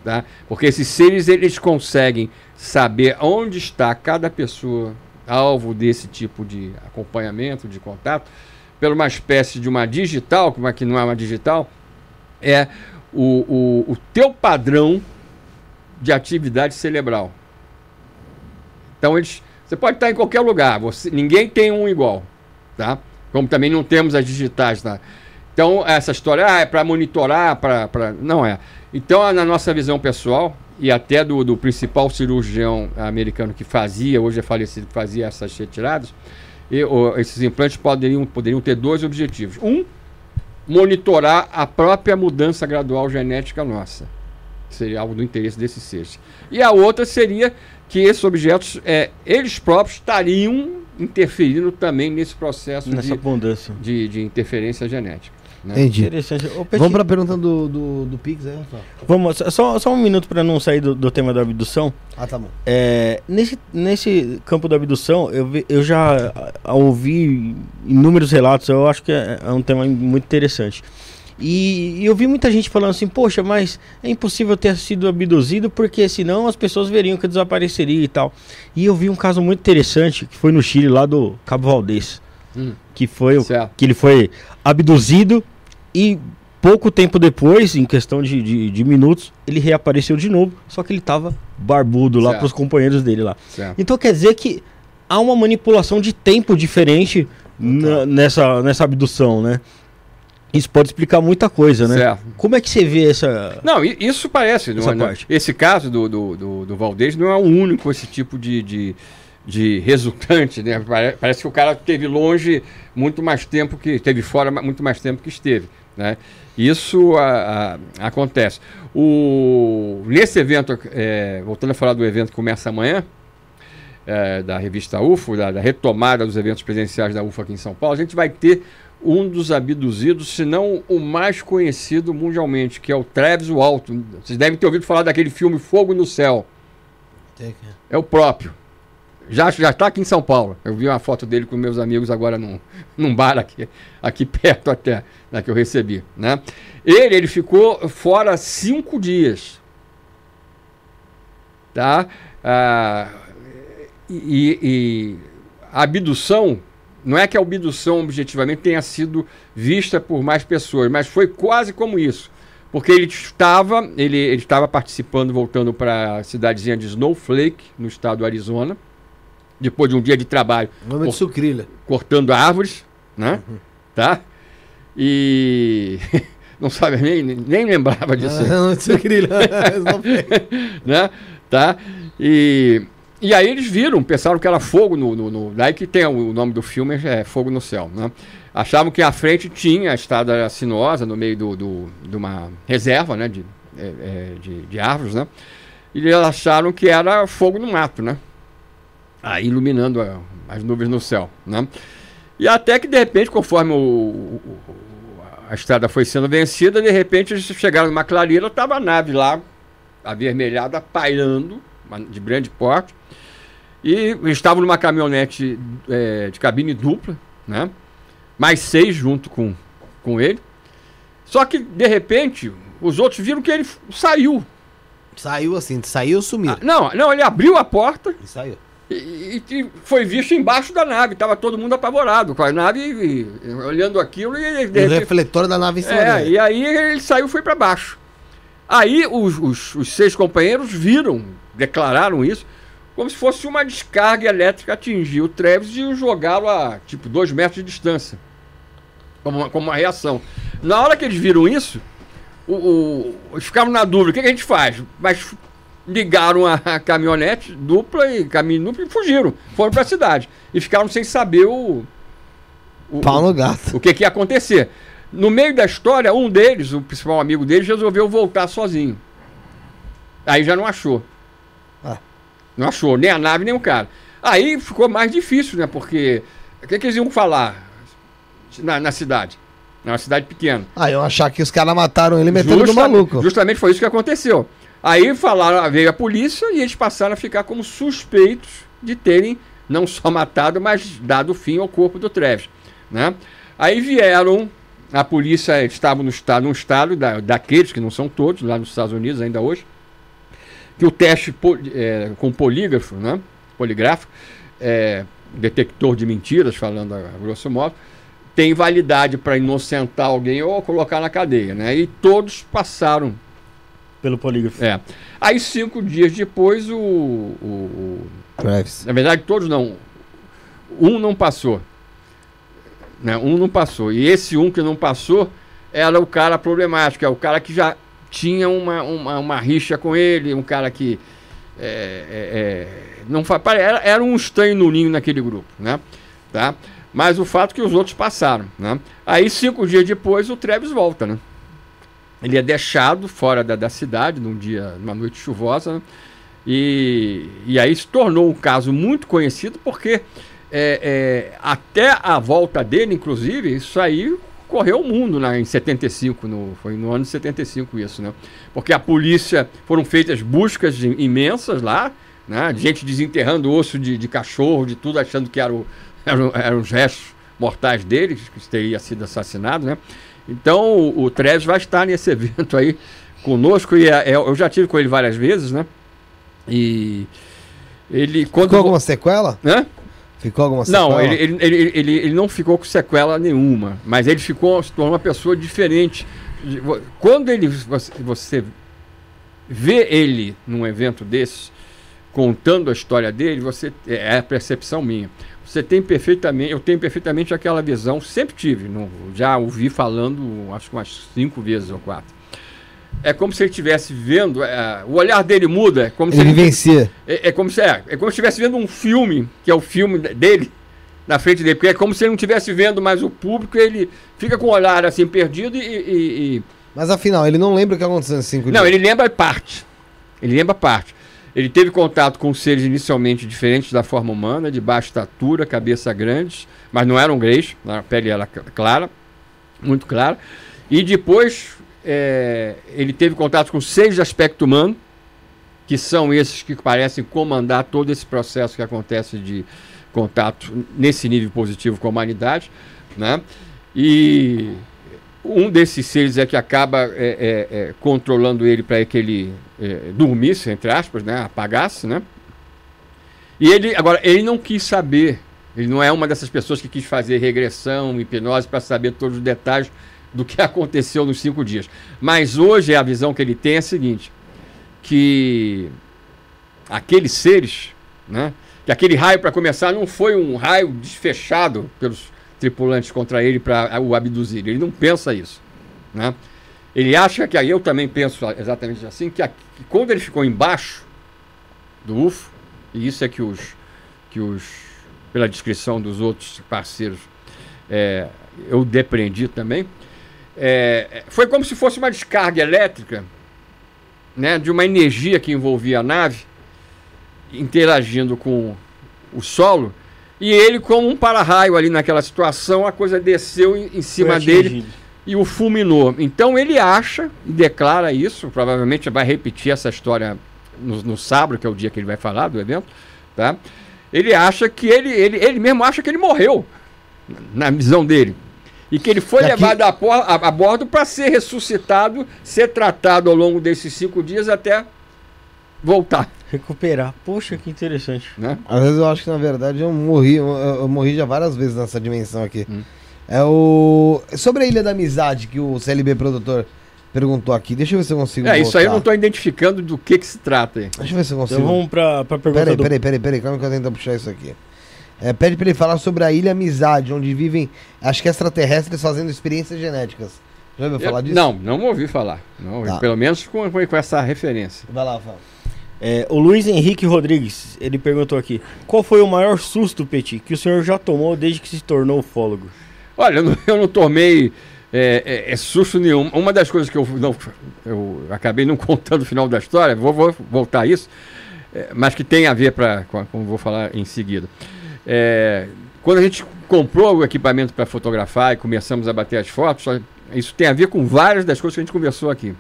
S3: Tá? Porque esses seres eles conseguem saber onde está cada pessoa alvo desse tipo de acompanhamento, de contato, pela uma espécie de uma digital, como é que não é uma digital, é o, o, o teu padrão de atividade cerebral. Então eles você pode estar em qualquer lugar, você, ninguém tem um igual, tá? Como também não temos as digitais, tá? Então, essa história ah, é para monitorar, para. Não é. Então, na nossa visão pessoal, e até do, do principal cirurgião americano que fazia, hoje é falecido, que fazia essas retiradas, e, esses implantes poderiam, poderiam ter dois objetivos. Um, monitorar a própria mudança gradual genética nossa. Seria algo do interesse desses seres. E a outra seria que esses objetos, é, eles próprios estariam interferindo também nesse processo
S2: Nessa
S3: de, de, de, interferência genética.
S1: Né? Entendi. Vamos para a pergunta do, do, do Pix, né, Rafael?
S2: Vamos, só, só um minuto para não sair do, do, tema da abdução.
S1: Ah, tá bom.
S2: É, nesse, nesse campo da abdução, eu, eu já ouvi inúmeros relatos, eu acho que é, é um tema muito interessante. E, e eu vi muita gente falando assim, poxa, mas é impossível ter sido abduzido porque senão as pessoas veriam que desapareceria e tal. E eu vi um caso muito interessante que foi no Chile, lá do Cabo Valdez.
S3: Hum.
S2: Que foi o, que ele foi abduzido e pouco tempo depois, em questão de, de, de minutos, ele reapareceu de novo, só que ele tava barbudo lá
S3: Certo.
S2: pros companheiros dele lá.
S3: Certo.
S2: Então quer dizer que há uma manipulação de tempo diferente na- nessa, nessa abdução, né? Isso pode explicar muita coisa, né?
S3: Certo.
S2: Como é que você vê essa.
S3: Não, isso parece. Não,
S2: Essa
S3: não-
S2: parte.
S3: esse caso do, do, do, do Valdez não é o único esse tipo de, de, de resultante, né? Pare- Parece que o cara esteve longe muito mais tempo que. esteve fora muito mais tempo que esteve. Né? Isso a- a- acontece. O, nesse evento, é, voltando a falar do evento que começa amanhã, é, da revista UFO, da, da retomada dos eventos presenciais da UFO aqui em São Paulo, a gente vai ter um dos abduzidos, se não o mais conhecido mundialmente, que é o Travis Walton. Vocês devem ter ouvido falar daquele filme Fogo no Céu. É o próprio. Já já está aqui em São Paulo. Eu vi uma foto dele com meus amigos agora num, num bar aqui, aqui perto até, né, que eu recebi. Né? Ele, ele ficou fora cinco dias. Tá? Ah, e, e a abdução, não é que a abdução objetivamente tenha sido vista por mais pessoas, mas foi quase como isso. Porque ele estava, ele, ele estava participando, voltando para a cidadezinha de Snowflake, no estado do Arizona, depois de um dia de trabalho
S1: Nome de
S3: Por-
S1: sucrilha.
S3: cortando árvores, né?
S1: Uhum.
S3: Tá? E não sabe nem, nem lembrava disso.
S1: Nome de sucrilha.
S3: né? Tá? E, e aí eles viram, pensaram que era fogo no, no, no- Daí que tem o nome do filme, é Fogo no Céu, né? Achavam que à frente tinha a estrada sinuosa no meio do, do- de uma reserva, né? De, é, é, de, de árvores, né? E eles acharam que era fogo no mato, né? Aí iluminando a- as nuvens no céu, né? E até que de repente, conforme o, o- a estrada foi sendo vencida, de repente eles chegaram numa clareira, estava a nave lá, avermelhada, pairando, de grande porte, e estavam numa caminhonete é, de cabine dupla, né? Mais seis junto com, com ele. Só que, de repente, os outros viram que ele saiu.
S1: Saiu assim, saiu sumiu.
S3: Ah, não, não, ele abriu a porta
S1: E saiu.
S3: E, foi visto embaixo da nave. Tava todo mundo apavorado com a nave e- e olhando aquilo e de
S1: O
S3: repente,
S1: refletor da nave em cima
S3: é,
S1: dele.
S3: e aí ele saiu e foi para baixo. Aí os, os- os seis companheiros viram, declararam isso, como se fosse uma descarga elétrica atingir o Travis e jogá-lo a tipo dois metros de distância. Como uma, como uma reação. Na hora que eles viram isso, o, o- eles ficaram na dúvida, o que, que a gente faz? Mas ligaram a, a caminhonete dupla e caminho duplo e fugiram. Foram para a cidade. E ficaram sem saber o. o-
S1: Pau no gato.
S3: o que, que ia acontecer. No meio da história, um deles, o principal amigo deles, resolveu voltar sozinho. Aí já não achou.
S1: Ah.
S3: Não achou, nem a nave, nem o cara. Aí ficou mais difícil, né? Porque o que, que eles iam falar na, na cidade? Na cidade pequena.
S1: Ah, eu achar que os caras mataram ele metendo no
S3: Justa-
S1: maluco.
S3: Justamente foi isso que aconteceu. Aí falaram, veio a polícia e eles passaram a ficar como suspeitos de terem não só matado, mas dado fim ao corpo do Travis. Né? Aí vieram, a polícia estava no estado, num estado da, daqueles que não são todos, lá nos Estados Unidos ainda hoje, que o teste é, com polígrafo, né? poligráfico, é, detector de mentiras, falando a grosso modo, tem validade para inocentar alguém ou colocar na cadeia, né? E todos passaram.
S2: Pelo polígrafo.
S3: É. Aí cinco dias depois o, o- o-
S1: Travis.
S3: na verdade todos não, um não passou, né? Um não passou e esse um que não passou era o cara problemático, é o cara que já tinha uma, uma, uma rixa com ele, um cara que é, é, é, não era, era um estranho no ninho naquele grupo, né? Tá? Mas o fato é que os outros passaram, né? Aí cinco dias depois o Travis volta, né? Ele é deixado fora da, da cidade num dia, numa noite chuvosa, né? e, e aí se tornou um caso muito conhecido porque é, é, até a volta dele, inclusive, isso aí correu o mundo né, em 75, no, foi no ano de 75 isso, né? Porque a polícia, foram feitas buscas im- imensas lá, né? Gente desenterrando osso de, de cachorro, de tudo, achando que era eram, eram os restos mortais dele, que teria sido assassinado, né? Então o, o Treves vai estar nesse evento aí conosco e é, é, eu já tive com ele várias vezes, né? E ele quando
S1: ficou alguma sequela?
S3: Hã?
S1: Ficou alguma
S3: sequela? Não, ele, ele, ele, ele, ele não ficou com sequela nenhuma, mas ele ficou se tornou uma pessoa diferente. Quando ele você, vê ele num evento desse contando a história dele, você é a percepção minha. Você tem perfeitamente, eu tenho perfeitamente aquela visão, sempre tive, no, já ouvi falando, acho que umas cinco vezes ou quatro. É como se ele estivesse vendo, é, o olhar dele muda, é como
S1: ele
S3: se ele. É, é, como se é, é como se estivesse vendo um filme, que é o filme dele, na frente dele, porque é como se ele não estivesse vendo mais o público, ele fica com o olhar assim perdido e, e, e...
S1: Mas afinal, ele não lembra o que aconteceu em cinco
S3: dias. Não, ele lembra parte. Ele lembra parte. Ele teve contato com seres inicialmente diferentes da forma humana, de baixa estatura, cabeça grande, mas não eram greys, a pele era clara, muito clara. E depois é, ele teve contato com seres de aspecto humano, que são esses que parecem comandar todo esse processo que acontece de contato nesse nível positivo com a humanidade, né? E um desses seres é que acaba é, é, é, controlando ele para que ele é, dormisse, entre aspas, né? apagasse. Né? E ele, agora, ele não quis saber, ele não é uma dessas pessoas que quis fazer regressão, hipnose, para saber todos os detalhes do que aconteceu nos cinco dias. Mas hoje a visão que ele tem é a seguinte: que aqueles seres, né? que aquele raio, para começar, não foi um raio desfechado pelos tripulantes contra ele para o abduzir. Ele não pensa isso. Né? Ele acha que aí eu também penso exatamente assim, que, que quando ele ficou embaixo do UFO, e isso é que os, que os pela descrição dos outros parceiros, é, eu depreendi também, é, foi como se fosse uma descarga elétrica né, de uma energia que envolvia a nave interagindo com o solo e ele, como um para-raio ali naquela situação, a coisa desceu em, em cima dele e o fulminou. Então ele acha e declara isso, provavelmente vai repetir essa história no, no sábado, que é o dia que ele vai falar do evento, tá? Ele acha que ele, ele, ele mesmo acha que ele morreu, na visão dele. E que ele foi Daqui... levado a, a, a bordo para ser ressuscitado, ser tratado ao longo desses cinco dias até voltar.
S2: Recuperar. Poxa, que interessante.
S1: Né? Às vezes eu acho que na verdade eu morri, eu, eu morri já várias vezes nessa dimensão aqui. Hum. É o. Sobre a Ilha da Amizade que o CLB produtor perguntou aqui. Deixa eu ver se eu consigo.
S3: É, voltar. isso aí eu não estou identificando do que, que se trata aí.
S1: Deixa eu ver se eu consigo.
S2: Então vamos pra, pra pergunta.
S1: Peraí, do... peraí, peraí, peraí, calma que eu tento puxar isso aqui. É, pede para ele falar sobre a Ilha Amizade, onde vivem, acho que extraterrestres fazendo experiências genéticas.
S3: Já ouviu falar disso? Não, não ouvi falar. Não, tá. Pelo menos com, com essa referência.
S1: Vai lá, fala.
S2: É, o Luiz Henrique Rodrigues, ele perguntou aqui: qual foi o maior susto, Petit, que o senhor já tomou desde que se tornou ufólogo?
S3: Olha, eu não, eu não tomei é, é, é, susto nenhum. Uma das coisas que eu, não, eu acabei não contando o final da história, vou, vou voltar a isso, é, mas que tem a ver para, como vou falar em seguida. É, quando a gente comprou o equipamento para fotografar e começamos a bater as fotos, isso tem a ver com várias das coisas que a gente conversou aqui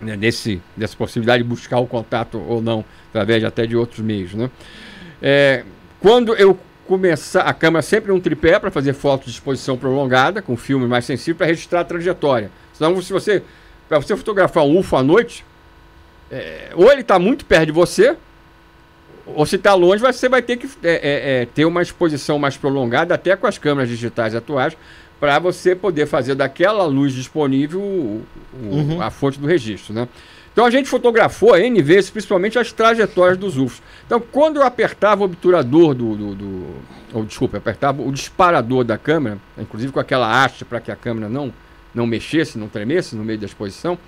S3: né, dessa possibilidade de buscar o contato ou não, através até de outros meios. Né? É, quando eu começar, a câmera sempre um tripé para fazer fotos de exposição prolongada, com filme mais sensível, para registrar a trajetória. Senão, se você, para você fotografar um UFO à noite, é, ou ele está muito perto de você, ou se está longe, você vai ter que é, é, é, ter uma exposição mais prolongada, até com as câmeras digitais atuais, para você poder fazer daquela luz disponível o, uhum. a fonte do registro, né? Então a gente fotografou N vezes, principalmente as trajetórias dos UFOs. Então quando eu apertava o obturador do, do, do ou desculpa, apertava o disparador da câmera, inclusive com aquela haste para que a câmera não não mexesse, não tremesse no meio da exposição,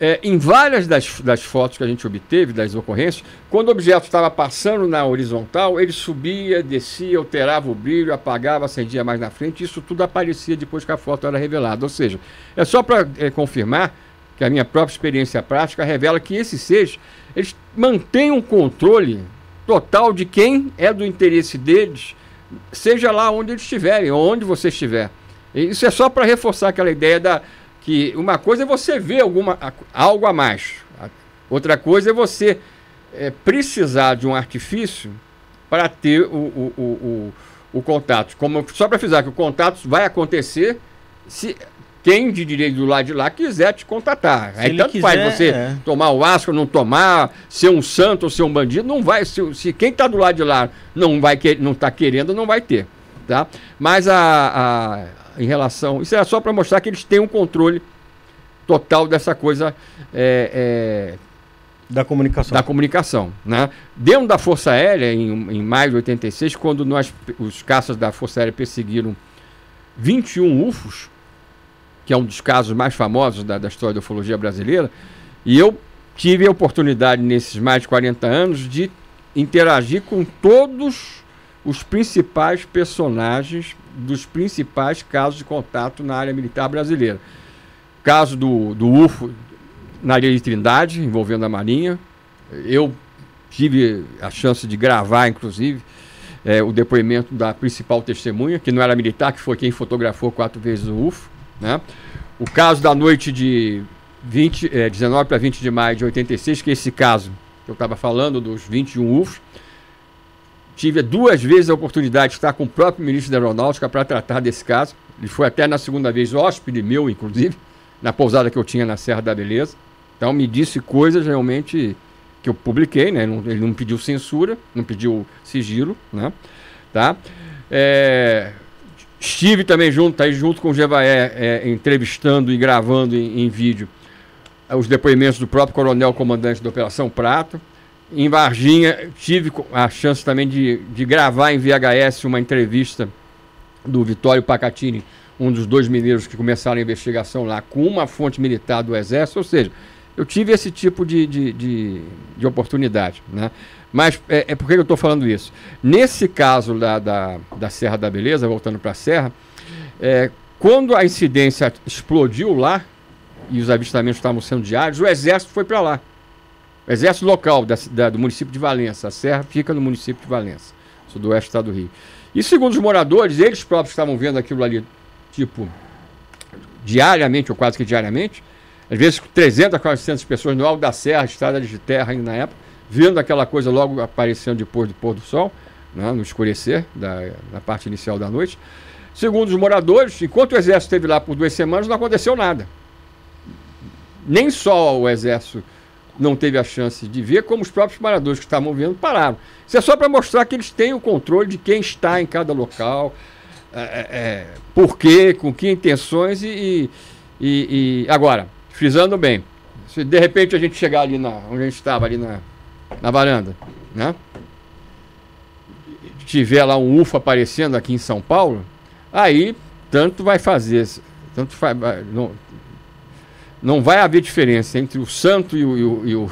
S3: é, em várias das, das fotos que a gente obteve, das ocorrências, quando o objeto estava passando na horizontal, ele subia, descia, alterava o brilho, apagava, acendia mais na frente, isso tudo aparecia depois que a foto era revelada. Ou seja, é só para é, confirmar que a minha própria experiência prática revela que esses seres eles mantêm um controle total de quem é do interesse deles, seja lá onde eles estiverem, onde você estiver. Isso é só para reforçar aquela ideia da, que uma coisa é você ver alguma, algo a mais, outra coisa é você é, precisar de um artifício para ter o, o, o, o, o contato. Como, só para frisar que o contato vai acontecer se quem de direito do lado de lá quiser te contatar.
S2: Se
S3: Aí tanto
S2: quiser,
S3: faz você
S2: é.
S3: tomar o asco, não tomar, ser um santo ou ser um bandido, não vai. Se, se quem está do lado de lá não vai que, não está querendo, não vai ter, tá? Mas a, a- em relação, isso era só para mostrar que eles têm um controle total dessa coisa é, é,
S2: Da comunicação.
S3: da comunicação. Né? Dentro da Força Aérea, em, em maio de 86, quando nós, os caças da Força Aérea perseguiram 21 UFOs, que é um dos casos mais famosos da, da história da ufologia brasileira, e eu tive a oportunidade, nesses mais de 40 anos, de interagir com todos os principais personagens dos principais casos de contato na área militar brasileira. Caso do, do UFO na Ilha de Trindade, envolvendo a Marinha. Eu tive a chance de gravar, inclusive, eh, o depoimento da principal testemunha, que não era militar, que foi quem fotografou quatro vezes o UFO. Né? O caso da noite de 20, eh, 19 para 20 de maio de 86, que é esse caso que eu estava falando, dos 21 UFOs, tive duas vezes a oportunidade de estar com o próprio ministro da Aeronáutica para tratar desse caso. Ele foi até na segunda vez hóspede meu, inclusive, na pousada que eu tinha na Serra da Beleza. Então me disse coisas realmente que eu publiquei, né? Ele não pediu censura, não pediu sigilo, né? Tá? É, estive também junto, aí junto com o Jevaé, é, entrevistando e gravando em, em vídeo os depoimentos do próprio coronel comandante da Operação Prato. Em Varginha, tive a chance também de, de gravar em VHS uma entrevista do Vitório Pacatini, um dos dois mineiros que começaram a investigação lá, com uma fonte militar do Exército. Ou seja, eu tive esse tipo de, de, de, de oportunidade. Né? Mas é, é por que eu estou falando isso? Nesse caso da, da, da Serra da Beleza, voltando para a Serra, é, quando a incidência explodiu lá, e os avistamentos estavam sendo diários, o Exército foi para lá. O Exército local da, da- do município de Valença. A Serra fica no município de Valença, sudoeste do estado do Rio. E segundo os moradores, eles próprios estavam vendo aquilo ali, tipo, diariamente ou quase que diariamente. Às vezes 300 a 400 pessoas no alto da serra, estrada de terra ainda na época, vendo aquela coisa logo aparecendo depois do pôr do sol, né, no escurecer, da, na parte inicial da noite. Segundo os moradores, enquanto o exército esteve lá por duas semanas, não aconteceu nada. Nem só o exército não teve a chance de ver, como os próprios moradores que estavam vendo pararam. Isso é só para mostrar que eles têm o controle de quem está em cada local, é, é, por quê, com que intenções e, e- e- agora, frisando bem, se de repente a gente chegar ali na, onde a gente estava, ali na, na varanda, né? Tiver lá um UFO aparecendo aqui em São Paulo, aí tanto vai fazer, tanto fa- vai- não, não vai haver diferença entre o santo e o, e o, e o,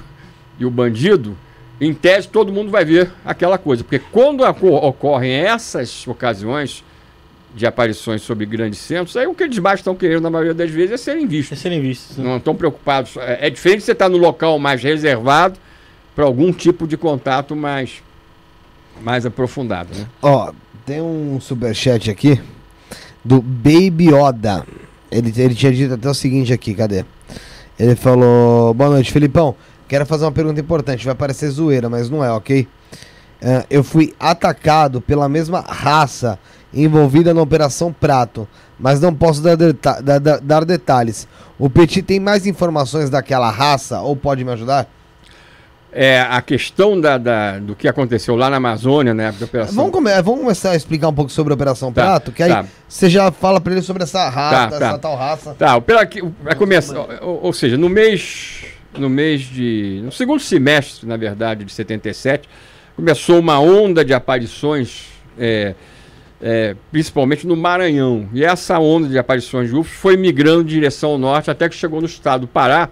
S3: e o bandido. Em tese, todo mundo vai ver aquela coisa. Porque quando oco- ocorrem essas ocasiões de aparições sobre grandes centros, aí o que eles mais estão querendo, na maioria das vezes, é serem vistos.
S2: É serem vistos. né?
S3: Não estão preocupados. É, é diferente de você estar no local mais reservado para algum tipo de contato mais, mais aprofundado. Né?
S1: Ó, tem um superchat aqui do Baby Oda. Ele, ele tinha dito até o seguinte aqui, cadê? Ele falou: Boa noite, Felipão. Quero fazer uma pergunta importante. Vai parecer zoeira, mas não é, ok? É, eu fui atacado pela mesma raça envolvida na Operação Prato, mas não posso dar, deta- da- da- dar detalhes. O Petit tem mais informações daquela raça ou pode me ajudar?
S3: É, a questão da, da- do que aconteceu lá na Amazônia, né, da operação.
S1: Vamos, come- vamos começar a explicar um pouco sobre a Operação
S3: Tá,
S1: Prato, que aí
S3: tá.
S1: você já fala pra ele sobre essa raça,
S3: Tá, tá.
S1: essa tal raça.
S3: Tá, pela que vai começar, ou, ou seja, no mês no mês de no segundo semestre, na verdade, de 77, começou uma onda de aparições é, é, principalmente no Maranhão. E essa onda de aparições de UFOs foi migrando em direção ao norte até que chegou no estado do Pará.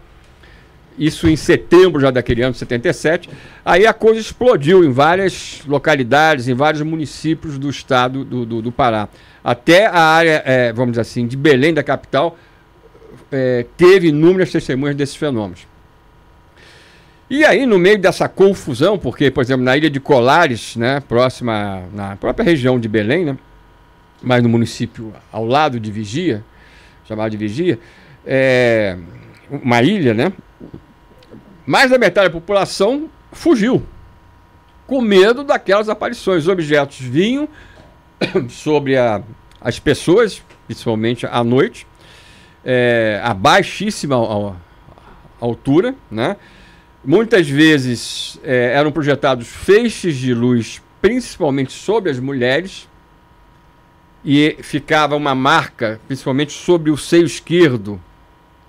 S3: Isso em setembro já daquele ano, 77. Aí a coisa explodiu em várias localidades, em vários municípios do estado do, do, do Pará. Até a área, é, vamos dizer assim, de Belém, da capital, é, teve inúmeras testemunhas desses fenômenos. E aí, no meio dessa confusão, porque, por exemplo, na ilha de Colares, né, próxima, na própria região de Belém, né, mas no município ao lado de Vigia, chamado de Vigia, é, uma ilha, né, mais da metade da população fugiu, com medo daquelas aparições. Os objetos vinham sobre a- as pessoas, principalmente à noite, é, a baixíssima altura, né? Muitas vezes é, eram projetados feixes de luz, principalmente sobre as mulheres, e ficava uma marca, principalmente sobre o seio esquerdo,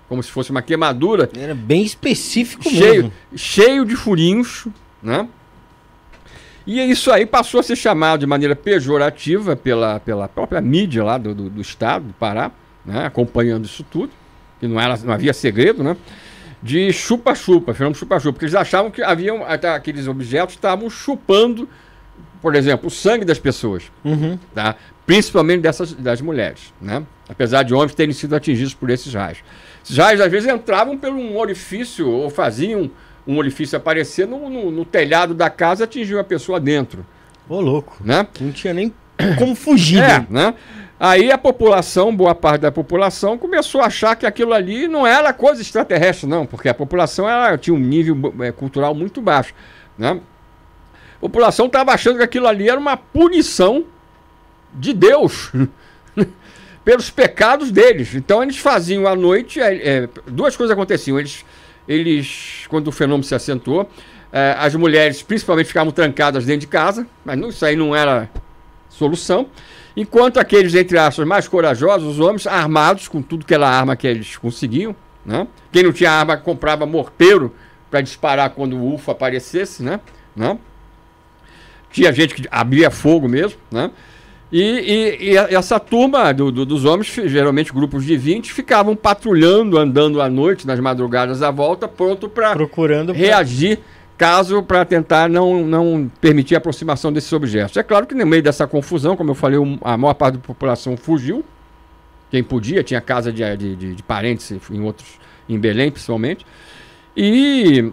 S3: como se fosse uma queimadura.
S2: Era bem específico
S3: cheio,
S2: mesmo.
S3: Cheio de furinhos, né? E isso aí passou a ser chamado de maneira pejorativa pela, pela própria mídia lá do, do, do estado do Pará, né? acompanhando isso tudo, que não, era, não havia segredo, né? De chupa-chupa, fenômeno chupa-chupa, porque eles achavam que haviam aqueles objetos estavam chupando, por exemplo, o sangue das pessoas,
S2: uhum.
S3: tá? principalmente dessas, das mulheres, né? apesar de homens terem sido atingidos por esses raios. Raios às vezes entravam por um orifício ou faziam um orifício aparecer no, no, no telhado da casa e atingiu a pessoa dentro.
S2: Ô, louco.
S3: Né?
S2: Não tinha nem como fugir.
S3: É, né? Aí a população, boa parte da população, começou a achar que aquilo ali não era coisa extraterrestre, não, porque a população ela tinha um nível é, cultural muito baixo. Né? A população estava achando que aquilo ali era uma punição de Deus pelos pecados deles. Então eles faziam à noite, é, é, duas coisas aconteciam. Eles eles, quando o fenômeno se acentuou, eh, as mulheres principalmente ficavam trancadas dentro de casa, mas não, isso aí não era solução. Enquanto aqueles, entre aspas, mais corajosos, os homens, armados com tudo que era arma que eles conseguiam, né? Quem não tinha arma comprava morteiro para disparar quando o UFO aparecesse, né? né? Tinha gente que abria fogo mesmo, né? E, e, e essa turma do, do, dos homens, geralmente grupos de 20, ficavam patrulhando, andando à noite, nas madrugadas à volta, pronto para reagir, caso para tentar não, não permitir a aproximação desses objetos. É claro que no meio dessa confusão, como eu falei, a maior parte da população fugiu. Quem podia, tinha casa de, de, de, de parentes em outros, em Belém principalmente. E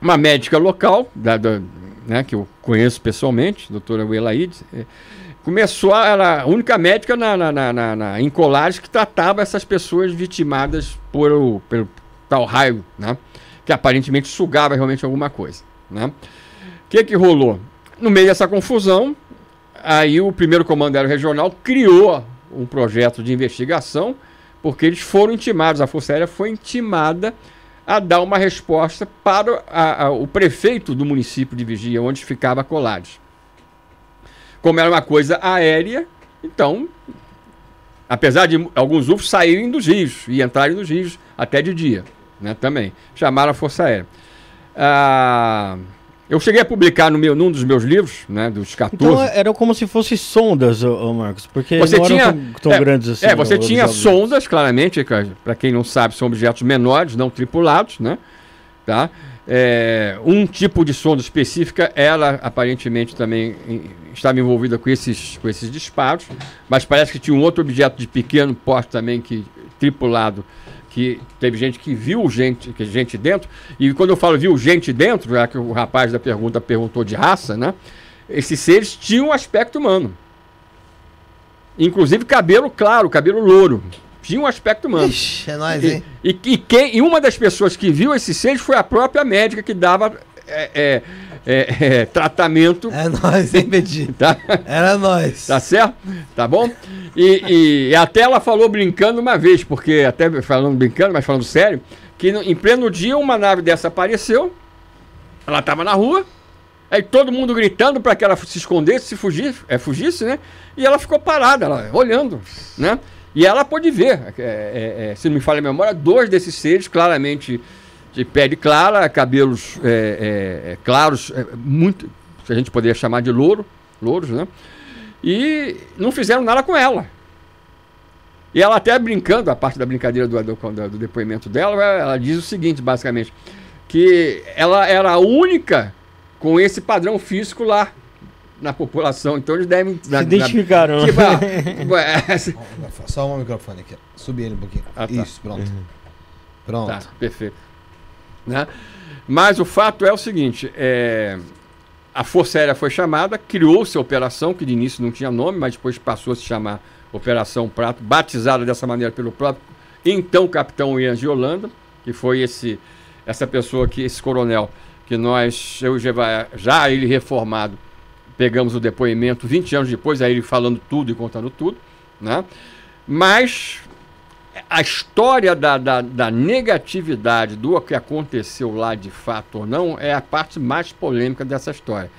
S3: uma médica local, da, da, né, que eu conheço pessoalmente, doutora Welaide, começou a, era a única médica na, na, na, na, em Colares que tratava essas pessoas vitimadas por o, pelo tal raio, né? Que aparentemente sugava realmente alguma coisa, né? O que que rolou? No meio dessa confusão, aí o primeiro comando aéreo regional criou um projeto de investigação, porque eles foram intimados, a Força Aérea foi intimada a dar uma resposta para a, a, o prefeito do município de Vigia, onde ficava Colares. Como era uma coisa aérea, então, apesar de alguns UFOs saírem dos rios e entrarem nos rios até de dia, né, também, chamaram a Força Aérea. Ah, eu cheguei a publicar no meu, num dos meus livros, né, dos 14. Então
S2: era como se fossem sondas, ô, Marcos, porque
S3: você não tinha, tão,
S2: tão é, grandes assim.
S3: É, você tinha sondas, claramente, para quem não sabe, são objetos menores, não tripulados, né? Tá? É, um tipo de sonda específica, ela aparentemente também estava envolvida com esses, com esses disparos, mas parece que tinha um outro objeto de pequeno porte também que tripulado que teve gente que viu gente, que gente dentro, e quando eu falo viu gente dentro, já que o rapaz da pergunta perguntou de raça, né? Esses seres tinham um aspecto humano. Inclusive cabelo claro, cabelo louro. Tinha um aspecto humano.
S1: Ixi, é nóis, hein?
S3: E, e, e, quem, e uma das pessoas que viu esses seres foi a própria médica que dava é, é, é, é, tratamento.
S1: É nós, hein, Bedi?
S3: Tá?
S1: Era nós.
S3: Tá certo? Tá bom? E, e, até ela falou brincando uma vez, porque até falando brincando, mas falando sério, que no, em pleno dia uma nave dessa apareceu, ela estava na rua, aí todo mundo gritando para que ela se escondesse, se fugisse, é, fugisse, né? E ela ficou parada, ela, olhando, né? E ela pôde ver, é, é, é se não me falha a memória, dois desses seres claramente de pele clara, cabelos é, é, claros, muito, que a gente poderia chamar de louro, louros, né? E não fizeram nada com ela. E ela até brincando, a parte da brincadeira do, do, do depoimento dela, ela diz o seguinte, basicamente, que ela era a única com esse padrão físico lá na população. Então eles devem.
S2: Se na, identificaram. Na, tipo,
S1: ah, Só um microfone aqui. Subir ele um pouquinho. Ah, tá. Isso, pronto. Uhum. Pronto. Tá,
S3: perfeito. Né? Mas o fato é o seguinte: é, a Força Aérea foi chamada, criou-se a operação, que de início não tinha nome, mas depois passou a se chamar Operação Prato, batizada dessa maneira pelo próprio então capitão Ian de Holanda, que foi esse, essa pessoa que, esse coronel, que nós, eu já, já ele reformado, pegamos o depoimento 20 anos depois, aí ele falando tudo e contando tudo, né? Mas a história da, da, da, negatividade do que aconteceu lá de fato ou não é a parte mais polêmica dessa história.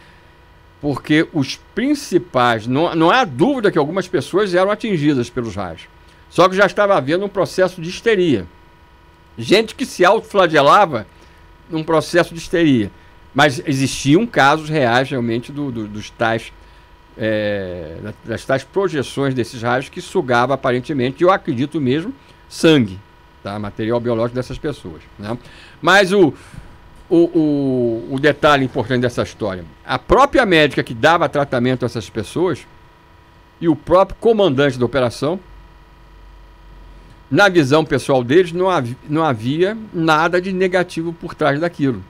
S3: Porque os principais, não, não há dúvida que algumas pessoas eram atingidas pelos raios. Só que já estava havendo um processo de histeria. Gente que se autoflagelava num processo de histeria. Mas existiam casos reais realmente do, do, dos tais é, das tais projeções desses raios que sugava aparentemente, eu acredito mesmo, sangue, tá? material biológico dessas pessoas. Né? Mas o, o, o, o detalhe importante dessa história, a própria médica que dava tratamento a essas pessoas e o próprio comandante da operação, na visão pessoal deles, não não havia nada de negativo por trás daquilo.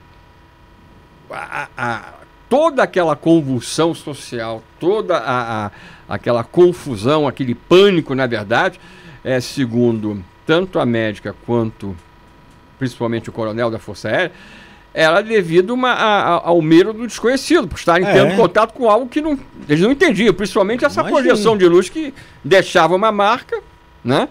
S3: A, a, toda aquela convulsão social, toda a, aquela confusão, aquele pânico, na verdade, é, segundo tanto a médica quanto principalmente o coronel da Força Aérea, era devido uma, a, ao medo do desconhecido, por estarem é. tendo contato com algo que não, eles não entendiam, principalmente essa Imagina. projeção de luz que deixava uma marca, né?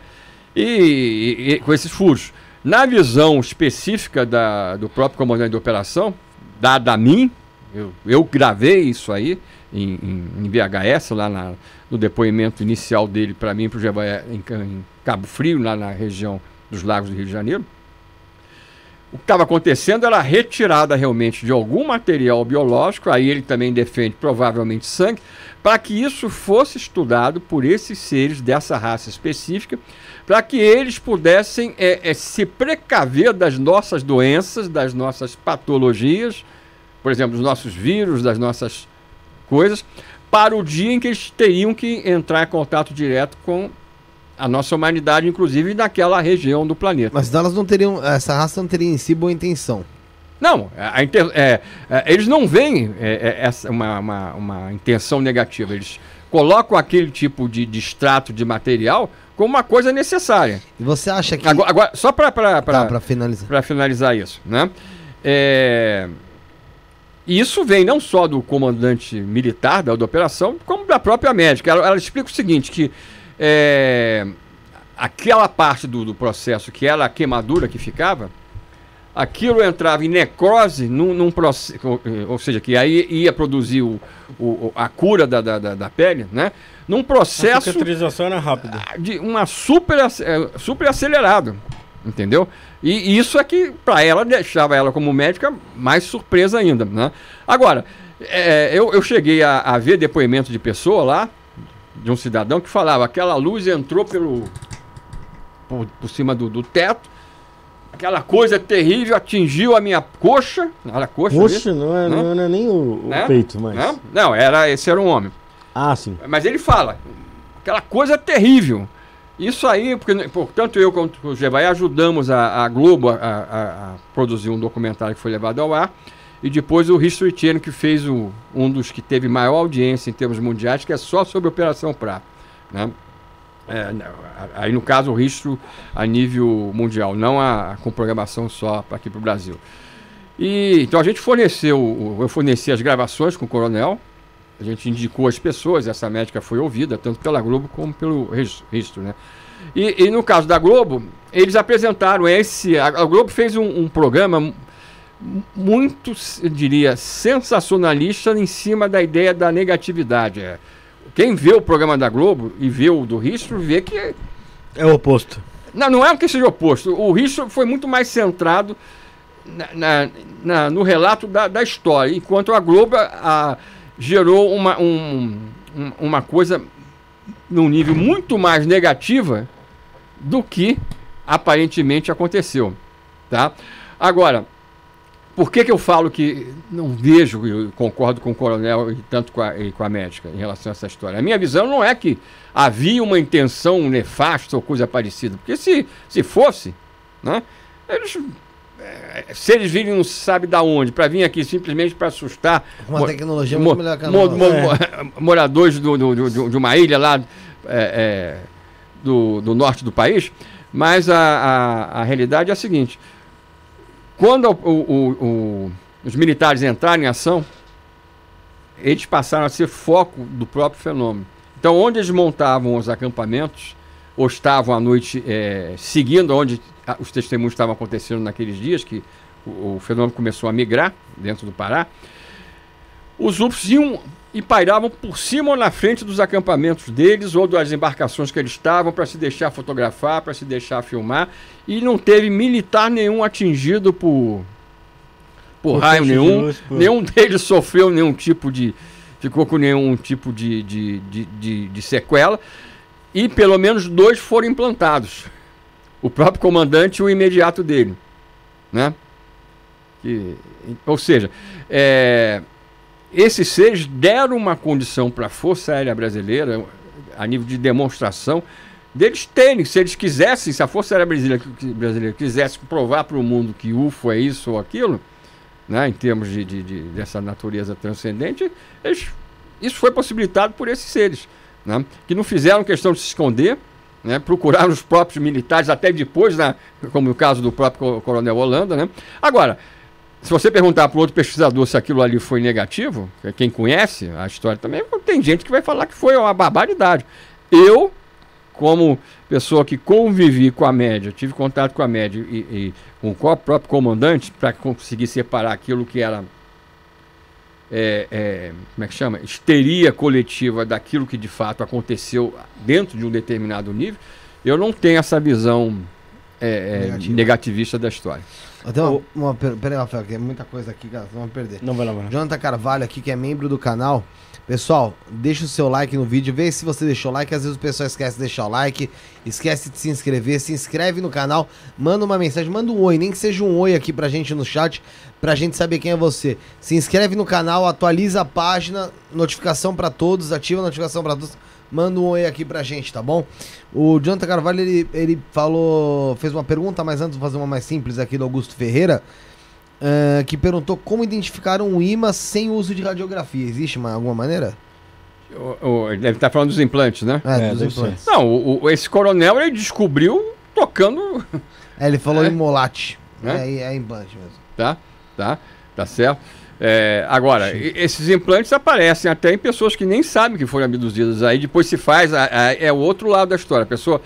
S3: E, e, e, com esses furos. Na visão específica da, do próprio comandante de operação, dada a mim, eu, eu gravei isso aí em, em, em VHS, lá na, no depoimento inicial dele para mim, para o Jebaé, em, em Cabo Frio, lá na região dos Lagos do Rio de Janeiro. O que estava acontecendo era a retirada realmente de algum material biológico, aí ele também defende provavelmente sangue, para que isso fosse estudado por esses seres dessa raça específica, para que eles pudessem é, é, se precaver das nossas doenças, das nossas patologias, por exemplo, dos nossos vírus, das nossas coisas, para o dia em que eles teriam que entrar em contato direto com a nossa humanidade, inclusive naquela região do planeta.
S1: Mas elas não teriam, essa raça não teria em si boa intenção.
S3: Não, a, é, é, eles não veem é, é, essa, uma, uma, uma, intenção negativa. Eles colocam aquele tipo de, de extrato de material como uma coisa necessária.
S1: E você acha que.
S3: Agora, agora só para
S1: tá, finalizar.
S3: finalizar isso, né? É, isso vem não só do comandante militar da, da operação, como da própria médica. Ela, ela explica o seguinte, que é, aquela parte do, do, processo que era a queimadura que ficava, aquilo entrava em necrose num, num processo, ou seja, que aí ia produzir o, o a cura da, da, da, pele, né? Num processo... A
S2: cicatrização era rápida.
S3: De uma super, é, super acelerado, entendeu? E isso é que, para ela, deixava ela como médica mais surpresa ainda. Né? Agora, é, eu, eu cheguei a, a, ver depoimento de pessoa lá, de um cidadão, que falava aquela luz entrou pelo por, por cima do, do, teto, aquela coisa terrível atingiu a minha coxa.
S2: Era coxa, coxa não, é, né? não é nem o, o né? peito, mas.
S3: Não, não, era, esse era um homem.
S2: Ah, sim.
S3: Mas ele fala, aquela coisa terrível. Isso aí, porque, portanto, eu com o Gevaí ajudamos a, a Globo a, a, a, produzir um documentário que foi levado ao ar. E depois o History Channel, que fez o, um dos que teve maior audiência em termos mundiais, que é só sobre a Operação Prato. Né? É, aí, no caso, o History a nível mundial, não a, com programação só aqui para o Brasil. E, então a gente forneceu, eu forneci as gravações com o Coronel, a gente indicou as pessoas, essa médica foi ouvida, tanto pela Globo como pelo registro, né? E, e no caso da Globo, eles apresentaram esse. A, a Globo fez um, um, programa muito, diria, sensacionalista em cima da ideia da negatividade. É. Quem vê o programa da Globo e vê o do Ristro vê que.
S2: É o oposto.
S3: Não, não é que seja oposto. O Ristro foi muito mais centrado na, na, na, no relato da, da história, enquanto a Globo. A, gerou uma, um, uma coisa num nível muito mais negativa do que aparentemente aconteceu. Tá? Agora, por que, que eu falo que não vejo, eu concordo com o coronel e tanto com a, e com a médica em relação a essa história? A minha visão não é que havia uma intenção nefasta ou coisa parecida, porque se, se fosse, né, eles é, se eles virem não sabe da onde, para vir aqui simplesmente para assustar.
S1: Uma tecnologia muito melhor que a
S3: nossa. É. Moradores do, do, do, de uma ilha lá é, é, do, do norte do país. Mas a, a, a realidade é a seguinte: quando o, o, o, os militares entraram em ação, eles passaram a ser foco do próprio fenômeno. Então, onde eles montavam os acampamentos, ou estavam à noite é, seguindo onde os testemunhos estavam acontecendo naqueles dias, que o, o fenômeno começou a migrar dentro do Pará, os UFOs iam e pairavam por cima ou na frente dos acampamentos deles ou das embarcações que eles estavam para se deixar fotografar, para se deixar filmar, e não teve militar nenhum atingido por, por, por raio nenhum, luz, por... nenhum deles sofreu nenhum tipo de, ficou com nenhum tipo de, de, de, de, de sequela, e pelo menos dois foram implantados, o próprio comandante e o imediato dele, né? Que, ou seja, é, esses seres deram uma condição para a Força Aérea Brasileira, a nível de demonstração, deles terem, se eles quisessem, se a Força Aérea Brasileira, brasileira quisesse provar para o mundo que UFO é isso ou aquilo, né, em termos de, de, de dessa natureza transcendente, eles, isso foi possibilitado por esses seres, né, que não fizeram questão de se esconder, né, procuraram os próprios militares, até depois, né, como no caso do próprio Coronel Holanda. Né. Agora, se você perguntar para outro pesquisador se aquilo ali foi negativo, quem conhece a história também, tem gente que vai falar que foi uma barbaridade. Eu, como pessoa que convivi com a média, tive contato com a média e, e com o próprio comandante para conseguir separar aquilo que era é, é, como é que chama? Histeria coletiva daquilo que de fato aconteceu dentro de um determinado nível, eu não tenho essa visão é, é negativista da história.
S1: Tem uma, uma, peraí, Rafael, que é muita coisa aqui, cara, vamos perder. Não vai lá, vai. Jonathan Carvalho aqui, que é membro do canal. Pessoal, deixa o seu like no vídeo, vê se você deixou like, às vezes o pessoal esquece de deixar o like, esquece de se inscrever, se inscreve no canal, manda uma mensagem, manda um oi, nem que seja um oi aqui pra gente no chat, pra gente saber quem é você. Se inscreve no canal, atualiza a página, notificação para todos, ativa a notificação para todos manda um oi aqui pra gente, tá bom? O Jonathan Carvalho, ele, ele falou, fez uma pergunta, mas antes vou fazer uma mais simples aqui do Augusto Ferreira, uh, que perguntou como identificar um imã sem uso de radiografia. Existe uma, alguma maneira?
S3: O, o, ele deve estar falando dos implantes, né?
S1: É, é dos implantes.
S3: Ser. Não, o, esse coronel ele descobriu tocando.
S1: É, ele falou é. em molate. É, é, é implante mesmo.
S3: Tá, tá, tá certo. É, agora, esses implantes aparecem até em pessoas que nem sabem que foram abduzidas. Aí depois se faz, a, a, é o outro lado da história. A pessoa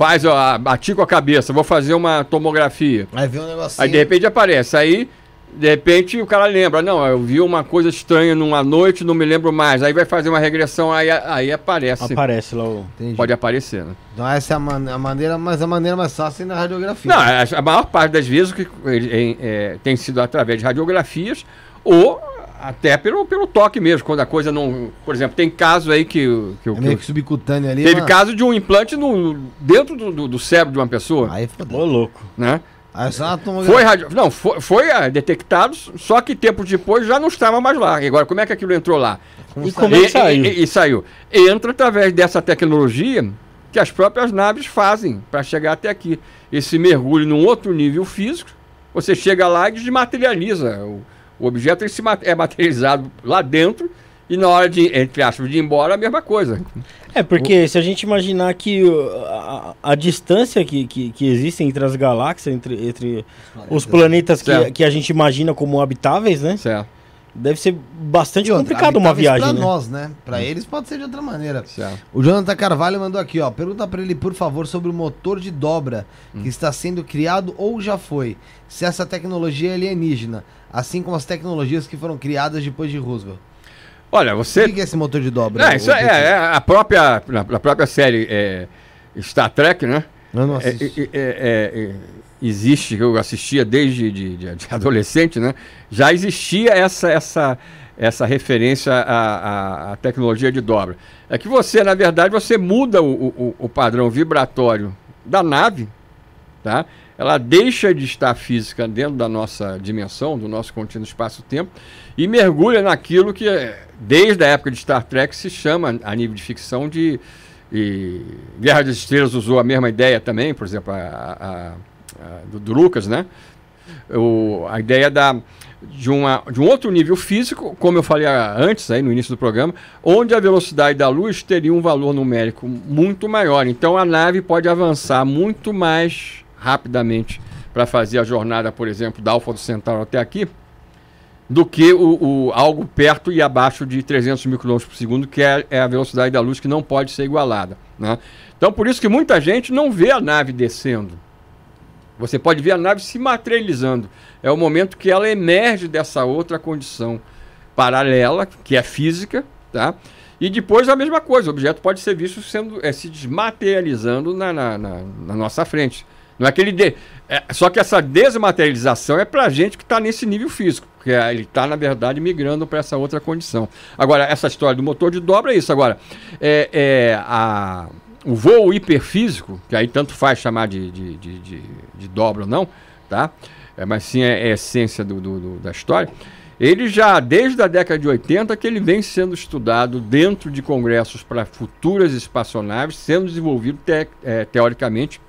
S3: faz, ó, bati com a cabeça, vou fazer uma tomografia.
S1: Aí vê um negocinho.
S3: Aí de repente aparece. Aí, de repente, o cara lembra, não, eu vi uma coisa estranha numa noite, não me lembro mais. Aí vai fazer uma regressão, aí, aí aparece.
S2: Aparece lá o.
S3: Pode aparecer, né?
S1: Então essa é a, man a maneira, mas a maneira mais fácil é na radiografia.
S3: Não, a, a maior parte das vezes que é, é, tem sido através de radiografias ou até pelo, pelo toque mesmo, quando a coisa não. Por exemplo, tem caso aí que. que,
S1: é meio que subcutâneo ali.
S3: Teve caso de um implante no, dentro do, do, do cérebro de uma pessoa.
S1: Aí fodeu. louco.
S3: Né? Aí só foi radio... Não, foi, foi ah, detectado, só que tempos depois já não estava mais lá. Agora, como é que aquilo entrou lá?
S2: Como e como é que saiu?
S3: E, e, e, saiu. Entra através dessa tecnologia que as próprias naves fazem para chegar até aqui. Esse mergulho num outro nível físico, você chega lá e desmaterializa o o objeto se é materializado lá dentro e na hora de, entre aspas, de ir embora, a mesma coisa.
S2: É, porque o... se a gente imaginar que a, a, distância que, que, que, existe entre as galáxias, entre, entre os planetas que, que a gente imagina como habitáveis, né?
S3: Certo.
S2: Deve ser bastante outra, complicado uma viagem. Pra
S1: né? nós, né? Pra hum. eles pode ser de outra maneira. Certo. O Jonathan Carvalho mandou aqui, ó. Pergunta para ele, por favor, sobre o motor de dobra hum. que está sendo criado ou já foi. Se essa tecnologia é alienígena assim como as tecnologias que foram criadas depois de Roosevelt.
S3: Olha, você.
S1: O que é esse motor de dobra?
S3: Não, isso é, é, a própria, a própria série é, Star Trek, né?
S1: Eu não
S3: é, é, é, existe, eu assistia desde de, de, de, adolescente, né? Já existia essa, essa, essa referência à, à, à, tecnologia de dobra. É que você, na verdade, você muda o, o, o padrão vibratório da nave, tá? ela deixa de estar física dentro da nossa dimensão, do nosso contínuo espaço-tempo, e mergulha naquilo que, desde a época de Star Trek, se chama, a nível de ficção, de. E Guerra das Estrelas usou a mesma ideia também, por exemplo, a, a, a do, do, Lucas, né? O, a ideia da, de, uma, de um outro nível físico, como eu falei antes, aí no início do programa, onde a velocidade da luz teria um valor numérico muito maior. Então a nave pode avançar muito mais rapidamente para fazer a jornada, por exemplo, da Alfa do Centauro até aqui, do que o, o, algo perto e abaixo de 300 mil km por segundo, que é, é, a velocidade da luz que não pode ser igualada. Né? Então, por isso que muita gente não vê a nave descendo. Você pode ver a nave se materializando. É o momento que ela emerge dessa outra condição paralela, que é física, tá? E depois a mesma coisa, o objeto pode ser visto sendo, é, se desmaterializando na, na, na, na nossa frente. Não é que ele de... É, só que essa desmaterialização é para gente que está nesse nível físico, porque ele está, na verdade, migrando para essa outra condição. Agora, essa história do motor de dobra é isso. Agora, é, é a, o voo hiperfísico, que aí tanto faz chamar de, de, de, de, de dobra ou não, tá? É, mas sim é, é a essência do, do, do, da história. Ele já, desde a década de 80, que ele vem sendo estudado dentro de congressos para futuras espaçonaves, sendo desenvolvido te, é, teoricamente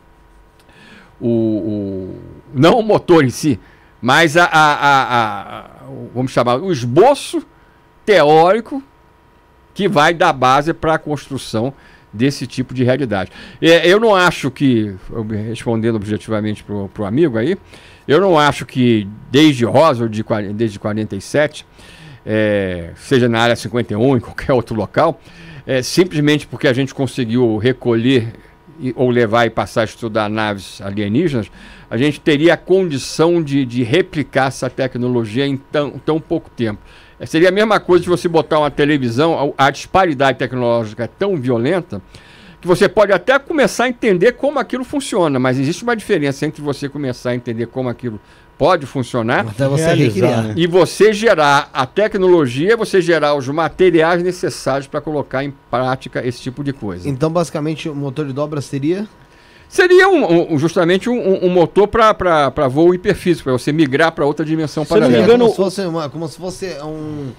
S3: o, o, não o motor em si, mas a, a, a, vamos chamar o esboço teórico que vai dar base para a construção desse tipo de realidade. É, eu não acho que, respondendo objetivamente para o amigo aí, eu não acho que desde Roswell, de, desde 47, é, seja na área 51, em qualquer outro local, é, simplesmente porque a gente conseguiu recolher ou levar e passar a estudar naves alienígenas, a gente teria a condição de, de replicar essa tecnologia em tão, tão pouco tempo. É, seria a mesma coisa de você botar uma televisão, a, a disparidade tecnológica é tão violenta que você pode até começar a entender como aquilo funciona, mas existe uma diferença entre você começar a entender como aquilo pode funcionar
S1: Até você recriar. Né?
S3: e você gerar a tecnologia, você gerar os materiais necessários para colocar em prática esse tipo de coisa.
S1: Então, basicamente, o motor de dobra seria?
S3: Seria um, um, justamente um, um motor para voo hiperfísico, para você migrar para outra dimensão.
S1: Se não me engano, como se fosse, uma, como se fosse um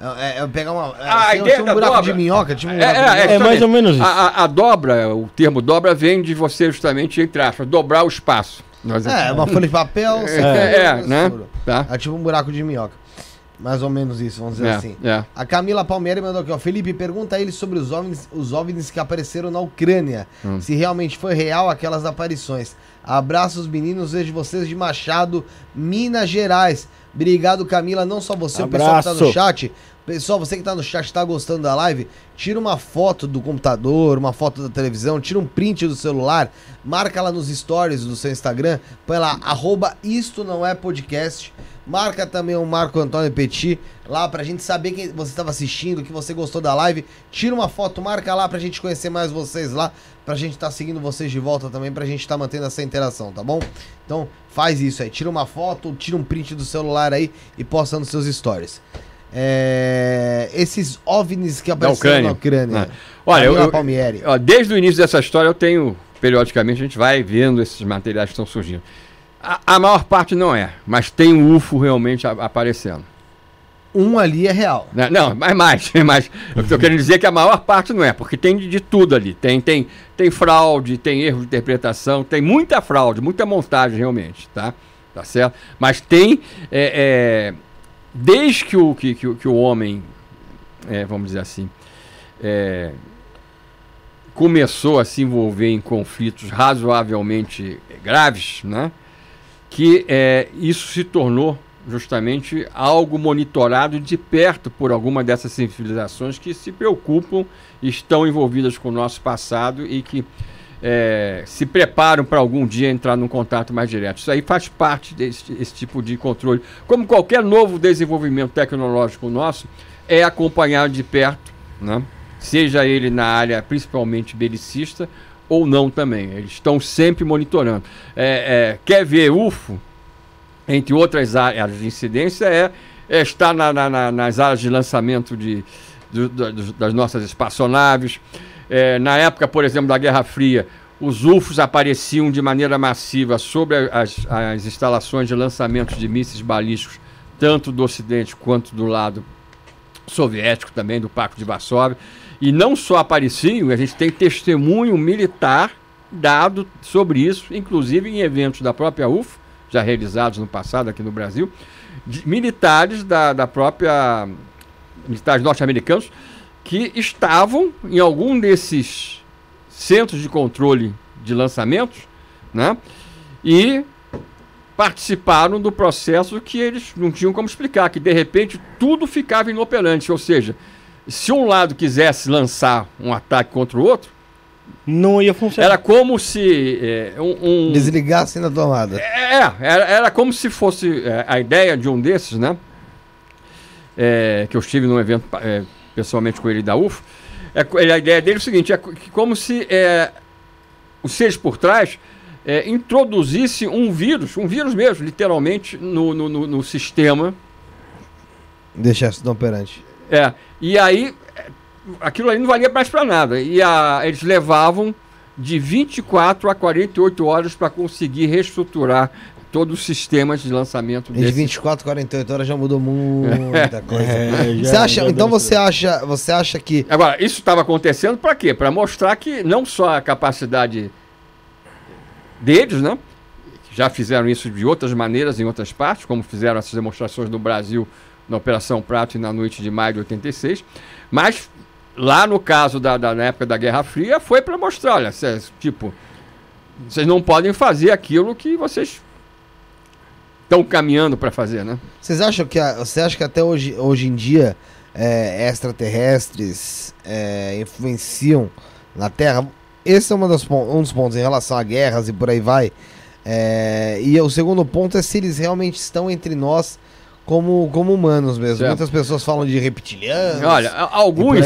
S1: é, é, pegar uma. É, ah, a ideia um buraco dobra. de minhoca, tipo um
S3: é, é, é, mais ou menos isso. A, a, a, dobra, o termo dobra vem de você justamente, entre aspas, dobrar o espaço.
S1: Nós é, uma folha de papel,
S3: é, é, é né?
S1: Tá. É tipo um buraco de minhoca. Mais ou menos isso, vamos dizer é, assim. É. A Camila Palmieri mandou aqui, ó. Felipe, pergunta a ele sobre os OVNIs, os OVNIs que apareceram na Ucrânia. Hum. Se realmente foi real aquelas aparições. Abraços, meninos. Vejo vocês de Machado, Minas Gerais. Obrigado, Camila. Não só você, Abraço. o pessoal que tá no chat. Pessoal, você que tá no chat, tá gostando da live, tira uma foto do computador, uma foto da televisão, tira um print do celular, marca lá nos stories do seu Instagram, põe lá, arroba isto não é podcast. Marca também o Marco Antônio Petit lá pra gente saber quem você estava assistindo, que você gostou da live. Tira uma foto, marca lá pra gente conhecer mais vocês lá, pra gente estar tá seguindo vocês de volta também, pra gente estar tá mantendo essa interação, tá bom? Então faz isso aí, tira uma foto, tira um print do celular aí e posta nos seus stories. É, esses OVNIs que apareceram na Ucrânia.
S3: Ah. Olha, eu, eu, ó, desde o início dessa história eu tenho, periodicamente, a gente vai vendo esses materiais que estão surgindo. A, a maior parte não é, mas tem um UFO realmente a, aparecendo.
S1: Um ali é real.
S3: Não, não mas mais, mais. Eu estou querendo dizer que a maior parte não é, porque tem de, de, tudo ali. Tem, tem, tem fraude, tem erro de interpretação, tem muita fraude, muita montagem realmente, tá? Tá certo? Mas tem. É, é, desde que o, que, que, que o homem, é, vamos dizer assim, é, começou a se envolver em conflitos razoavelmente graves, né, que é, isso se tornou justamente algo monitorado de perto por alguma dessas civilizações que se preocupam, estão envolvidas com o nosso passado e que é, se preparam para algum dia entrar num contato mais direto. Isso aí faz parte desse esse tipo de controle. Como qualquer novo desenvolvimento tecnológico nosso, é acompanhado de perto, né? seja ele na área principalmente belicista ou não também. Eles estão sempre monitorando. É, é, quer ver UFO, entre outras áreas de incidência, é, é estar na, na, nas áreas de lançamento de das nossas espaçonaves. É, na época, por exemplo, da Guerra Fria, os UFOs apareciam de maneira massiva sobre as, as instalações de lançamento de mísseis balísticos, tanto do Ocidente quanto do lado soviético também, do Pacto de Varsóvia. E não só apareciam, a gente tem testemunho militar dado sobre isso, inclusive em eventos da própria UFO, já realizados no passado aqui no Brasil, militares da, da própria. militares norte-americanos que estavam em algum desses centros de controle de lançamentos, né? E participaram do processo que eles não tinham como explicar, que de repente tudo ficava inoperante. Ou seja, se um lado quisesse lançar um ataque contra o outro,
S2: não ia funcionar.
S3: Era como se é, um,
S1: um... desligasse na tomada.
S3: É, é, era, era como se fosse é, a ideia de um desses, né? É, que eu estive num evento é, pessoalmente com ele da UFO. É, a ideia dele é o seguinte: é que como se é, os seres por trás é, introduzisse um vírus, um vírus mesmo, literalmente, no, no, no, no sistema.
S1: Deixasse inoperante.
S3: É. E aí aquilo ali não valia mais para nada. E a, eles levavam de 24 a 48 horas para conseguir reestruturar todo o sistema de lançamento
S1: De 24 a 48 horas já mudou muita coisa. É, você acha, então você acha, você acha que
S3: Agora, isso estava acontecendo para quê? Para mostrar que não só a capacidade deles, né? Já fizeram isso de outras maneiras em outras partes, como fizeram essas demonstrações no Brasil na Operação Prato e na noite de maio de 86, mas lá no caso da, da na época da Guerra Fria, foi para mostrar, olha, cês, tipo, vocês não podem fazer aquilo que vocês estão caminhando para fazer, né?
S1: Vocês acham que você acha que até hoje, hoje em dia é, extraterrestres é, influenciam na Terra? Esse é uma das, um dos pontos em relação a guerras e por aí vai. É, e o segundo ponto é se eles realmente estão entre nós como, como humanos mesmo. Certo. Muitas pessoas falam de reptilianos.
S3: Olha, alguns,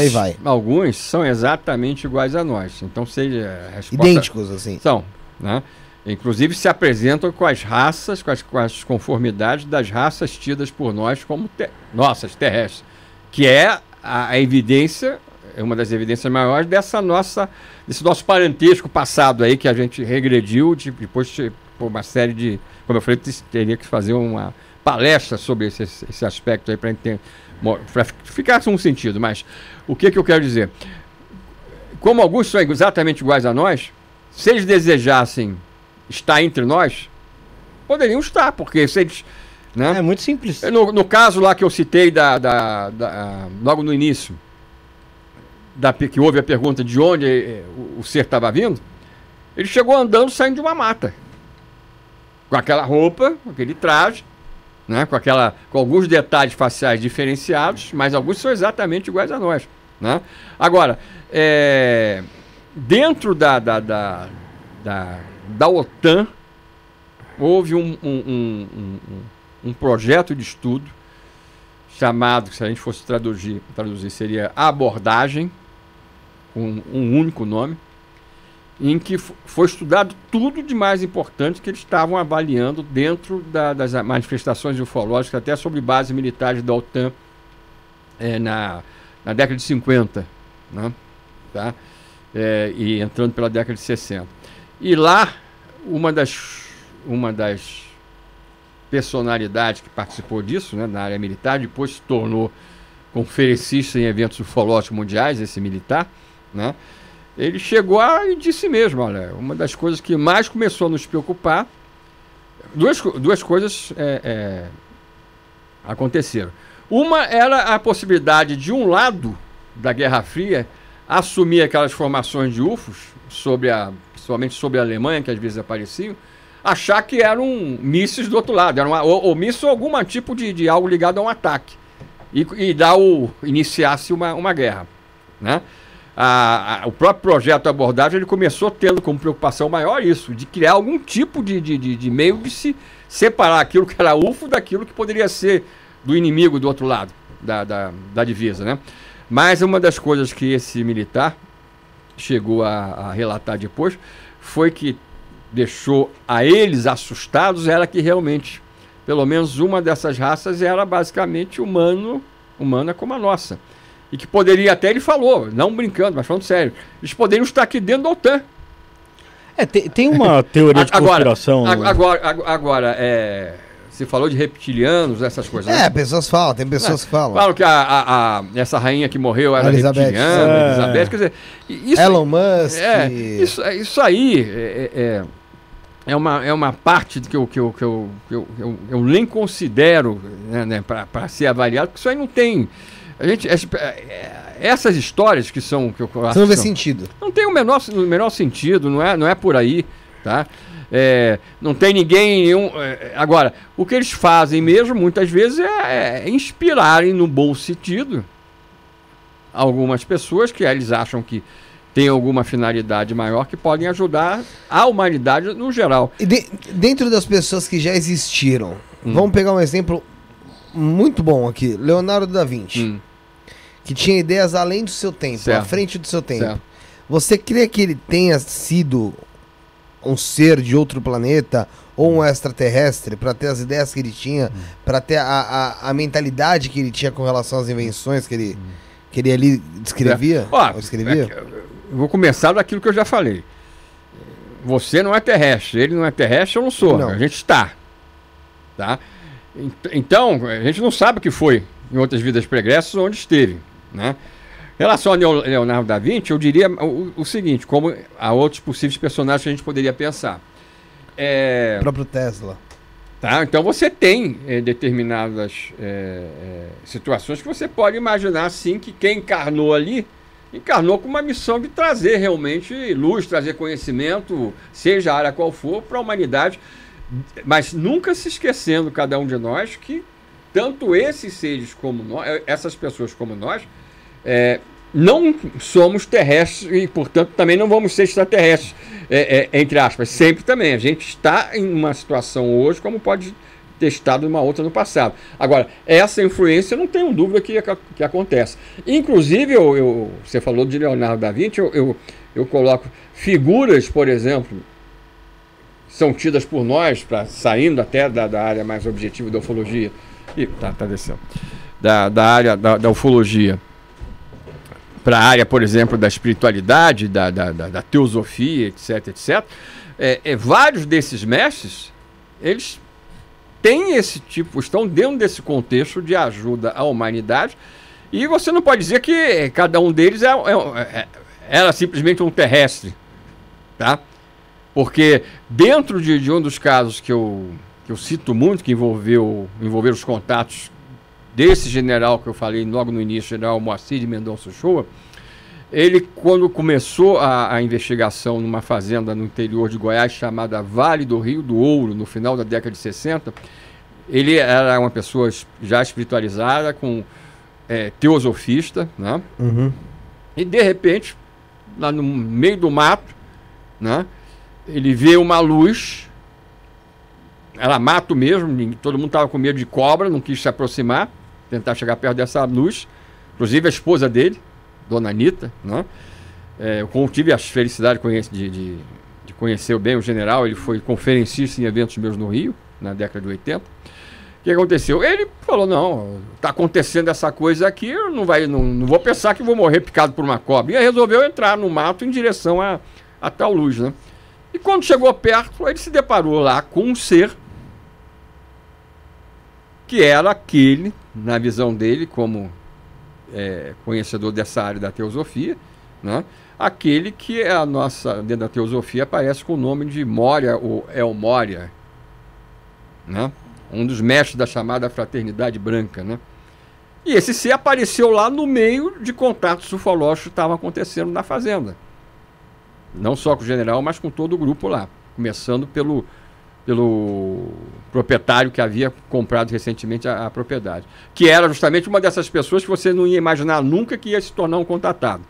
S3: alguns são exatamente iguais a nós. Então seja
S1: resposta, idênticos assim.
S3: São, né? Inclusive se apresentam com as raças, com as, com as conformidades das raças tidas por nós como nossas terrestres, que é a, a evidência, é uma das evidências maiores dessa nossa, desse nosso parentesco passado aí que a gente regrediu de, depois de, uma série de, como eu falei, teria que fazer uma palestra sobre esse, esse aspecto aí para ficar um sentido. Mas o que, que eu quero dizer? Como alguns são exatamente iguais a nós, se eles desejassem estar entre nós, poderiam estar, porque se eles. Né?
S2: É muito simples.
S3: No, no caso lá que eu citei da, da, da logo no início, da, que houve a pergunta de onde eh, o, o ser estava vindo, ele chegou andando saindo de uma mata. Com aquela roupa, aquele traje, né? com, aquela, com alguns detalhes faciais diferenciados, mas alguns são exatamente iguais a nós. Né? Agora, é, dentro da, da, da, da, da OTAN, houve um, um, um, um, projeto de estudo chamado, se a gente fosse traduzir, traduzir seria abordagem, com um único nome, em que foi estudado tudo de mais importante que eles estavam avaliando dentro da, das manifestações ufológicas, até sobre bases militares da OTAN é, na, na década de 50, né? tá? É, e entrando pela década de 60. E lá, uma das, uma das personalidades que participou disso, né, na área militar, depois se tornou conferencista em eventos ufológicos mundiais, esse militar, né? ele chegou a e disse mesmo, olha, uma das coisas que mais começou a nos preocupar, duas, duas coisas é, é, aconteceram. Uma era a possibilidade de um lado da Guerra Fria assumir aquelas formações de UFOs, sobre a, principalmente sobre a Alemanha, que às vezes apareciam, achar que eram mísseis do outro lado, era uma, ou, ou algum tipo de, de algo ligado a um ataque, e, e dar o, iniciasse uma, uma guerra, né? a, a, o próprio projeto abordagem ele começou tendo como preocupação maior isso, de criar algum tipo de, de, de, de meio de se separar aquilo que era UFO daquilo que poderia ser do inimigo do outro lado da, da, da divisa, né? Mas uma das coisas que esse militar chegou a, a relatar depois foi que deixou a eles assustados era que realmente, pelo menos uma dessas raças era basicamente humano, humana como a nossa. E que poderia até, ele falou, não brincando, mas falando sério, eles poderiam estar aqui dentro da OTAN.
S2: É, tem, tem uma teoria de conspiração.
S3: Agora, agora, agora é, você falou de reptilianos, essas coisas.
S1: É, né? pessoas falam, tem pessoas é, que falam.
S3: Falam que a, a, a, essa rainha que morreu era Elizabeth. reptiliana, é. Elizabeth, quer dizer...
S1: Isso, Elon Musk...
S3: É, isso, isso aí é, é, é, uma, é uma parte que eu, que eu, que eu, que eu, eu, eu nem considero né, né para ser avaliado, porque isso aí não tem... A gente, é, é, essas histórias que são que eu
S1: acho, não vê sentido.
S3: Não tem o menor, o menor sentido, não é, não é por aí, tá? É, não tem ninguém. Nenhum, é, agora, o que eles fazem mesmo, muitas vezes, é, é inspirarem, no bom sentido, algumas pessoas que eles acham que têm alguma finalidade maior que podem ajudar a humanidade no geral.
S1: E de, dentro das pessoas que já existiram, hum. vamos pegar um exemplo muito bom aqui: Leonardo da Vinci. Hum. Que tinha ideias além do seu tempo, certo. à frente do seu tempo. Certo. Você crê que ele tenha sido um ser de outro planeta ou um extraterrestre para ter as ideias que ele tinha, hum. para ter a, a, a, mentalidade que ele tinha com relação às invenções que ele, hum. que ele ali descrevia?
S3: É. escrevia? É, vou começar daquilo que eu já falei. Você não é terrestre, ele não é terrestre, eu não sou. Não. A gente está. Tá? Então, a gente não sabe o que foi em outras vidas pregressas onde esteve. Né? Em relação a Leonardo da Vinci, eu diria o, o, seguinte, como há outros possíveis personagens que a gente poderia pensar.
S1: É... O próprio Tesla.
S3: Tá? Então você tem é, determinadas é, é, situações que você pode imaginar assim que quem encarnou ali encarnou com uma missão de trazer realmente luz, trazer conhecimento, seja a área qual for, para a humanidade, mas nunca se esquecendo cada um de nós que tanto esses seres como nós, essas pessoas como nós, é, não somos terrestres e, portanto, também não vamos ser extraterrestres, é, é, entre aspas, sempre também. A gente está em uma situação hoje como pode ter estado em uma outra no passado. Agora, essa influência não tenho dúvida que, que acontece. Inclusive, eu, eu, você falou de Leonardo da Vinci, eu, eu, eu coloco figuras, por exemplo, são tidas por nós, pra, saindo até da, da área mais objetiva da ufologia, e tá, tá descendo, da, da área da, da ufologia para a área, por exemplo, da espiritualidade, da, da, da, da teosofia, etc, etc, é, é, vários desses mestres, eles têm esse tipo, estão dentro desse contexto de ajuda à humanidade, e você não pode dizer que cada um deles é, é, é era simplesmente um terrestre, tá? Porque dentro de, de um dos casos que eu, que eu cito muito, que envolveu, envolveu os contatos desse general que eu falei logo no início, general Moacir de Mendonça Shoa, ele, quando começou a, a, investigação numa fazenda no interior de Goiás chamada Vale do Rio do Ouro, no final da década de 60, ele era uma pessoa já espiritualizada, com é, teosofista, né? Uhum. E de repente, lá no meio do mato, né? Ele vê uma luz, era mato mesmo, todo mundo estava com medo de cobra, não quis se aproximar tentar chegar perto dessa luz. Inclusive a esposa dele, Dona Anitta, né? É, eu tive a felicidade de, de, de, conhecer bem o general, ele foi conferencista em eventos meus no Rio, na década de 80. O que aconteceu? Ele falou, não, está acontecendo essa coisa aqui, eu não, vai, não, não vou pensar que vou morrer picado por uma cobra. E aí resolveu entrar no mato em direção a, a tal luz, né? E quando chegou perto, ele se deparou lá com um ser que era aquele na visão dele, como é, conhecedor dessa área da teosofia, né? aquele que é a nossa, dentro da teosofia, aparece com o nome de Moria ou El Moria, né? um dos mestres da chamada Fraternidade Branca. Né? E esse ser apareceu lá no meio de contatos ufológicos que estavam acontecendo na fazenda. Não só com o general, mas com todo o grupo lá. Começando pelo pelo proprietário que havia comprado recentemente a, a, propriedade. Que era justamente uma dessas pessoas que você não ia imaginar nunca que ia se tornar um contatado.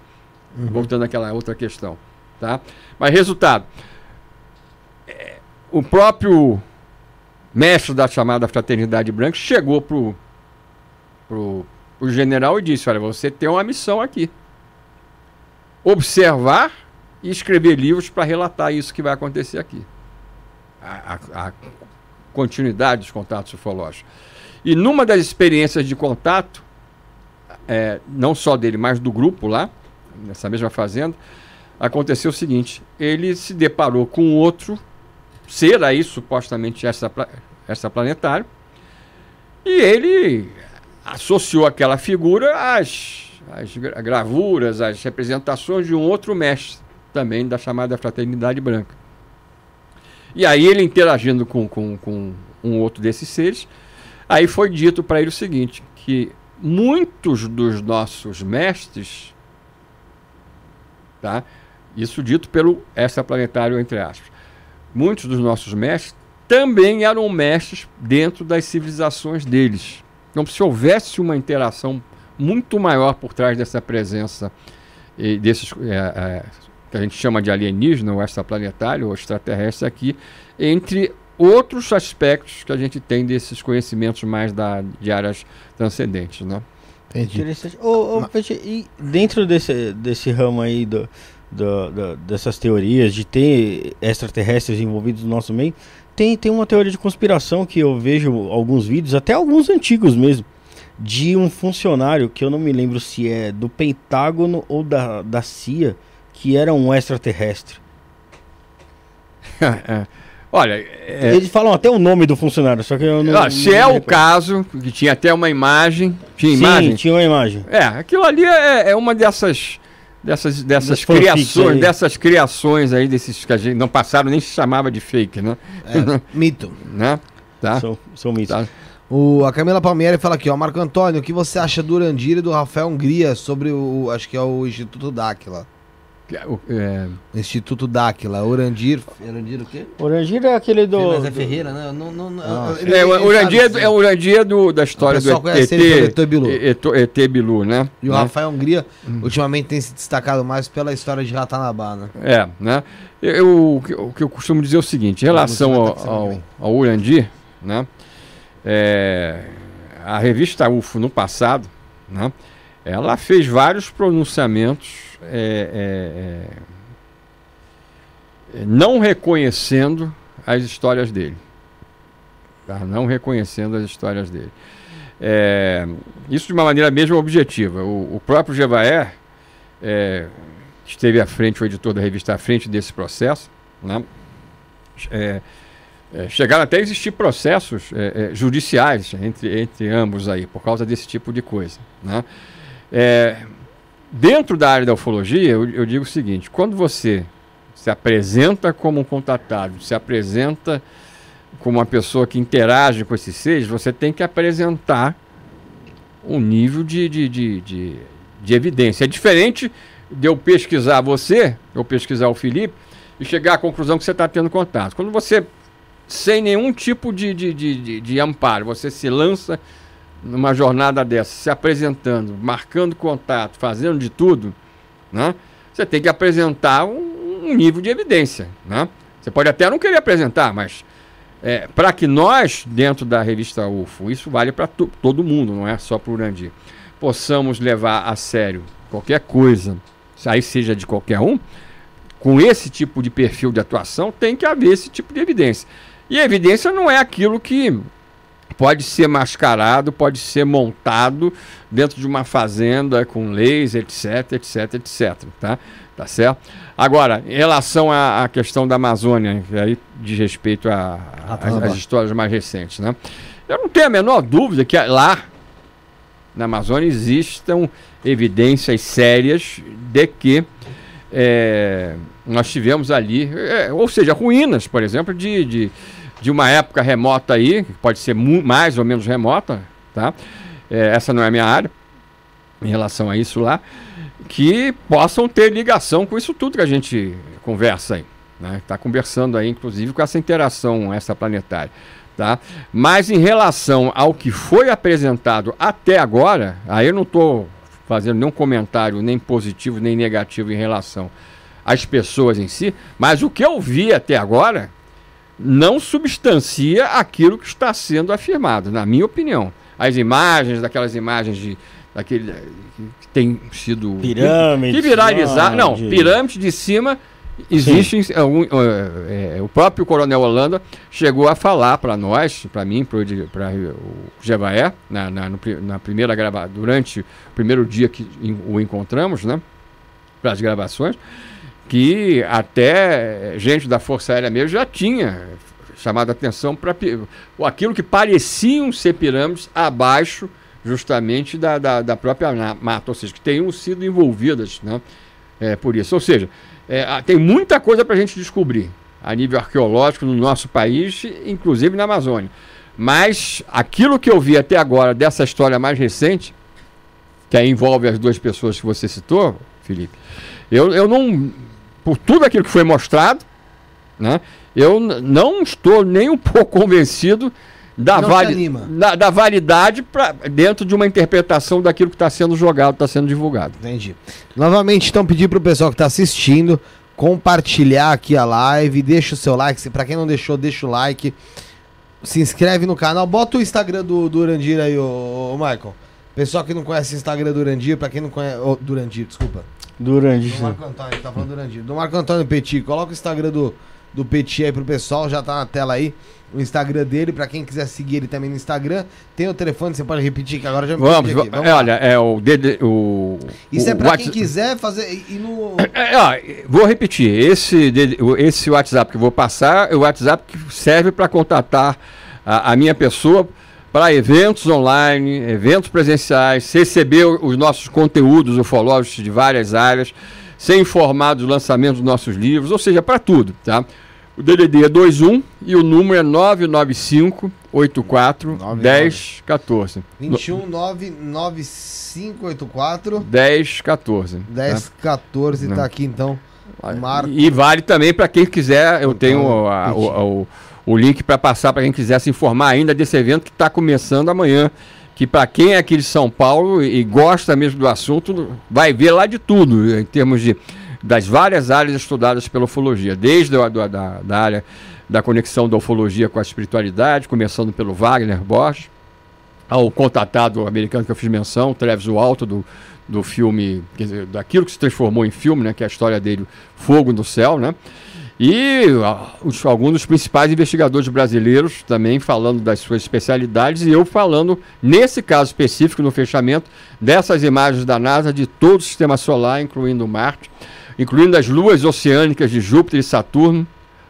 S3: Uhum. Voltando àquela outra questão. Tá? Mas resultado, é, o próprio mestre da chamada Fraternidade Branca chegou pro, pro, pro general e disse, olha, você tem uma missão aqui. Observar e escrever livros para relatar isso que vai acontecer aqui a, a, continuidade dos contatos ufológicos. E numa das experiências de contato, é, não só dele, mas do grupo lá, nessa mesma fazenda, aconteceu o seguinte: ele se deparou com outro ser aí, supostamente essa planetário e ele associou aquela figura às, às gravuras, às representações de um outro mestre, também da chamada Fraternidade Branca. E aí ele interagindo com, com, com um outro desses seres, aí foi dito para ele o seguinte, que muitos dos nossos mestres, tá? isso dito pelo extraplanetário, entre aspas, muitos dos nossos mestres também eram mestres dentro das civilizações deles. Então, se houvesse uma interação muito maior por trás dessa presença e desses é, é, que a gente chama de alienígena, ou extraplanetário, ou extraterrestre aqui, entre outros aspectos que a gente tem desses conhecimentos mais da, de áreas transcendentes, né?
S2: Entendi. Interessante. Ô, ô, Peixe, e dentro desse, desse ramo aí do, do, do, dessas teorias de ter extraterrestres envolvidos no nosso meio, tem, tem uma teoria de conspiração que eu vejo alguns vídeos, até alguns antigos mesmo, de um funcionário que eu não me lembro se é do Pentágono ou da, da CIA, que era um extraterrestre.
S3: É. Olha,
S2: é... eles falam até o nome do funcionário, só que eu não.
S3: Ah, se não é o caso, que tinha até uma imagem. Tinha Sim, imagem?
S2: tinha uma imagem.
S3: É, aquilo ali é, é uma dessas dessas, dessas criações, dessas criações aí desses que a gente não passaram nem se chamava de fake, né?
S1: É, mito,
S3: né? Tá?
S2: São, são mitos. Tá.
S1: O, a Camila Palmieri fala aqui, ó, Marco Antônio, o que você acha do Urandir e do Rafael Hungria sobre o, acho que é o Instituto Dáquila? É... Instituto Dáquila, Orandir. Orandir o quê?
S2: Orandir é aquele do.
S1: Mas é Ferreira, né? Não, não, não,
S3: ah. ele, é, o Orandir é, é, o Orandir do, da história do ET, ET, Bilu. ET Bilu, né?
S1: E o né? Rafael Hungria, hum. ultimamente, tem se destacado mais pela história de Ratanabá, né?
S3: É, né? Eu, o que eu costumo dizer é o seguinte: em relação ao, ao, ao Orandir, né? É, a revista UFO no passado, né? Ela fez vários pronunciamentos é, é, é, não reconhecendo as histórias dele. Tá? Não reconhecendo as histórias dele. É, isso de uma maneira mesmo objetiva. O, o próprio Gevaer é, esteve à frente, o editor da revista à frente desse processo. Né? É, é, chegaram até a existir processos é, é, judiciais entre, entre ambos aí, por causa desse tipo de coisa. Né? Dentro da área da ufologia, eu, eu digo o seguinte: quando você se apresenta como um contatado, se apresenta como uma pessoa que interage com esses seres, você tem que apresentar um nível de, de, de, de, de evidência. É diferente de eu pesquisar você, eu pesquisar o Felipe, e chegar à conclusão que você está tendo contato. Quando você, sem nenhum tipo de, de, de, de, de amparo, você se lança numa jornada dessa, se apresentando, marcando contato, fazendo de tudo, né? Você tem que apresentar um, um nível de evidência, né? Você pode até não querer apresentar, mas é, para que nós, dentro da revista UFO, isso vale para todo mundo, não é só para o Urandir, possamos levar a sério qualquer coisa, aí seja de qualquer um, com esse tipo de perfil de atuação, tem que haver esse tipo de evidência. E a evidência não é aquilo que pode ser mascarado, pode ser montado dentro de uma fazenda com leis, etc, etc, etc, tá? Tá certo? Agora, em relação à, à questão da Amazônia, que aí diz respeito às histórias mais recentes, né? Eu não tenho a menor dúvida que lá na Amazônia existam evidências sérias de que é, nós tivemos ali, é, ou seja, ruínas, por exemplo, de, de de uma época remota aí, que pode ser mais ou menos remota, tá? É, essa não é a minha área, em relação a isso lá, que possam ter ligação com isso tudo que a gente conversa aí. Né? Está conversando aí, inclusive, com essa interação extraplanetária. Tá? Mas em relação ao que foi apresentado até agora, aí eu não estou fazendo nenhum comentário, nem positivo, nem negativo em relação às pessoas em si, mas o que eu vi até agora não substancia aquilo que está sendo afirmado, na minha opinião. As imagens, daquelas imagens de daquele que tem sido
S2: pirâmide
S3: que viralizar, não, de... pirâmide de cima existe algum, é, é, o próprio Coronel Holanda chegou a falar para nós, para mim, para o Jevaé, na, na, no, na primeira grava, durante o primeiro dia que o encontramos, né, para as gravações que até gente da Força Aérea mesmo já tinha chamado atenção para aquilo que pareciam ser pirâmides abaixo justamente da, da, da, própria mata, ou seja, que tenham sido envolvidas né, é, por isso. Ou seja, é, tem muita coisa para a gente descobrir a nível arqueológico no nosso país, inclusive na Amazônia. Mas aquilo que eu vi até agora dessa história mais recente, que envolve as duas pessoas que você citou, Felipe, eu, eu não por tudo aquilo que foi mostrado, né? Eu não estou nem um pouco convencido da, vali da, da, validade pra, dentro de uma interpretação daquilo que está sendo jogado, está sendo divulgado.
S1: Entendi. Novamente, então, pedir para o pessoal que está assistindo compartilhar aqui a live, deixa o seu like. Para quem não deixou, deixa o like. Se inscreve no canal. Bota o Instagram do, do Urandir aí, ô, ô Michael. Pessoal que não conhece o Instagram do Urandir, para quem não conhece. Oh, Durandir, desculpa.
S2: Durandir.
S1: Do Marco Antônio, tá falando do Urandir. Do Marco Antônio Petit. Coloca o Instagram do, do Petit aí pro pessoal, já tá na tela aí o Instagram dele, para quem quiser seguir ele também no Instagram. Tem o telefone, você pode repetir que agora já
S3: me Vamos, aqui. Vamos é, olha, é o, o
S1: Isso o é para quem quiser fazer e no
S3: é, é, vou repetir, esse esse WhatsApp que eu vou passar, é o WhatsApp que serve para contatar a, a minha pessoa para eventos online, eventos presenciais, receber os nossos conteúdos ufológicos de várias áreas, ser informado dos lançamentos dos nossos livros, ou seja, para tudo, tá? O DDD é 21 e o número é 995 84 10 14.
S1: 21 995 84
S3: 10 14.
S1: 10 14 tá, tá aqui então.
S3: Marco. E vale também para quem quiser, eu então, tenho a, o, o, o, link para passar para quem quiser se informar ainda desse evento que está começando amanhã. Que para quem é aqui de São Paulo e gosta mesmo do assunto, vai ver lá de tudo, em termos de das várias áreas estudadas pela ufologia, desde a, da, da área da conexão da ufologia com a espiritualidade, começando pelo Wagner Borges, ao contatado americano que eu fiz menção, Travis Walton, do, do filme, dizer, daquilo que se transformou em filme, né, que é a história dele, Fogo no Céu, né? E alguns dos principais investigadores brasileiros também falando das suas especialidades e eu falando, nesse caso específico, no fechamento, dessas imagens da NASA de todo o sistema solar, incluindo Marte incluindo as luas oceânicas de Júpiter e Saturno,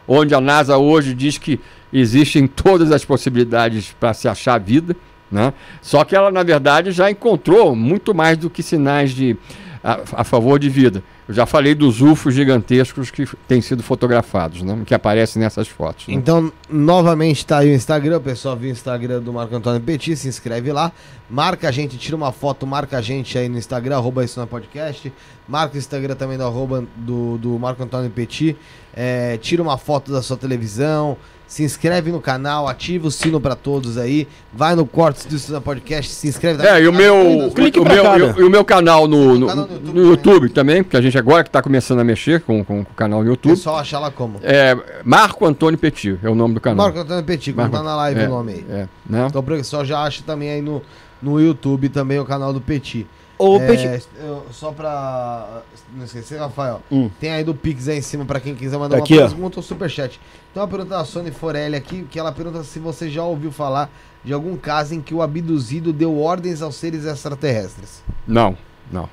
S3: onde a NASA hoje diz que existem todas as possibilidades para se achar vida. Né? Só que ela, na verdade, já encontrou muito mais do que sinais de, a, a favor de vida. Eu já falei dos UFOs gigantescos que têm sido fotografados, né? que aparecem nessas fotos. Né?
S1: Então, novamente está aí o Instagram, o pessoal viu o Instagram do Marco Antônio Petit, se inscreve lá, marca a gente, tira uma foto, marca a gente aí no Instagram, arroba isso na podcast, marca o Instagram também do arroba do, do Marco Antônio Petit, é, tira uma foto da sua televisão, se inscreve no canal, ativa o sino para todos aí, vai no Cortes do Estúdio Podcast, se inscreve.
S3: É, e o meu, clique o, meu, e o meu canal no, no, canal no YouTube, no YouTube também, porque a gente agora que está começando a mexer com, com, com, o canal no YouTube. É
S1: só achar lá como?
S3: É, Marco Antônio Petit, é o nome do canal.
S1: Marco Antônio Petit, como tá na live é, o nome aí. É, né? Então o pessoal já acha também aí no, no YouTube também o canal do Petit. Ou é. Eu, só pra não esquecer, Rafael, hum. tem aí do Pix aí em cima pra quem quiser mandar
S2: tá uma
S1: pergunta ou superchat. Tem uma pergunta da Sony Forelli aqui, que ela pergunta se você já ouviu falar de algum caso em que o abduzido deu ordens aos seres extraterrestres.
S3: Não, não.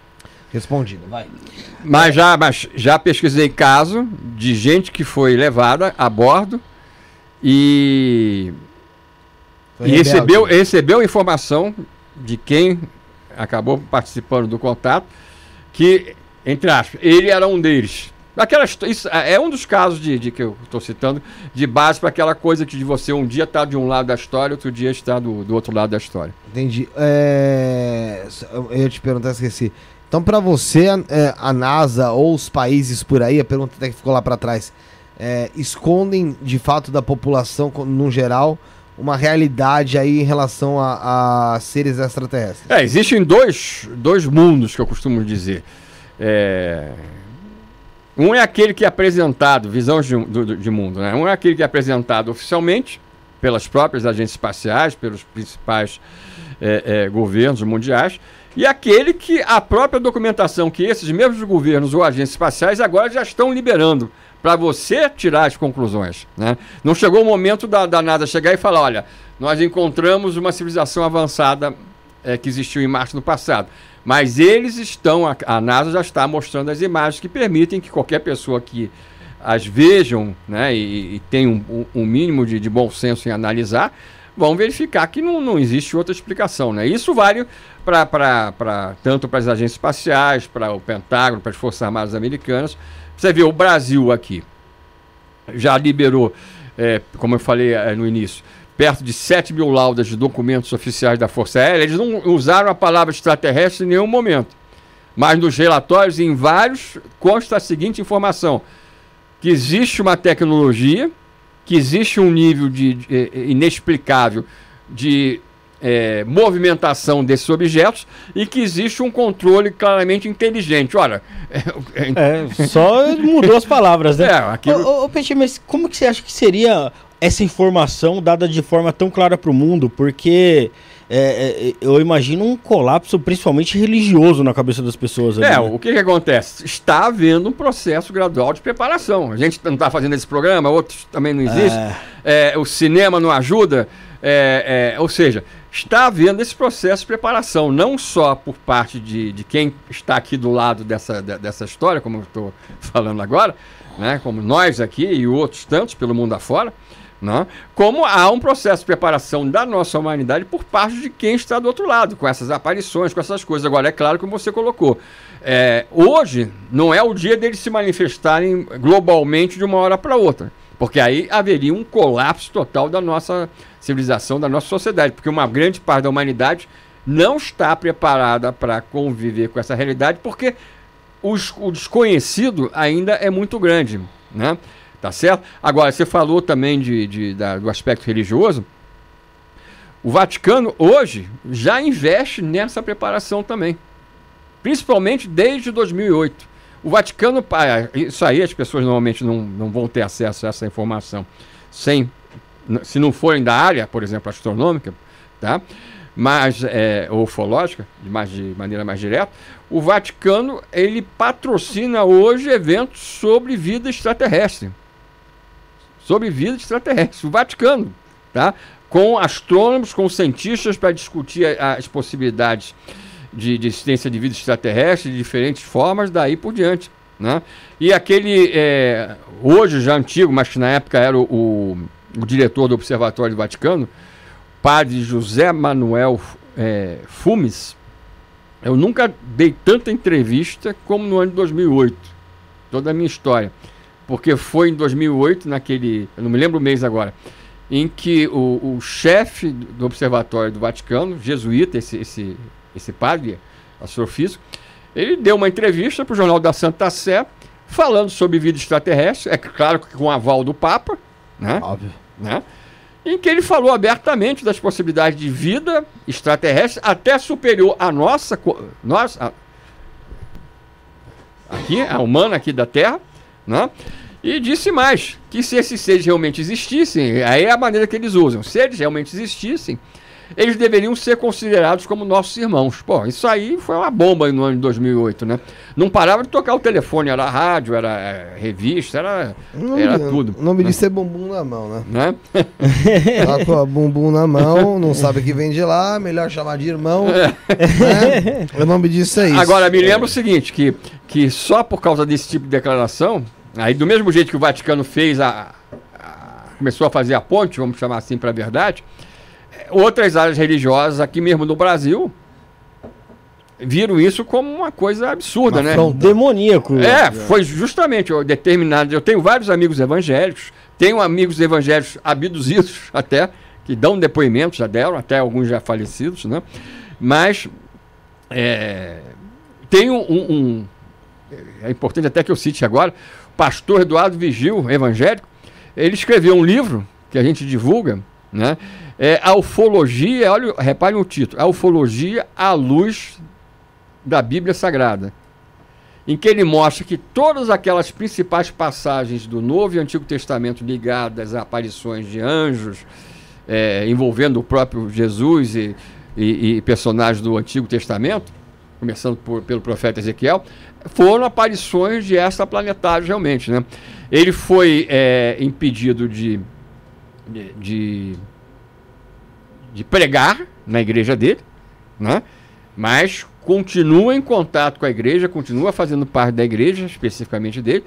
S1: Respondido, vai.
S3: Mas já, mas já pesquisei caso de gente que foi levada a bordo e, e recebeu, recebeu informação de quem acabou participando do contato, que, entre aspas, ele era um deles. Aquela, isso é um dos casos de, de que eu estou citando, de base para aquela coisa de você um dia estar tá de um lado da história, outro dia está do, do outro lado da história.
S1: Entendi. É... Eu ia te perguntar, esqueci. Então, para você, a, é, a, NASA ou os países por aí, a pergunta até que ficou lá para trás, é, escondem de fato da população no geral uma realidade aí em relação a, a seres extraterrestres?
S3: É, existem dois, dois mundos que eu costumo dizer. É... Um é aquele que é apresentado, visão de, de, de mundo, né? Um é aquele que é apresentado oficialmente pelas próprias agências espaciais, pelos principais é, é, governos mundiais, e aquele que a própria documentação que esses mesmos governos ou agências espaciais agora já estão liberando para você tirar as conclusões. Né? Não chegou o momento da, da NASA chegar e falar: olha, nós encontramos uma civilização avançada é, que existiu em Marte no passado. Mas eles estão, a, a NASA já está mostrando as imagens que permitem que qualquer pessoa que as vejam né, e, e tem um, um mínimo de, de, bom senso em analisar, vão verificar que não, não existe outra explicação. Né? Isso vale para tanto para as agências espaciais, para o Pentágono, para as Forças Armadas Americanas, você vê, o Brasil aqui já liberou, é, como eu falei é, no início, perto de 7 mil laudas de documentos oficiais da Força Aérea. Eles não usaram a palavra extraterrestre em nenhum momento. Mas nos relatórios, em vários, consta a seguinte informação: que existe uma tecnologia, que existe um nível de, de eh, inexplicável de é, movimentação desses objetos e que existe um controle claramente inteligente. Olha,
S2: é, só mudou as palavras, né? É,
S3: aquilo...
S2: ô, ô, Peixe, mas como que você acha que seria essa informação dada de forma tão clara para o mundo? Porque é, é, eu imagino um colapso, principalmente religioso, na cabeça das pessoas.
S3: Ali, é, né? o que, que acontece? Está havendo um processo gradual de preparação. A gente não está fazendo esse programa, outros também não existem. É. é o cinema não ajuda. É, ou seja, está havendo esse processo de preparação, não só por parte de, de quem está aqui do lado dessa, de, dessa história, como eu estou falando agora, né, como nós aqui e outros tantos pelo mundo afora, né, como há um processo de preparação da nossa humanidade por parte de quem está do outro lado, com essas aparições, com essas coisas. Agora, é claro que você colocou. É, hoje não é o dia deles se manifestarem globalmente de uma hora para outra. Porque aí haveria um colapso total da nossa civilização, da nossa sociedade, porque uma grande parte da humanidade não está preparada para conviver com essa realidade, porque os, o desconhecido ainda é muito grande, né? Tá certo? Agora, você falou também de, de da, do aspecto religioso. O Vaticano hoje já investe nessa preparação também, principalmente desde 2008. O Vaticano, isso aí as pessoas normalmente não, não vão ter acesso a essa informação sem, se não forem da área, por exemplo, astronômica, tá? mas é, ufológica, de, mais, de maneira mais direta, o Vaticano ele patrocina hoje eventos sobre vida extraterrestre. Sobre vida extraterrestre. O Vaticano, tá? Com astrônomos, com cientistas para discutir as possibilidades de, de existência de vida extraterrestre de diferentes formas, daí por diante. Né? E aquele, é, hoje já antigo, mas que na época era o, o, o diretor do Observatório do Vaticano, padre José Manuel é, Fumes, eu nunca dei tanta entrevista como no ano de 2008, toda a minha história. Porque foi em 2008, naquele, eu não me lembro o mês agora, em que o, o chefe do Observatório do Vaticano, jesuíta, esse, esse esse padre, astrofísico, ele deu uma entrevista para o Jornal da Santa Sé, falando sobre vida extraterrestre, é claro que com aval do Papa, né? Óbvio. Né? Em que ele falou abertamente das possibilidades de vida extraterrestre, até superior à nossa, nossa aqui, a humana aqui da Terra, né? E disse mais, que se esses seres realmente existissem, aí é a maneira que eles usam, se eles realmente existissem, eles deveriam ser considerados como nossos irmãos. Pô, isso aí foi uma bomba no ano de 2008, né? Não parava de tocar o telefone, era rádio, era é, revista, era, era tudo.
S1: O nome
S3: né?
S1: disso é bumbum na mão, né? né? tá com a bumbum na mão, não sabe o que vem de lá, melhor chamar de irmão. É. Né? O nome disso é isso.
S3: Agora, me lembra o seguinte, que, que só por causa desse tipo de declaração, aí do mesmo jeito que o Vaticano fez a, a começou a fazer a ponte, vamos chamar assim para a verdade, outras áreas religiosas aqui mesmo no Brasil viram isso como uma coisa absurda, uma né?
S2: Um demoníaco.
S3: É, foi justamente determinado. Eu tenho vários amigos evangélicos, tenho amigos evangélicos abduzidos até, que dão depoimentos, já deram, até alguns já falecidos, né? Mas é, tem um, um, É importante até que eu cite agora, o pastor Eduardo Vigil, evangélico, ele escreveu um livro que a gente divulga, né? É a ufologia, olha, reparem o título, a ufologia à luz da Bíblia Sagrada, em que ele mostra que todas aquelas principais passagens do Novo e Antigo Testamento ligadas a aparições de anjos, é, envolvendo o próprio Jesus e, e, e, personagens do Antigo Testamento, começando por, pelo profeta Ezequiel, foram aparições de extraplanetários realmente. Né? Ele foi é, impedido de, de, de de pregar na igreja dele, né? mas continua em contato com a igreja, continua fazendo parte da igreja, especificamente dele,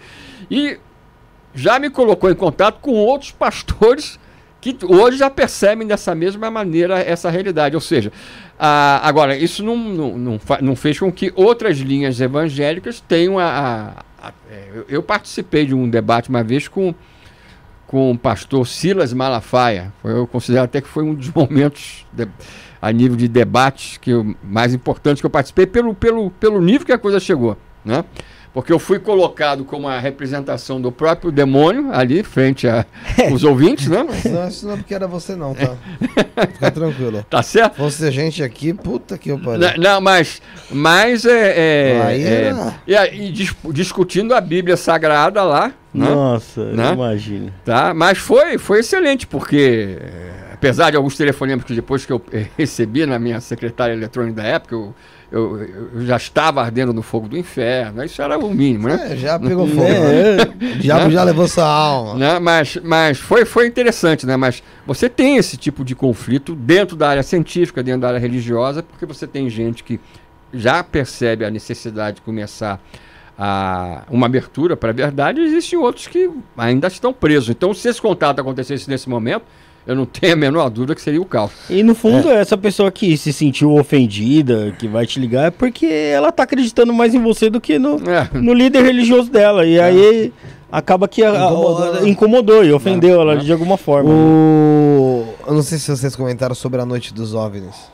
S3: e já me colocou em contato com outros pastores que hoje já percebem dessa mesma maneira essa realidade. Ou seja, a, agora, isso não, não, não, não, fez com que outras linhas evangélicas tenham a. a, a é, eu, eu participei de um debate uma vez com com o pastor Silas Malafaia. Eu considero até que foi um dos momentos de, a nível de debate que eu, mais importantes que eu participei pelo, pelo, pelo nível que a coisa chegou, né? Porque eu fui colocado como a representação do próprio demônio ali, frente aos ouvintes, né?
S1: Não, isso não é porque era você não, tá? Fica tranquilo.
S3: Tá certo?
S1: Fosse a gente aqui, puta que eu pariu.
S3: Não, não, mas, mas é, é,
S1: Aí
S3: é-
S1: era-
S3: e, a- e dis- discutindo a Bíblia Sagrada lá, né?
S2: Nossa,
S3: Né?
S2: imagina.
S3: Tá? Mas foi, foi excelente, porque eh, apesar de alguns telefonemas que depois que eu eh, recebi na minha secretária eletrônica da época, eu, eu, eu já estava ardendo no fogo do inferno, isso era o mínimo, né?
S1: É, já pegou fogo. né? O diabo já levou sua alma.
S3: Né? Mas, mas foi, foi interessante, né? Mas você tem esse tipo de conflito dentro da área científica, dentro da área religiosa, porque você tem gente que já percebe a necessidade de começar a, uma abertura para a verdade, e existem outros que ainda estão presos. Então, se esse contato acontecesse nesse momento, eu não tenho a menor dúvida que seria o caos.
S2: E no fundo, essa pessoa que se sentiu ofendida, que vai te ligar, é porque ela tá acreditando mais em você do que no,
S3: É.
S2: no líder religioso dela. E aí acaba que a-
S1: Incomodou,
S2: a-
S1: né?
S2: incomodou e ofendeu ela
S3: né?
S2: de alguma forma.
S1: O... Eu não sei se vocês comentaram sobre a noite dos OVNIs.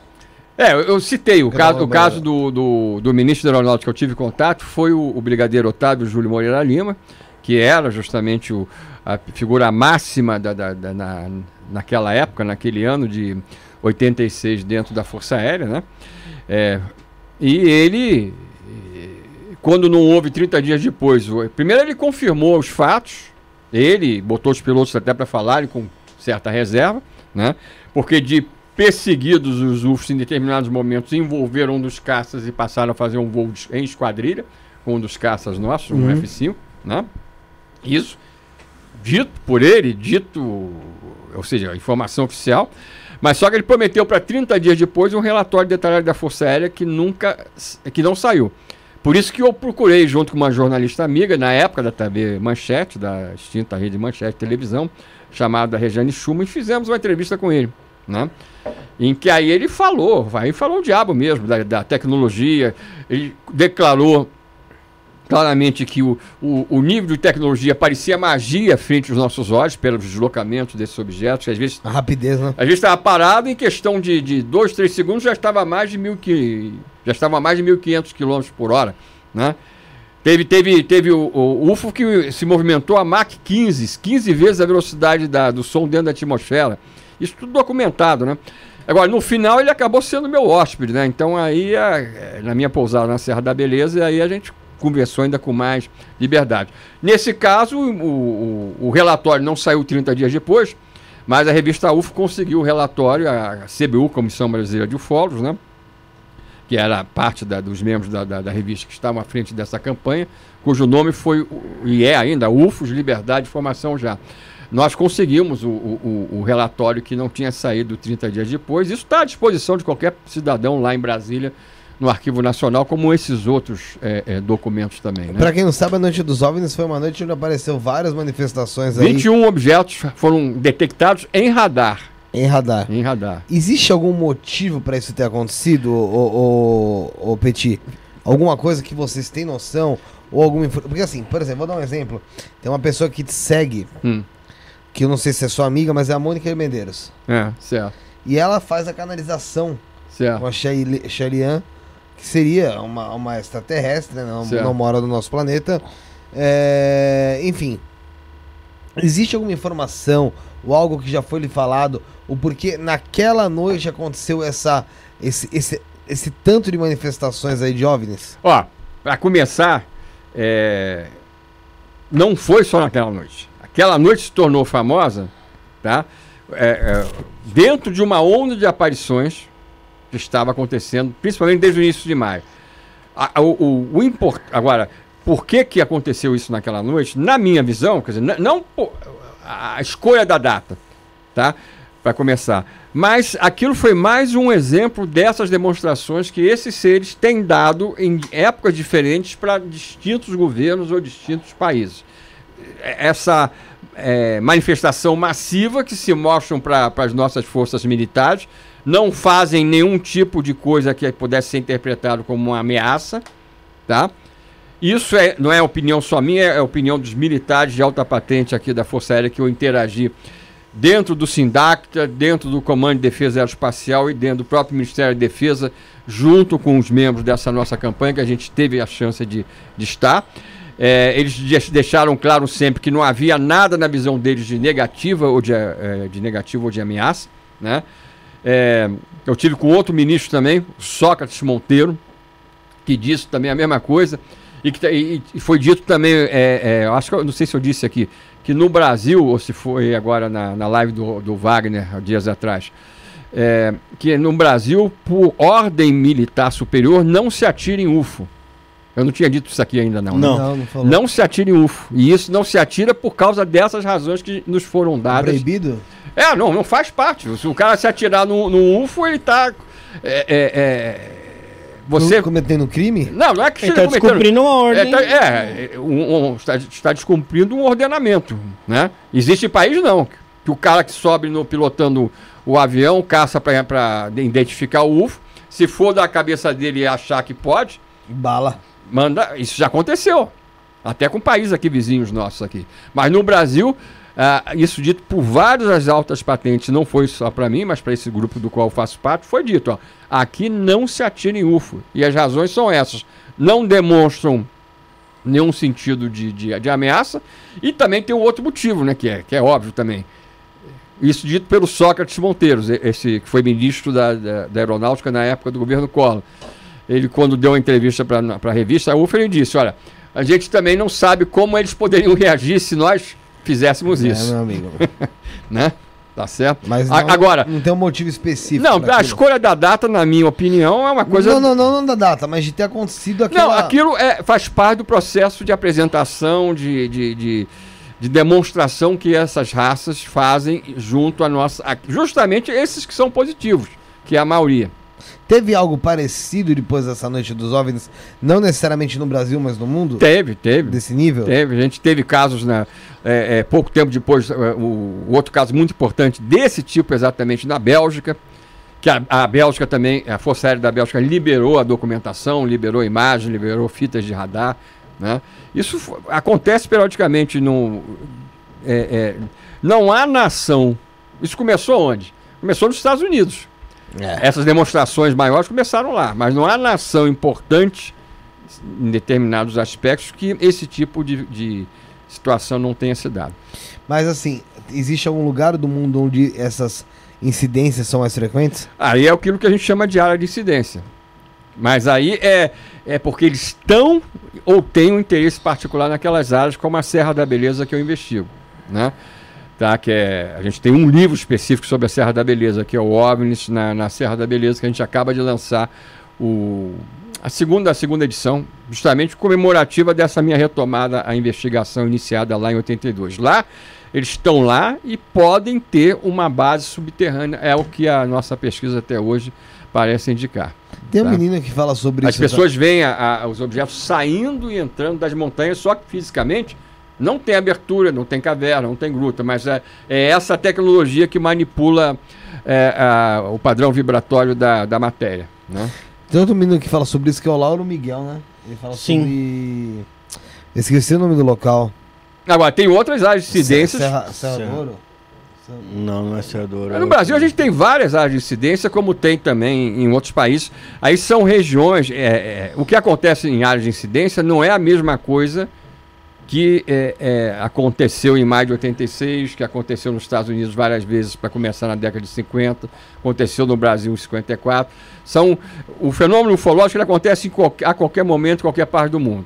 S3: É, eu, eu citei o
S1: Quero
S3: caso, o caso do, do, do ministro da Aeronáutica que eu tive contato foi o, o brigadeiro Otávio Júlio Moreira Lima, que era justamente o, a figura máxima da, da- da- na, naquela época, naquele ano de 86 dentro da Força Aérea, né? É, e ele, quando não houve 30 dias depois, primeiro ele confirmou os fatos, ele botou os pilotos até para falarem com certa reserva, né? Porque de perseguidos os UFOs em determinados momentos envolveram um dos caças e passaram a fazer um voo em esquadrilha com um dos caças nossos, um F5, né? Isso dito por ele, dito, ou seja, informação oficial. Mas só que ele prometeu para 30 dias depois um relatório detalhado da Força Aérea que nunca, que não saiu. Por isso que eu procurei, junto com uma jornalista amiga, na época da TV Manchete, da extinta rede Manchete Televisão, chamada Regiane Schumann, e fizemos uma entrevista com ele, né? Em que aí ele falou, aí falou o diabo mesmo, da, da tecnologia, ele declarou claramente que o, o, o nível de tecnologia parecia magia frente aos nossos olhos, pelos deslocamentos desses objetos, que às vezes
S1: A rapidez, né?
S3: a gente estava parado em questão de, de dois, três segundos já estava a mais de mil que já estava a mais de 1.500 km por hora, né? Teve, teve, teve o, o UFO que se movimentou a Mach 15, 15 vezes a velocidade da, do som dentro da atmosfera. Isso tudo documentado, né? Agora, no final ele acabou sendo meu hóspede, né? Então aí, a- na minha pousada na Serra da Beleza, aí a gente conversou ainda com mais liberdade. Nesse caso, o, o- o relatório não saiu 30 dias depois, mas a revista UFO conseguiu o relatório, a CBU, Comissão Brasileira de Ufólogos, né? que era parte da- dos membros da, da- da revista que estavam à frente dessa campanha, cujo nome foi, e é ainda, UFOS, Liberdade e Informação Já. Nós conseguimos o- o- o relatório que não tinha saído 30 dias depois. Isso está à disposição de qualquer cidadão lá em Brasília, no Arquivo Nacional, como esses outros é, é, documentos também. Né?
S1: Pra quem não sabe, a noite dos OVNIs foi uma noite onde apareceu várias manifestações aí
S3: 21 objetos foram detectados em radar.
S1: em radar.
S3: Em radar.
S1: Existe algum motivo pra isso ter acontecido, ô, ô, ô, Petit? Alguma coisa que vocês têm noção? Ou alguma Porque assim, por exemplo, vou dar um exemplo. Tem uma pessoa que te segue,
S3: Hum,
S1: que eu não sei se é sua amiga, mas é a Mônica Medeiros.
S3: é, certo.
S1: E ela faz a canalização
S3: Certo.
S1: com a Sheli- Shelian, que seria uma, uma extraterrestre, né? não,
S3: Certo.
S1: não mora no nosso planeta. É, enfim, existe alguma informação ou algo que já foi lhe falado, o porquê naquela noite aconteceu essa, esse, esse, esse tanto de manifestações aí de OVNIs?
S3: Ó, para começar, é, não foi só naquela noite. Aquela noite se tornou famosa, tá? É, é, dentro de uma onda de aparições que estava acontecendo, principalmente desde o início de maio. A- o, o, o import... Agora, por que, que aconteceu isso naquela noite? Na minha visão, quer dizer, não po- a escolha da data, tá? Para começar. Mas aquilo foi mais um exemplo dessas demonstrações que esses seres têm dado em épocas diferentes para distintos governos ou distintos países. Essa é, manifestação massiva que se mostram para as nossas forças militares não fazem nenhum tipo de coisa que pudesse ser interpretado como uma ameaça, tá? Isso é, não é opinião só minha, é opinião dos militares de alta patente aqui da Força Aérea que eu interagi dentro do Sindacta, dentro do Comando de Defesa Aeroespacial e dentro do próprio Ministério da Defesa, junto com os membros dessa nossa campanha, que a gente teve a chance de, de estar. É, eles deixaram claro sempre que não havia nada na visão deles de negativa ou de, é, de negativa ou de ameaça. Né? É, eu tive com outro ministro também, Sócrates Monteiro, que disse também a mesma coisa. E, que, e, foi dito também, é, é, acho que não sei se eu disse aqui, que no Brasil, ou se foi agora na, na live do, do Wagner, dias atrás, é, que no Brasil, por ordem militar superior, não se atira em UFO. Eu não tinha dito isso aqui ainda, não.
S2: Né? Não,
S3: né? não, não, se atira em UFO. E isso não se atira por causa dessas razões que nos foram dadas.
S1: Proibido?
S3: É, não, não faz parte. Se o cara se atirar no, no UFO, ele está. É, é, é
S1: você cometendo crime?
S3: Não, não é que
S2: ele está descumprindo uma ordem.
S3: É, tá, é um, um, está, está descumprindo um ordenamento, né? Existe país não que o cara que sobe no pilotando o avião caça para identificar o UFO, se for da cabeça dele e achar que pode,
S1: bala.
S3: Manda, isso já aconteceu. Até com países aqui vizinhos nossos aqui. Mas no Brasil, ah, isso dito por várias altas patentes, não foi só para mim, mas para esse grupo do qual eu faço parte, foi dito, ó, aqui não se atira em UFO. E as razões são essas. Não demonstram nenhum sentido de, de, de ameaça. E também tem um outro motivo, né? Que é, que é óbvio também. Isso dito pelo Sócrates Monteiros, esse que foi ministro da, da, da Aeronáutica na época do governo Collor. Ele, quando deu uma entrevista para a revista UFA, ele disse: Olha, a gente também não sabe como eles poderiam reagir se nós fizéssemos é, isso. Meu amigo. né? Tá certo?
S1: Mas não, Agora, não tem um motivo específico.
S3: Não, a escolha da data, na minha opinião, é uma coisa.
S1: Não, não, não, não da data, mas de ter acontecido
S3: aquilo. Não, aquilo é, faz parte do processo de apresentação, de, de, de, de, demonstração que essas raças fazem junto a nossa. Justamente esses que são positivos, que é a maioria.
S1: Teve algo parecido depois dessa noite dos OVNIs, não necessariamente no Brasil, mas no mundo?
S3: Teve, teve.
S1: Desse nível?
S3: Teve. A gente teve casos, né, é, é, pouco tempo depois, é, o, o, outro caso muito importante desse tipo exatamente na Bélgica, que a, a Bélgica também, a Força Aérea da Bélgica liberou a documentação, liberou imagem, liberou fitas de radar. Né? Isso acontece periodicamente. No, é, é, não há nação. Isso começou onde? Começou nos Estados Unidos. É. Essas demonstrações maiores começaram lá, mas não há nação importante em determinados aspectos que esse tipo de, de situação não tenha se dado.
S1: Mas assim, existe algum lugar do mundo onde essas incidências são mais frequentes?
S3: Aí é aquilo que a gente chama de área de incidência. Mas aí é, é porque eles estão ou têm um interesse particular naquelas áreas, como a Serra da Beleza que eu investigo. Né? Tá? Que é, a gente tem um livro específico sobre a Serra da Beleza, que é o OVNIs na, na Serra da Beleza, que a gente acaba de lançar o, a segunda, a segunda edição, justamente comemorativa dessa minha retomada à investigação iniciada lá em 82. Lá, eles estão lá e podem ter uma base subterrânea, é o que a nossa pesquisa até hoje parece indicar.
S1: Tem tá? uma menina que fala sobre
S3: As isso. As pessoas veem a, a, os objetos saindo e entrando das montanhas, só que fisicamente não tem abertura, não tem caverna, não tem gruta, mas é, é essa tecnologia que manipula é, a, o padrão vibratório da, da matéria. Né?
S1: Tem outro menino que fala sobre isso que é o Lauro Miguel, né? Ele fala Sim. sobre. Esqueci o nome do local.
S3: Agora, tem outras áreas de incidências.
S1: Serra, Serra, Serra. Douro?
S2: Não, não é Serra Douro.
S3: No Brasil a gente tem várias áreas de incidência, como tem também em outros países. Aí são regiões. É, é, o que acontece em áreas de incidência não é a mesma coisa que é, é, aconteceu em maio de 86, que aconteceu nos Estados Unidos várias vezes para começar na década de 50, aconteceu no Brasil em 54. São, o fenômeno ufológico ele acontece qualquer, a qualquer momento, em qualquer parte do mundo.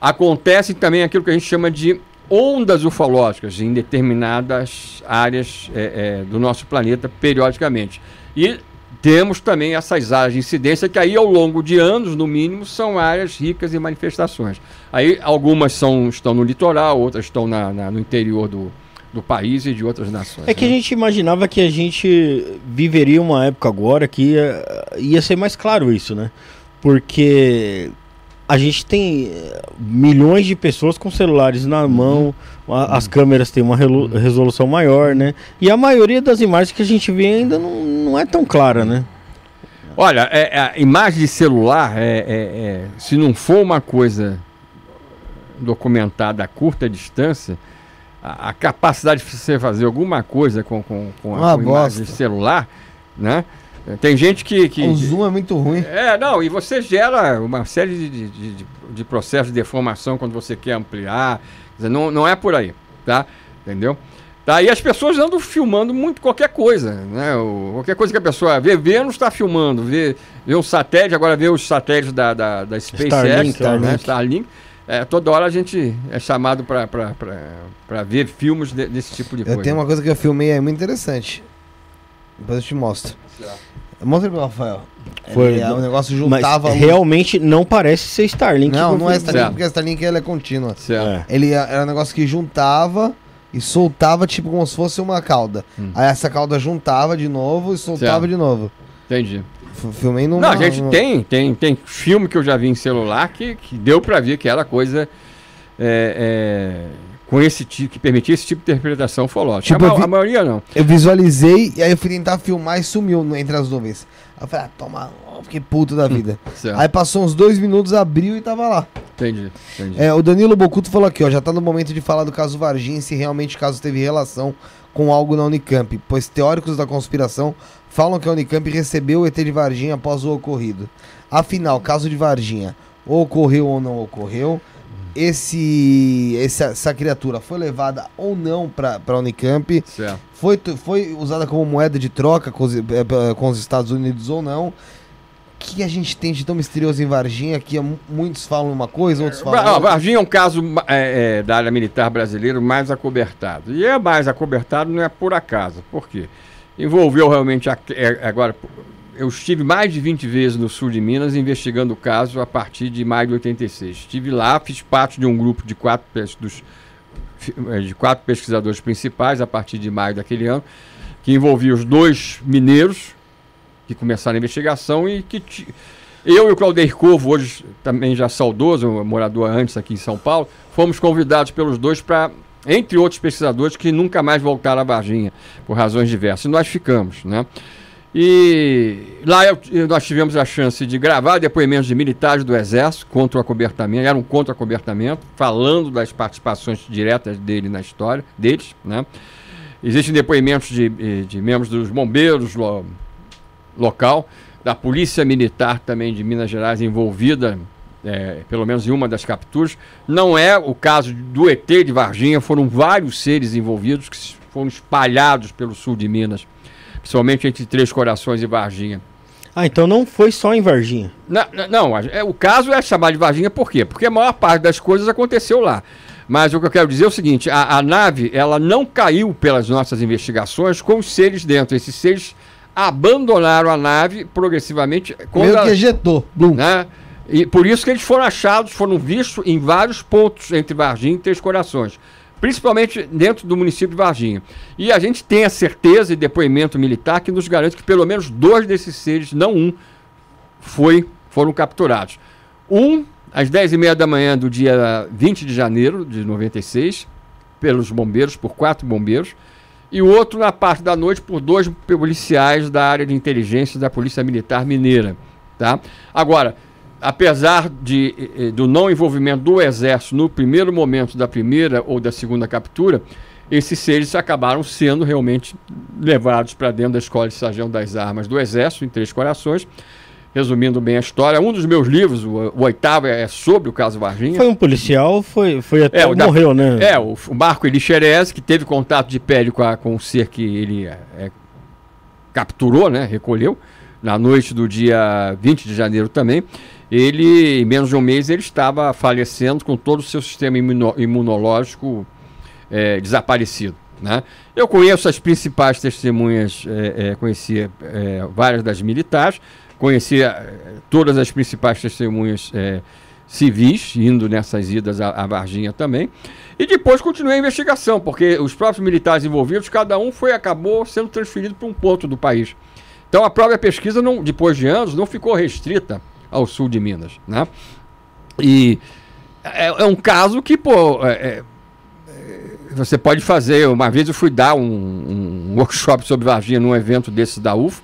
S3: Acontece também aquilo que a gente chama de ondas ufológicas em determinadas áreas é, é do nosso planeta periodicamente. E temos também essas áreas de incidência que aí ao longo de anos, no mínimo, são áreas ricas em manifestações. Aí algumas são, estão no litoral, outras estão na, na, no interior do, do país e de outras nações.
S2: É que né? a gente imaginava que a gente viveria uma época agora que ia, ia ser mais claro isso, né? Porque a gente tem eh, milhões de pessoas com celulares na mão, uhum. a, as câmeras têm uma resolução maior, né? E a maioria das imagens que a gente vê ainda não, não é tão clara, né?
S3: Olha, é, é a imagem de celular, é, é, é, se não for uma coisa documentada a curta distância, a, a capacidade de você fazer alguma coisa com, com, com
S1: Uma
S3: a com imagem de celular, né? Tem gente que, que,
S1: O zoom é muito ruim.
S3: é, não, e você gera uma série de, de, de- de processos de deformação quando você quer ampliar. Quer dizer, não, não é por aí, tá? Entendeu? Tá, e as pessoas andam filmando muito qualquer coisa, né? O- qualquer coisa que a pessoa vê, Vênus está filmando, vê, vê um satélite, agora vê os satélites da, da, da SpaceX,
S2: Starlink,
S3: né?
S2: Starlink.
S3: Starlink. É, toda hora a gente é chamado para ver filmes de- desse tipo de
S1: Eu
S3: coisa.
S1: tenho uma coisa que eu filmei aí muito interessante. Depois eu te mostro. Mostra pro Rafael.
S2: Foi-
S1: é, o negócio
S2: Mas
S1: juntava. luz-
S2: realmente não parece ser Starlink.
S1: Não, não é Starlink,
S3: Certo.
S1: porque a Starlink ela é contínua.
S3: Certo.
S2: É.
S1: Ele é- era um negócio que juntava e soltava, tipo, como se fosse uma cauda.
S3: Hum.
S1: Aí essa cauda juntava de novo e soltava
S3: Certo.
S1: de novo.
S3: Entendi.
S1: Filmei numa...
S3: Não, a gente
S1: numa-
S3: tem, tem, tem filme que eu já vi em celular que, que deu pra ver que era coisa é, é, com esse tipo, que permitia esse tipo de interpretação ufológica.
S1: Tipo,
S3: a,
S1: vi-
S3: a maioria não.
S1: Eu visualizei e aí eu fui tentar filmar e sumiu entre as nuvens. Aí eu falei, ah, toma, fiquei puto da vida.
S3: Certo.
S1: Aí passou uns dois minutos, abriu e tava lá.
S3: Entendi, entendi.
S1: É, o Danilo Bocuto falou aqui, ó, já tá no momento de falar do caso Varginha e se realmente o caso teve relação com algo na Unicamp, pois teóricos da conspiração falam que a Unicamp recebeu o ET de Varginha após o ocorrido. Afinal, caso de Varginha, ocorreu ou não ocorreu, esse, essa, essa criatura foi levada ou não para a Unicamp,
S3: Certo.
S1: foi, foi usada como moeda de troca com os, eh, eh, com os Estados Unidos ou não. O que a gente tem de tão misterioso em Varginha que mu- muitos falam uma coisa, outros falam outra?
S3: Varginha é um caso é, é, da área militar brasileira mais acobertado. E é mais acobertado não é por acaso. Por quê? Envolveu realmente. A, é, agora, eu estive mais de 20 vezes no sul de Minas investigando o caso a partir de maio de 86. Estive lá, fiz parte de um grupo de quatro, dos, eh, de quatro pesquisadores principais a partir de maio daquele ano, que envolvia os dois mineiros que começaram a investigação e que eu e o Claudir Corvo, hoje também já saudoso, morador antes aqui em São Paulo, fomos convidados pelos dois para, entre outros pesquisadores, que nunca mais voltaram a Varginha, por razões diversas. E nós ficamos, né? E lá eu- nós tivemos a chance de gravar depoimentos de militares do Exército contra o acobertamento, era um contra acobertamento, falando das participações diretas dele na história, deles, né? Existem depoimentos de, de membros dos bombeiros lo- local, da Polícia Militar também de Minas Gerais envolvida, eh, pelo menos em uma das capturas. Não é o caso do ET de Varginha, foram vários seres envolvidos que foram espalhados pelo sul de Minas, principalmente entre Três Corações e Varginha.
S2: Ah, então não foi só em Varginha.
S3: Não, não, é, o caso é chamado de Varginha por quê? Porque a maior parte das coisas aconteceu lá. Mas o que eu quero dizer é o seguinte: a, a nave ela não caiu pelas nossas investigações com os seres dentro. Esses seres abandonaram a nave progressivamente. quando
S1: Meio
S3: ela-
S1: que ejetou. Blum.
S3: né? E por isso que eles foram achados, foram vistos em vários pontos entre Varginha e Três Corações, principalmente dentro do município de Varginha. E a gente tem a certeza e depoimento militar que nos garante que pelo menos dois desses seres, não um, foi, foram capturados. Um, às 10h30 da manhã do dia 20 de janeiro de 96, pelos bombeiros, por quatro bombeiros, e o outro na parte da noite por dois policiais da área de inteligência da Polícia Militar Mineira. Tá? Agora, apesar de, eh, do não envolvimento do Exército no primeiro momento da primeira ou da segunda captura, esses seres acabaram sendo realmente levados para dentro da Escola de Sargento das Armas do Exército, em Três Corações. Resumindo bem a história, um dos meus livros, o, o oitavo, é sobre o caso Varginha.
S2: Foi um policial, foi, foi até
S3: É, o da-
S2: morreu, né?
S3: É, o, o Marco Eli Xerez, que teve contato de pele com, a- com o ser que ele é, é, capturou, né, recolheu, na noite do dia 20 de janeiro também. Ele, em menos de um mês, ele estava falecendo com todo o seu sistema imuno- imunológico é, desaparecido. Né? Eu conheço as principais testemunhas, é, é, conhecia é, várias das militares, conhecia é, todas as principais testemunhas é, civis, indo nessas idas à, à Varginha também. E depois continuei a investigação, porque os próprios militares envolvidos, cada um foi acabou sendo transferido para um ponto do país. Então a própria pesquisa, não, depois de anos, não ficou restrita ao sul de Minas. Né? E é, é um caso que, pô, é, é, você pode fazer. Uma vez eu fui dar um, um workshop sobre Varginha num evento desse da UF.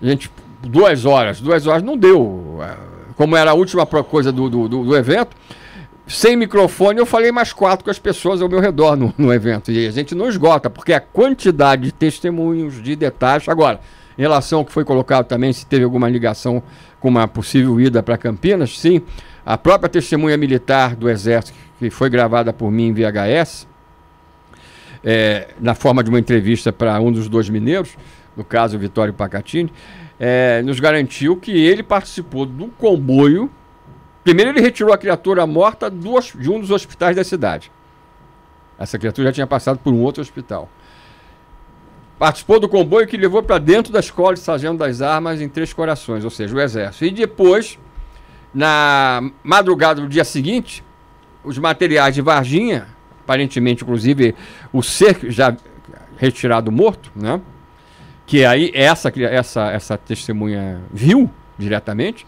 S3: A gente, duas horas, duas horas não deu. Como era a última coisa do, do, do- do evento, sem microfone, eu falei mais quatro com as pessoas ao meu redor no, no evento. E a gente não esgota, porque a quantidade de testemunhos, de detalhes. Agora, em relação ao que foi colocado também, se teve alguma ligação com uma possível ida para Campinas, sim. A própria testemunha militar do Exército, que foi gravada por mim em VHS, é, na forma de uma entrevista para um dos dois mineiros, no caso Vitório Pacatini, é, nos garantiu que ele participou do comboio. Primeiro, ele retirou a criatura morta de um dos hospitais da cidade. Essa criatura já tinha passado por um outro hospital. Participou do comboio que levou para dentro da escola de sargento das armas em Três Corações, ou seja, o Exército. E depois, na madrugada do dia seguinte, os materiais de Varginha, aparentemente, inclusive, o ser já retirado morto, né? que aí essa, essa, essa testemunha viu diretamente,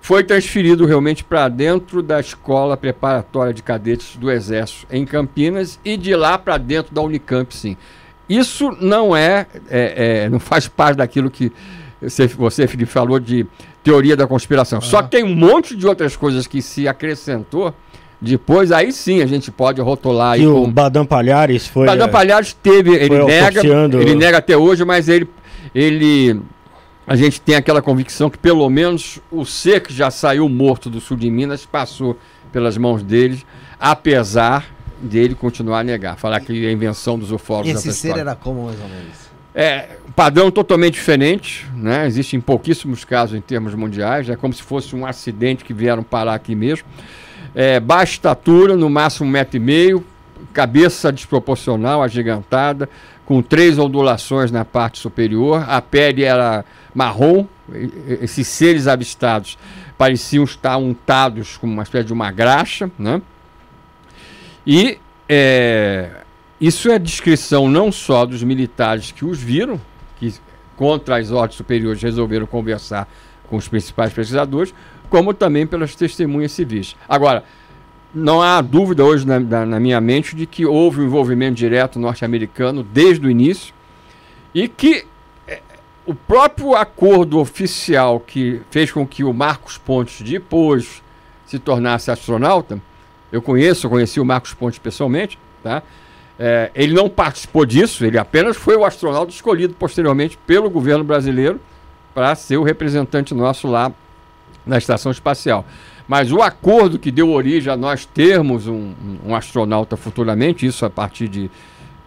S3: foi transferido realmente para dentro da escola preparatória de cadetes do Exército em Campinas e de lá para dentro da Unicamp, sim. Isso não é, é, é, não faz parte daquilo que você, você Felipe, falou de teoria da conspiração. Uhum. Só que tem um monte de outras coisas que se acrescentou depois, aí sim a gente pode rotular.
S2: E o com... Badam Palhares foi.
S3: Badam Palhares teve, ele nega, ele nega até hoje, mas ele, ele. A gente tem aquela convicção que pelo menos o ser que já saiu morto do sul de Minas passou pelas mãos deles, apesar dele continuar a negar, falar que é a invenção dos ufólogos.
S1: Esse ser era como mais ou menos?
S3: É, padrão totalmente diferente, né? Existem pouquíssimos casos em termos mundiais, é como se fosse um acidente que vieram parar aqui mesmo é, baixa estatura, no máximo um metro e meio, cabeça desproporcional, agigantada, com três ondulações na parte superior, a pele era marrom, esses seres avistados pareciam estar untados com uma espécie de uma graxa, né? E é, isso é descrição não só dos militares que os viram, que contra as ordens superiores resolveram conversar com os principais pesquisadores, como também pelas testemunhas civis. Agora, não há dúvida hoje na, na, minha mente de que houve um envolvimento direto norte-americano desde o início e que é, o próprio acordo oficial que fez com que o Marcos Pontes depois se tornasse astronauta, eu conheço, conheci o Marcos Pontes pessoalmente, tá? É, ele não participou disso, ele apenas foi o astronauta escolhido posteriormente pelo governo brasileiro para ser o representante nosso lá na estação espacial. Mas o acordo que deu origem a nós termos um, um astronauta futuramente, isso a partir de,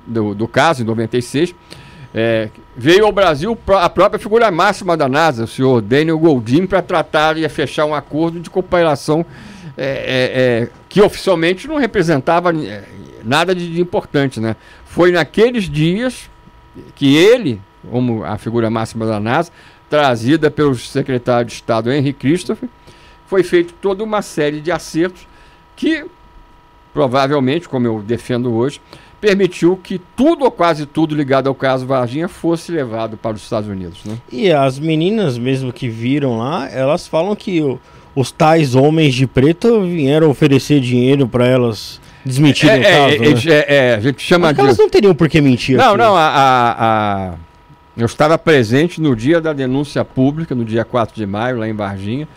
S3: do, do caso, em 96, é, veio ao Brasil a própria figura máxima da NASA, o senhor Daniel Goldin, para tratar e fechar um acordo de cooperação é, é, é que oficialmente não representava é, nada de, importante. Né? Foi naqueles dias que ele, como a figura máxima da NASA, trazida pelo secretário de Estado Henry Christopher, foi feito toda uma série de acertos que, provavelmente, como eu defendo hoje, permitiu que tudo ou quase tudo ligado ao caso Varginha fosse levado para os Estados Unidos. Né?
S2: E as meninas mesmo que viram lá, elas falam que o, os tais homens de preto vieram oferecer dinheiro para elas desmentirem é, o caso.
S3: É, né? é, é, a gente chama Mas
S2: de... elas não teriam por que mentir.
S3: Não, aqui. não, a, a, a eu estava presente no dia da denúncia pública, no dia 4 de maio, lá em Varginha,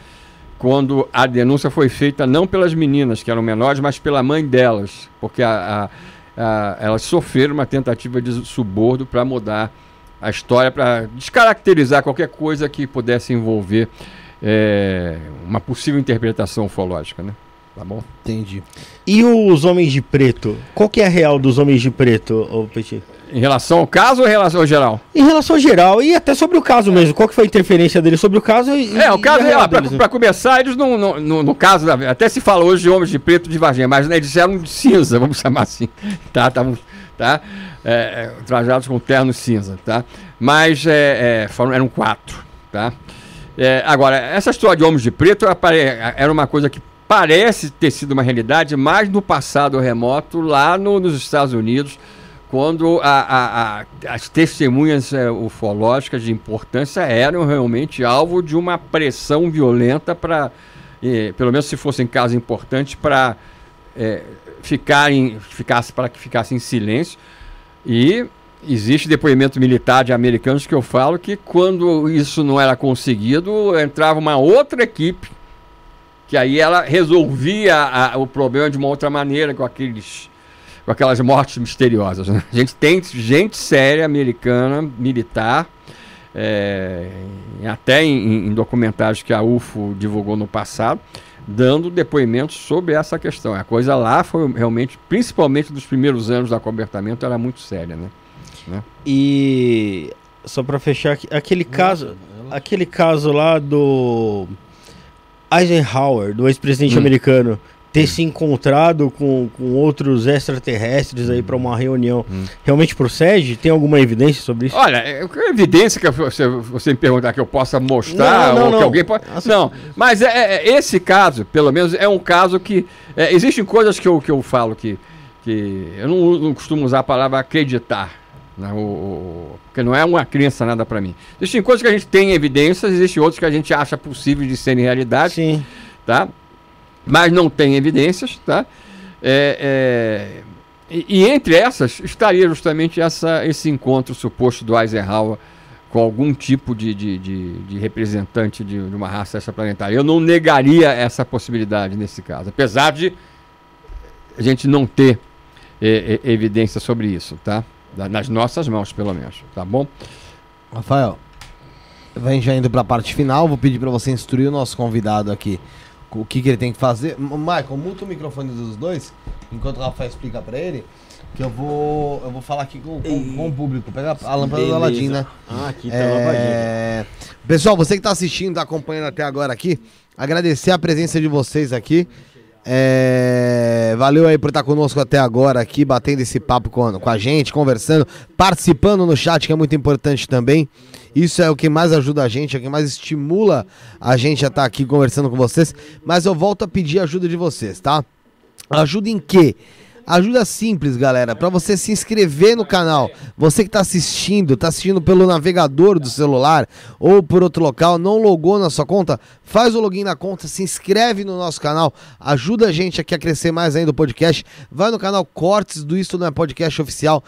S3: quando a denúncia foi feita não pelas meninas, que eram menores, mas pela mãe delas, porque a, a, elas sofreram uma tentativa de subordo para mudar a história, para descaracterizar qualquer coisa que pudesse envolver é, uma possível interpretação ufológica, né? Tá bom?
S2: Entendi. E os homens de preto? Qual que é a real dos homens de preto, ô Petit?
S3: Em relação ao caso ou em relação ao geral?
S2: Em relação ao geral e até sobre o caso é. mesmo. Qual que foi a interferência dele sobre o caso
S3: e, É, o caso, é, para começar, eles não, no, no, no, caso, da, até se fala hoje de homens de preto de Varginha, mas né, eles eram de cinza, vamos chamar assim, tá? Tavam, tá? É, é, trajados com terno cinza, tá? Mas é, é foram, eram quatro, tá? É, agora, essa história de homens de preto era uma coisa que parece ter sido uma realidade mais no passado remoto, lá no, nos Estados Unidos, quando a, a, a, as testemunhas é, ufológicas de importância eram realmente alvo de uma pressão violenta para, eh, pelo menos se fossem casos importantes, para é, ficarem, ficasse, para que ficassem em silêncio. E existe depoimento militar de americanos que eu falo que quando isso não era conseguido, entrava uma outra equipe que aí ela resolvia a, o problema de uma outra maneira com aqueles com aquelas mortes misteriosas. Né? A gente tem gente séria americana, militar, é, até em, em, documentários que a UFO divulgou no passado, dando depoimentos sobre essa questão. A coisa lá foi realmente, principalmente dos primeiros anos do acobertamento, era muito séria, né? Né?
S2: E só para fechar aquele caso, aquele caso lá do Eisenhower, do ex-presidente hum. americano, ter hum. se encontrado com, com outros extraterrestres aí para uma reunião, hum. realmente procede? Tem alguma evidência sobre isso?
S3: Olha, é, é evidência que você, você me perguntar que eu possa mostrar não, não, ou não. que alguém pode. Não, mas é, é, esse caso, pelo menos, é um caso que. É, existem coisas que eu, que eu falo que, que eu não, não costumo usar a palavra acreditar. Né, o, o, porque não é uma crença nada para mim. Existem coisas que a gente tem evidências, existem outras que a gente acha possível de serem realidade.
S2: Sim.
S3: Tá? Mas não tem evidências, tá? É, é, e, e, entre essas estaria justamente essa, esse encontro suposto do Eisenhower com algum tipo de, de, de, de representante de, de, uma raça extraplanetária. Eu não negaria essa possibilidade nesse caso, apesar de a gente não ter é, é evidência sobre isso, tá? Nas nossas mãos, pelo menos, tá bom?
S1: Rafael, vem já indo para a parte final, vou pedir para você instruir o nosso convidado aqui o que, que ele tem que fazer. Michael, muta o microfone dos dois, enquanto o Rafael explica para ele, que eu vou eu vou falar aqui com, com, com o público. Pega a lâmpada do Aladim, né?
S2: Ah, aqui tá é...
S1: Pessoal, você que está assistindo, está acompanhando até agora aqui, agradecer a presença de vocês aqui. É, valeu aí por estar conosco até agora aqui, batendo esse papo com, com a gente, conversando, participando no chat, que é muito importante também. Isso é o que mais ajuda a gente, é o que mais estimula a gente a estar aqui conversando com vocês. Mas eu volto a pedir ajuda de vocês, tá? Ajuda em quê? Ajuda simples, galera, para você se inscrever no canal. Você que está assistindo, está assistindo pelo navegador do celular ou por outro local, não logou na sua conta, faz o login na conta, se inscreve no nosso canal, ajuda a gente aqui a crescer mais ainda o podcast. Vai no canal Cortes do Isto Não é Podcast Oficial.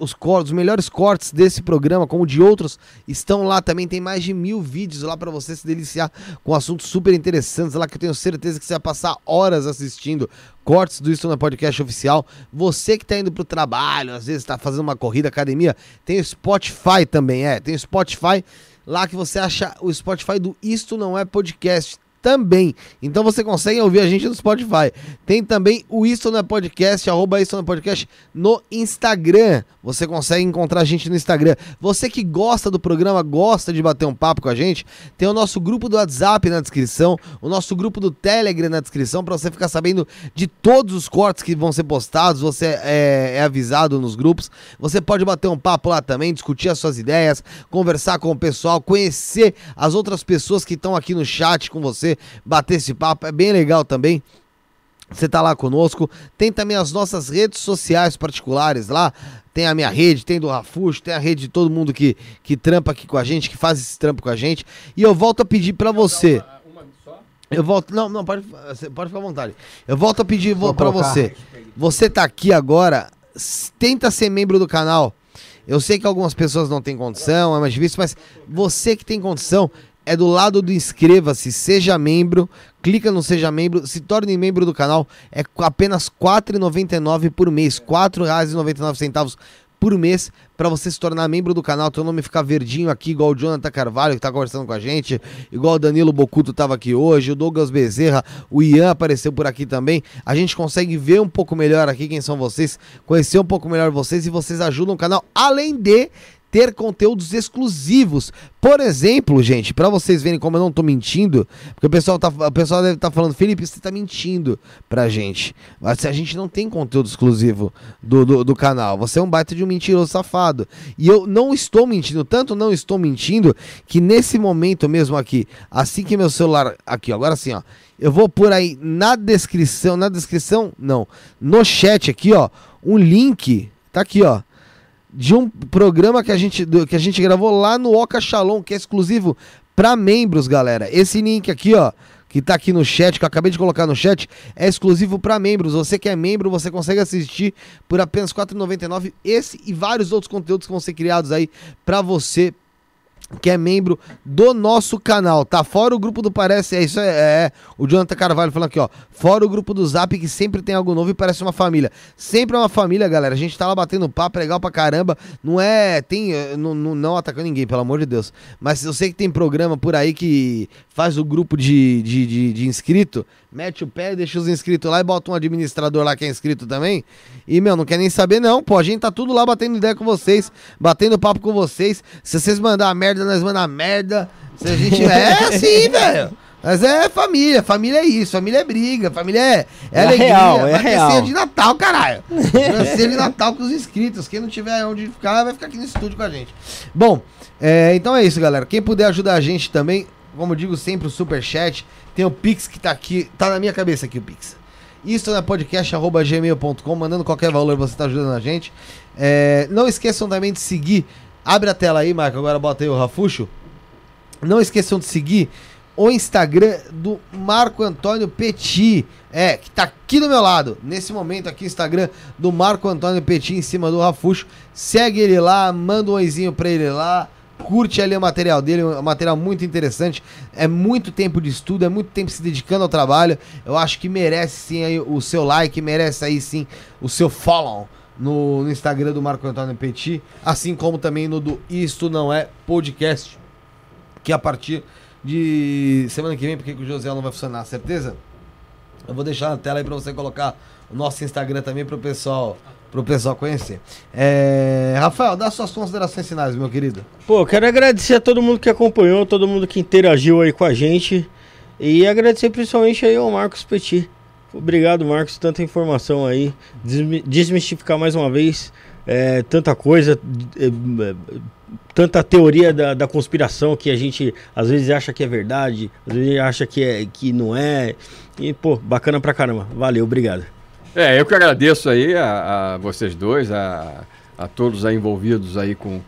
S1: Os cortes, os melhores cortes desse programa, como de outros, estão lá também. Tem mais de mil vídeos lá para você se deliciar com assuntos super interessantes lá que eu tenho certeza que você vai passar horas assistindo cortes do Isso na Podcast Oficial. Você que está indo para o trabalho, às vezes está fazendo uma corrida, academia, tem o Spotify também, é. Tem o Spotify lá que você acha o Spotify do Isto Não É Podcast também. Então você consegue ouvir a gente no Spotify. Tem também o Isso Não é Podcast, arroba Isso Não é Podcast no Instagram. Você consegue encontrar a gente no Instagram. Você que gosta do programa, gosta de bater um papo com a gente, tem o nosso grupo do WhatsApp na descrição, o nosso grupo do Telegram na descrição, para você ficar sabendo de todos os cortes que vão ser postados. Você é, é avisado nos grupos. Você pode bater um papo lá também, discutir as suas ideias, conversar com o pessoal, conhecer as outras pessoas que estão aqui no chat com você bater esse papo, é bem legal também. Você tá lá conosco. Tem também as nossas redes sociais particulares lá. Tem a minha rede, tem do Rafuxo, tem a rede de todo mundo que, que trampa aqui com a gente, que faz esse trampo com a gente. E eu volto a pedir para você. Eu volto. Não, não, pode, pode ficar à vontade. Eu volto a pedir para você. Você tá aqui agora, tenta ser membro do canal. Eu sei que algumas pessoas não têm condição, é mais difícil, mas você que tem condição, é do lado do inscreva-se, seja membro, clica no seja membro, se torne membro do canal, é apenas R$ 4,99 por mês, R$ 4,99 por mês para você se tornar membro do canal, teu nome ficar verdinho aqui, igual o Jonathan Carvalho que está conversando com a gente, igual o Danilo Bocuto estava aqui hoje, o Douglas Bezerra, o Ian apareceu por aqui também. A gente consegue ver um pouco melhor aqui quem são vocês, conhecer um pouco melhor vocês e vocês ajudam o canal, além de ter conteúdos exclusivos. Por exemplo, gente, para vocês verem como eu não tô mentindo, porque o pessoal, tá, o pessoal deve estar tá falando, Felipe, você tá mentindo pra gente. Mas a gente não tem conteúdo exclusivo do, do, do, canal. Você é um baita de um mentiroso safado. E eu não estou mentindo, tanto não estou mentindo, que nesse momento mesmo aqui, assim que meu celular. Aqui, agora sim, ó. Eu vou por aí na descrição, na descrição, não, no chat aqui, ó, um link, tá aqui, ó de um programa que a gente, que a gente gravou lá no Oca Shalom, que é exclusivo para membros, galera. Esse link aqui, ó, que tá aqui no chat, que eu acabei de colocar no chat, é exclusivo para membros. Você que é membro, você consegue assistir por apenas R$ 4,99 esse e vários outros conteúdos que vão ser criados aí para você que é membro do nosso canal, tá? Fora o grupo do Parece, é isso, é, é, o Jonathan Carvalho falando aqui, ó. Fora o grupo do Zap, que sempre tem algo novo e parece uma família. Sempre é uma família, galera. A gente tá lá batendo papo, é legal pra caramba. Não é, tem, eh, não, não, não atacando ninguém, pelo amor de Deus. Mas eu sei que tem programa por aí que faz o grupo de, de, de, de inscrito, mete o pé, deixa os inscritos lá e bota um administrador lá que é inscrito também. E, meu, não quer nem saber não, pô. A gente tá tudo lá batendo ideia com vocês, batendo papo com vocês. Se vocês mandar merda, nós mandar merda. Se a gente. É sim, velho. Mas é família, família é isso, família é briga, família é, é,
S2: É
S1: alegria.
S2: real, é real.
S1: ceia de Natal, caralho. Ceia de Natal com os inscritos. Quem não tiver onde ficar, vai ficar aqui no estúdio com a gente. Bom, é, então é isso, galera. Quem puder ajudar a gente também, como eu digo sempre, o Superchat. Tem o Pix que tá aqui, tá na minha cabeça aqui o Pix. Isso na podcast.gmail.com, mandando qualquer valor, você tá ajudando a gente. É, não esqueçam também de seguir. Abre a tela aí, Marco. Agora bota aí o Rafuxo. Não esqueçam de seguir o Instagram do Marco Antônio Petit. É, que tá aqui do meu lado. Nesse momento aqui, Instagram do Marco Antônio Petit em cima do Rafuxo. Segue ele lá, manda um oizinho pra ele lá. Curte ali o material dele, um material muito interessante. É muito tempo de estudo, é muito tempo se dedicando ao trabalho. Eu acho que merece sim aí o seu like, merece aí sim o seu follow no, no Instagram do Marco Antônio Petit, assim como também no do Isto Não É Podcast, que a partir de semana que vem, porque que o José não vai funcionar, certeza? Eu vou deixar na tela aí pra você colocar o nosso Instagram também pro pessoal, pro pessoal conhecer. É, Rafael, dá suas considerações finais, meu querido.
S2: Pô, quero agradecer a todo mundo que acompanhou, todo mundo que interagiu aí com a gente. E agradecer principalmente aí ao Marcos Petit. Obrigado, Marcos, tanta informação aí. Desmi- Desmistificar mais uma vez é, tanta coisa, é, é, tanta teoria da, da conspiração que a gente às vezes acha que é verdade, às vezes acha que, é, que não é. E, pô, bacana pra caramba. Valeu, obrigado.
S3: É, eu que agradeço aí a, a vocês dois, a, a todos aí envolvidos aí com,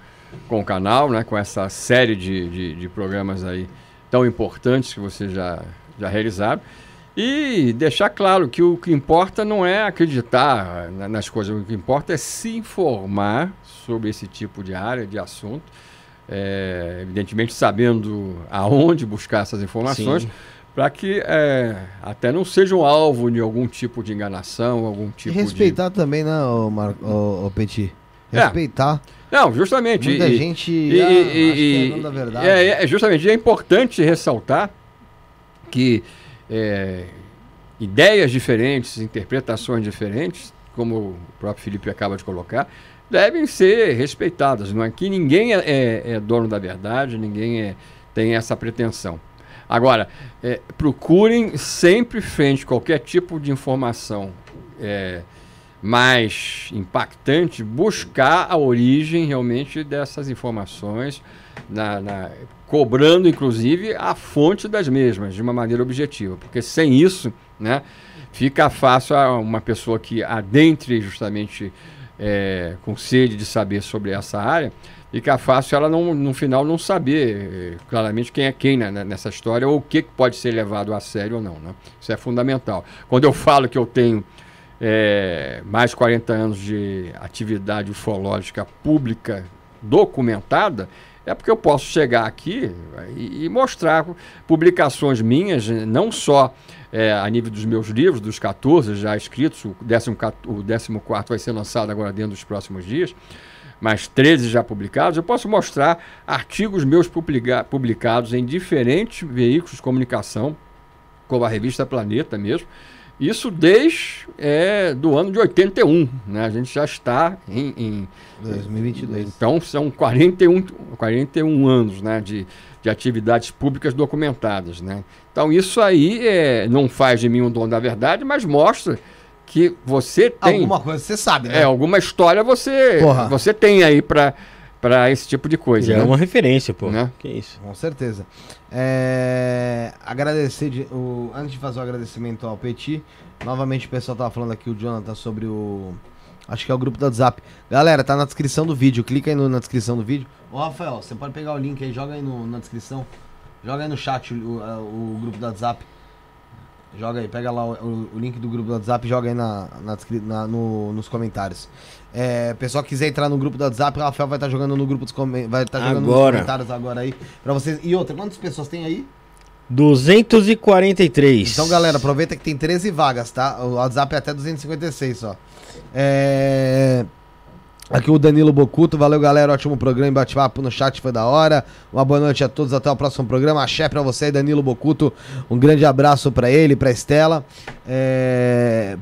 S3: com o canal, né? Com essa série de, de, de programas aí tão importantes que vocês já, já realizaram. E deixar claro que o que importa não é acreditar na- nas coisas, o que importa é se informar sobre esse tipo de área, de assunto. É, evidentemente sabendo aonde buscar essas informações,
S2: Sim.
S3: Para que é, até não sejam alvo de algum tipo de enganação, algum
S1: E
S3: tipo
S1: respeitar também, né, o, Mar... o, o Petit?
S3: É.
S1: Respeitar.
S3: de... Não, justamente.
S1: Muita
S3: e-
S1: gente
S3: e-
S1: ah,
S3: e-
S1: é
S3: e-
S1: da verdade.
S3: É, é, justamente, é importante ressaltar que é, ideias diferentes, interpretações diferentes, como o próprio Felipe acaba de colocar, devem ser respeitadas. Não é que ninguém é, é- é dono da verdade, ninguém é- tem essa pretensão. Agora, é, procurem sempre frente qualquer tipo de informação é, mais impactante, buscar a origem realmente dessas informações, na- na- cobrando inclusive a fonte das mesmas de uma maneira objetiva, porque sem isso, né, fica fácil a uma pessoa que adentre justamente é, com sede de saber sobre essa área, fica fácil ela não, no final não saber eh, claramente quem é quem né, nessa história ou o que pode ser levado a sério ou não. Né? Isso é fundamental. Quando eu falo que eu tenho é, mais de 40 anos de atividade ufológica pública documentada, é porque eu posso chegar aqui e, e mostrar publicações minhas, não só é, a nível dos meus livros, dos 14 já escritos, o 14 vai ser lançado agora dentro dos próximos dias, mas 13 já publicados, eu posso mostrar artigos meus publica- publicados em diferentes veículos de comunicação, como a revista Planeta mesmo, isso desde é, do ano de 81, né? A gente já está em, em
S1: 2022.
S3: então são 41, 41 anos né, de, de atividades públicas documentadas. Né? Então isso aí é, não faz de mim um dono da verdade, mas mostra que você tem
S1: Alguma coisa você sabe, né?
S3: é, alguma história você,
S1: Porra.
S3: você tem aí para esse tipo de coisa.
S2: É
S3: né?
S2: uma referência, pô.
S3: Né?
S2: Que isso.
S1: Com certeza. É, agradecer, de- o, antes de fazer o agradecimento ao Petit, novamente o pessoal tava falando aqui, o Jonathan, sobre o. Acho que é o grupo do WhatsApp. Galera, tá na descrição do vídeo. Clica aí no- na descrição do vídeo. Ô, Rafael, você pode pegar o link aí, joga aí no- na descrição. Joga aí no chat o, o- o grupo do WhatsApp. Joga aí, pega lá o, o- link do grupo do WhatsApp e joga aí na, na na- no- nos comentários. É, pessoal que quiser entrar no grupo do WhatsApp, o Rafael vai estar jogando no grupo dos vai estar jogando nos
S2: Agora.
S1: comentários agora aí pra vocês. E outra, quantas pessoas tem aí?
S2: 243.
S1: Então, galera, aproveita que tem 13 vagas, tá? O WhatsApp é até 256 só. É... Aqui o Danilo Bocuto, valeu galera, ótimo programa, bate-papo no chat, foi da hora. Uma boa noite a todos, até o próximo programa. Axé pra você, Danilo Bocuto. Um grande abraço pra ele, pra Estela. É...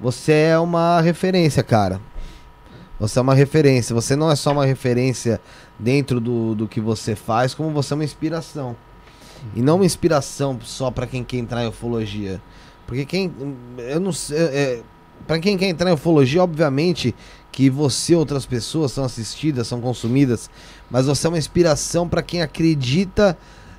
S1: Você é uma referência, cara. Você é uma referência. Você não é só uma referência dentro do, do que você faz, como você é uma inspiração. E não uma inspiração só pra quem quer entrar em ufologia. Porque quem. Eu não sei. É, para quem quer entrar em ufologia, obviamente que você e outras pessoas são assistidas, são consumidas, mas você é uma inspiração para quem acredita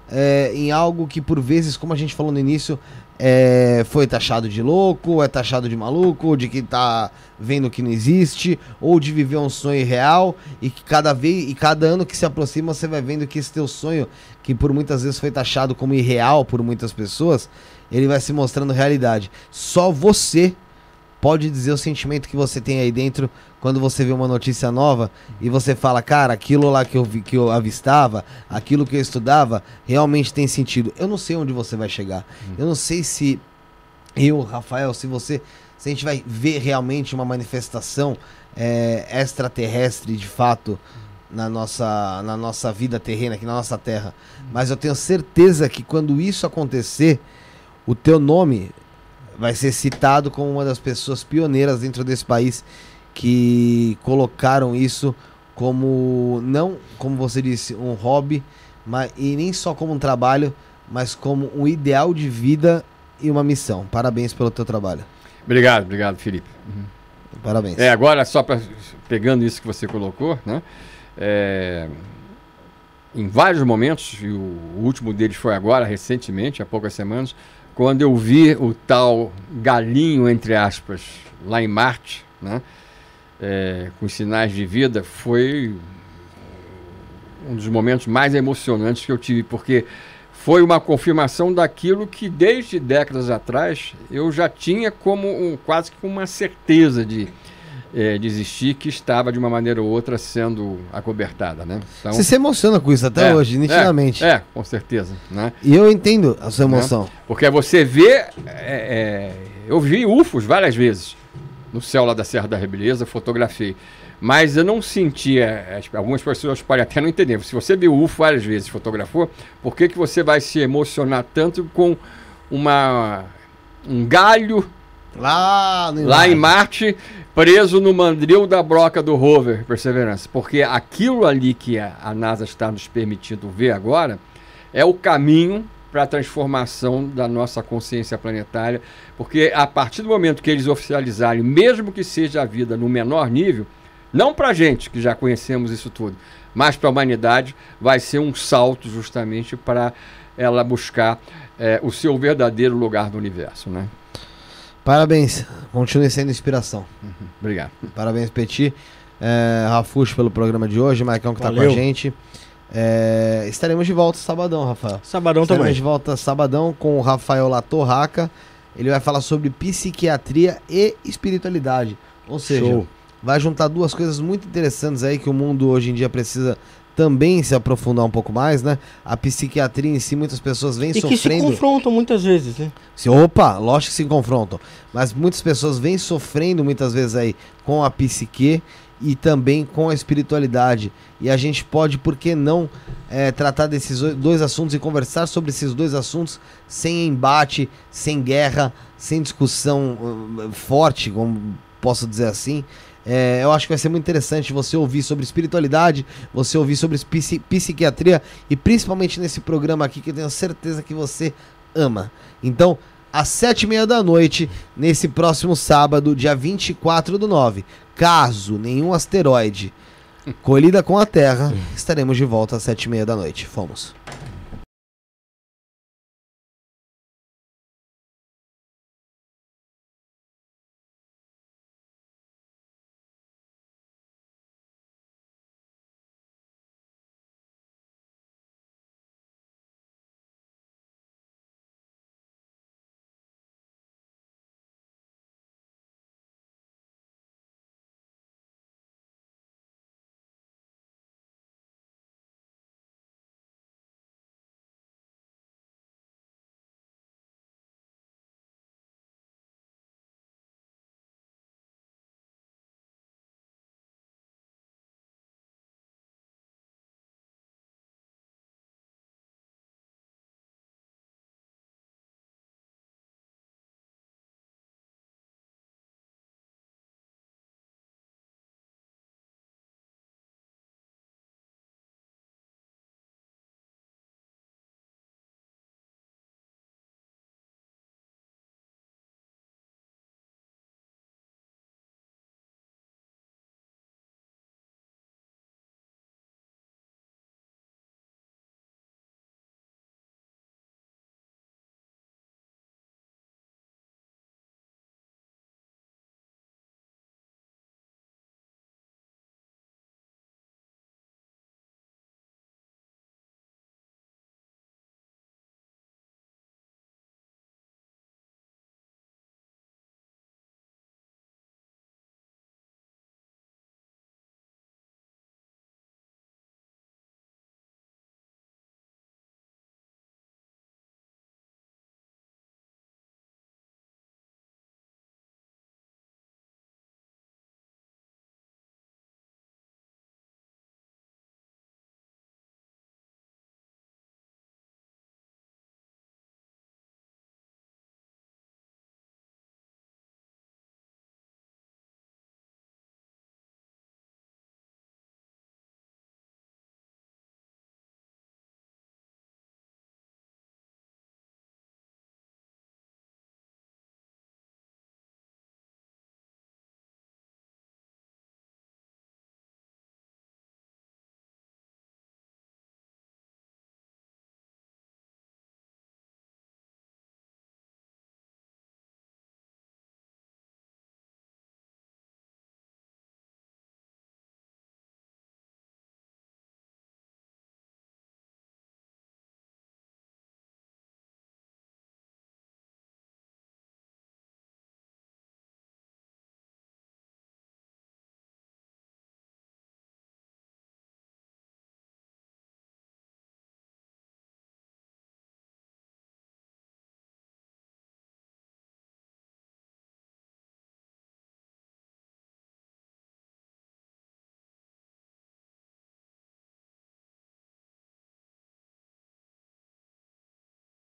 S1: é, em algo que por vezes, como a gente falou no início, é, foi taxado de louco, ou é taxado de maluco, de que tá vendo que não existe, ou de viver um sonho real e que cada vez e cada ano que se aproxima você vai vendo que esse teu sonho, que por muitas vezes foi taxado como irreal por muitas pessoas, ele vai se mostrando realidade. Só você pode dizer o sentimento que você tem aí dentro quando você vê uma notícia nova e você fala, cara, aquilo lá que eu vi, que eu avistava, aquilo que eu estudava, realmente tem sentido. Eu não sei onde você vai chegar. Eu não sei se eu, Rafael, se você, se a gente vai ver realmente uma manifestação é, extraterrestre de fato na nossa, na nossa vida terrena, aqui na nossa terra. Mas eu tenho certeza que quando isso acontecer, o teu nome vai ser citado como uma das pessoas pioneiras dentro desse país que colocaram isso como não, como você disse, um hobby, mas e nem só como um trabalho, mas como um ideal de vida e uma missão. Parabéns pelo teu trabalho.
S3: Obrigado, obrigado, Felipe.
S1: Parabéns.
S3: É, agora, só pra, pegando isso que você colocou, né? é, em vários momentos, e o, o último deles foi agora, recentemente, há poucas semanas, quando eu vi o tal galinho, entre aspas, lá em Marte, né? é, com sinais de vida, foi um dos momentos mais emocionantes que eu tive, porque foi uma confirmação daquilo que desde décadas atrás eu já tinha como um, quase que uma certeza de, é, de existir que estava de uma maneira ou outra sendo acobertada, né? Então,
S1: Você se emociona com isso até
S3: é,
S1: hoje, nitidamente.
S3: É, é, com certeza, né?
S1: E eu entendo a sua emoção.
S3: Porque você vê, é, é, eu vi UFOs várias vezes no céu lá da Serra da Rebeleza, fotografei. Mas eu não sentia, as- algumas pessoas podem até não entender. Se você viu UFO várias vezes, fotografou, por que, que você vai se emocionar tanto com uma, um galho
S1: Lá, no
S3: lá em Marte, preso no mandril da broca do rover Perseverance. Porque aquilo ali que a, NASA está nos permitindo ver agora é o caminho para a transformação da nossa consciência planetária. Porque a partir do momento que eles oficializarem, mesmo que seja a vida no menor nível, não para a gente que já conhecemos isso tudo, mas para a humanidade, vai ser um salto justamente para ela buscar eh, o seu verdadeiro lugar no universo. Né?
S1: Parabéns. Continue sendo inspiração.
S3: Obrigado.
S1: Parabéns, Petit. É, Rafuxo pelo programa de hoje, Maicon que tá com a
S2: Valeu.
S1: gente. É, estaremos de volta sabadão, Rafael.
S2: Sabadão
S1: estaremos
S2: também.
S1: de volta sabadão com o Rafael Latorraca. Ele vai falar sobre psiquiatria e espiritualidade. Ou seja,
S2: Show.
S1: vai juntar duas coisas muito interessantes aí que o mundo hoje em dia precisa também se aprofundar um pouco mais, né? A psiquiatria em si, muitas pessoas vêm
S2: E que se
S1: sofrendo.
S2: confrontam muitas vezes, né?
S1: Se, opa, lógico que se confrontam. Mas muitas pessoas vêm sofrendo muitas vezes aí com a psique e também com a espiritualidade. E a gente pode, por que não, eh, tratar desses oi- dois assuntos e conversar sobre esses dois assuntos sem embate, sem guerra, sem discussão hum, forte, como posso dizer assim. Eh, eu acho que vai ser muito interessante você ouvir sobre espiritualidade, você ouvir sobre psi- psiquiatria e principalmente nesse programa aqui que eu tenho certeza que você ama. Então, às sete e meia da noite, nesse próximo sábado, dia 24 do 9, caso nenhum asteroide colida com a Terra, estaremos de volta às sete e meia da noite. Fomos.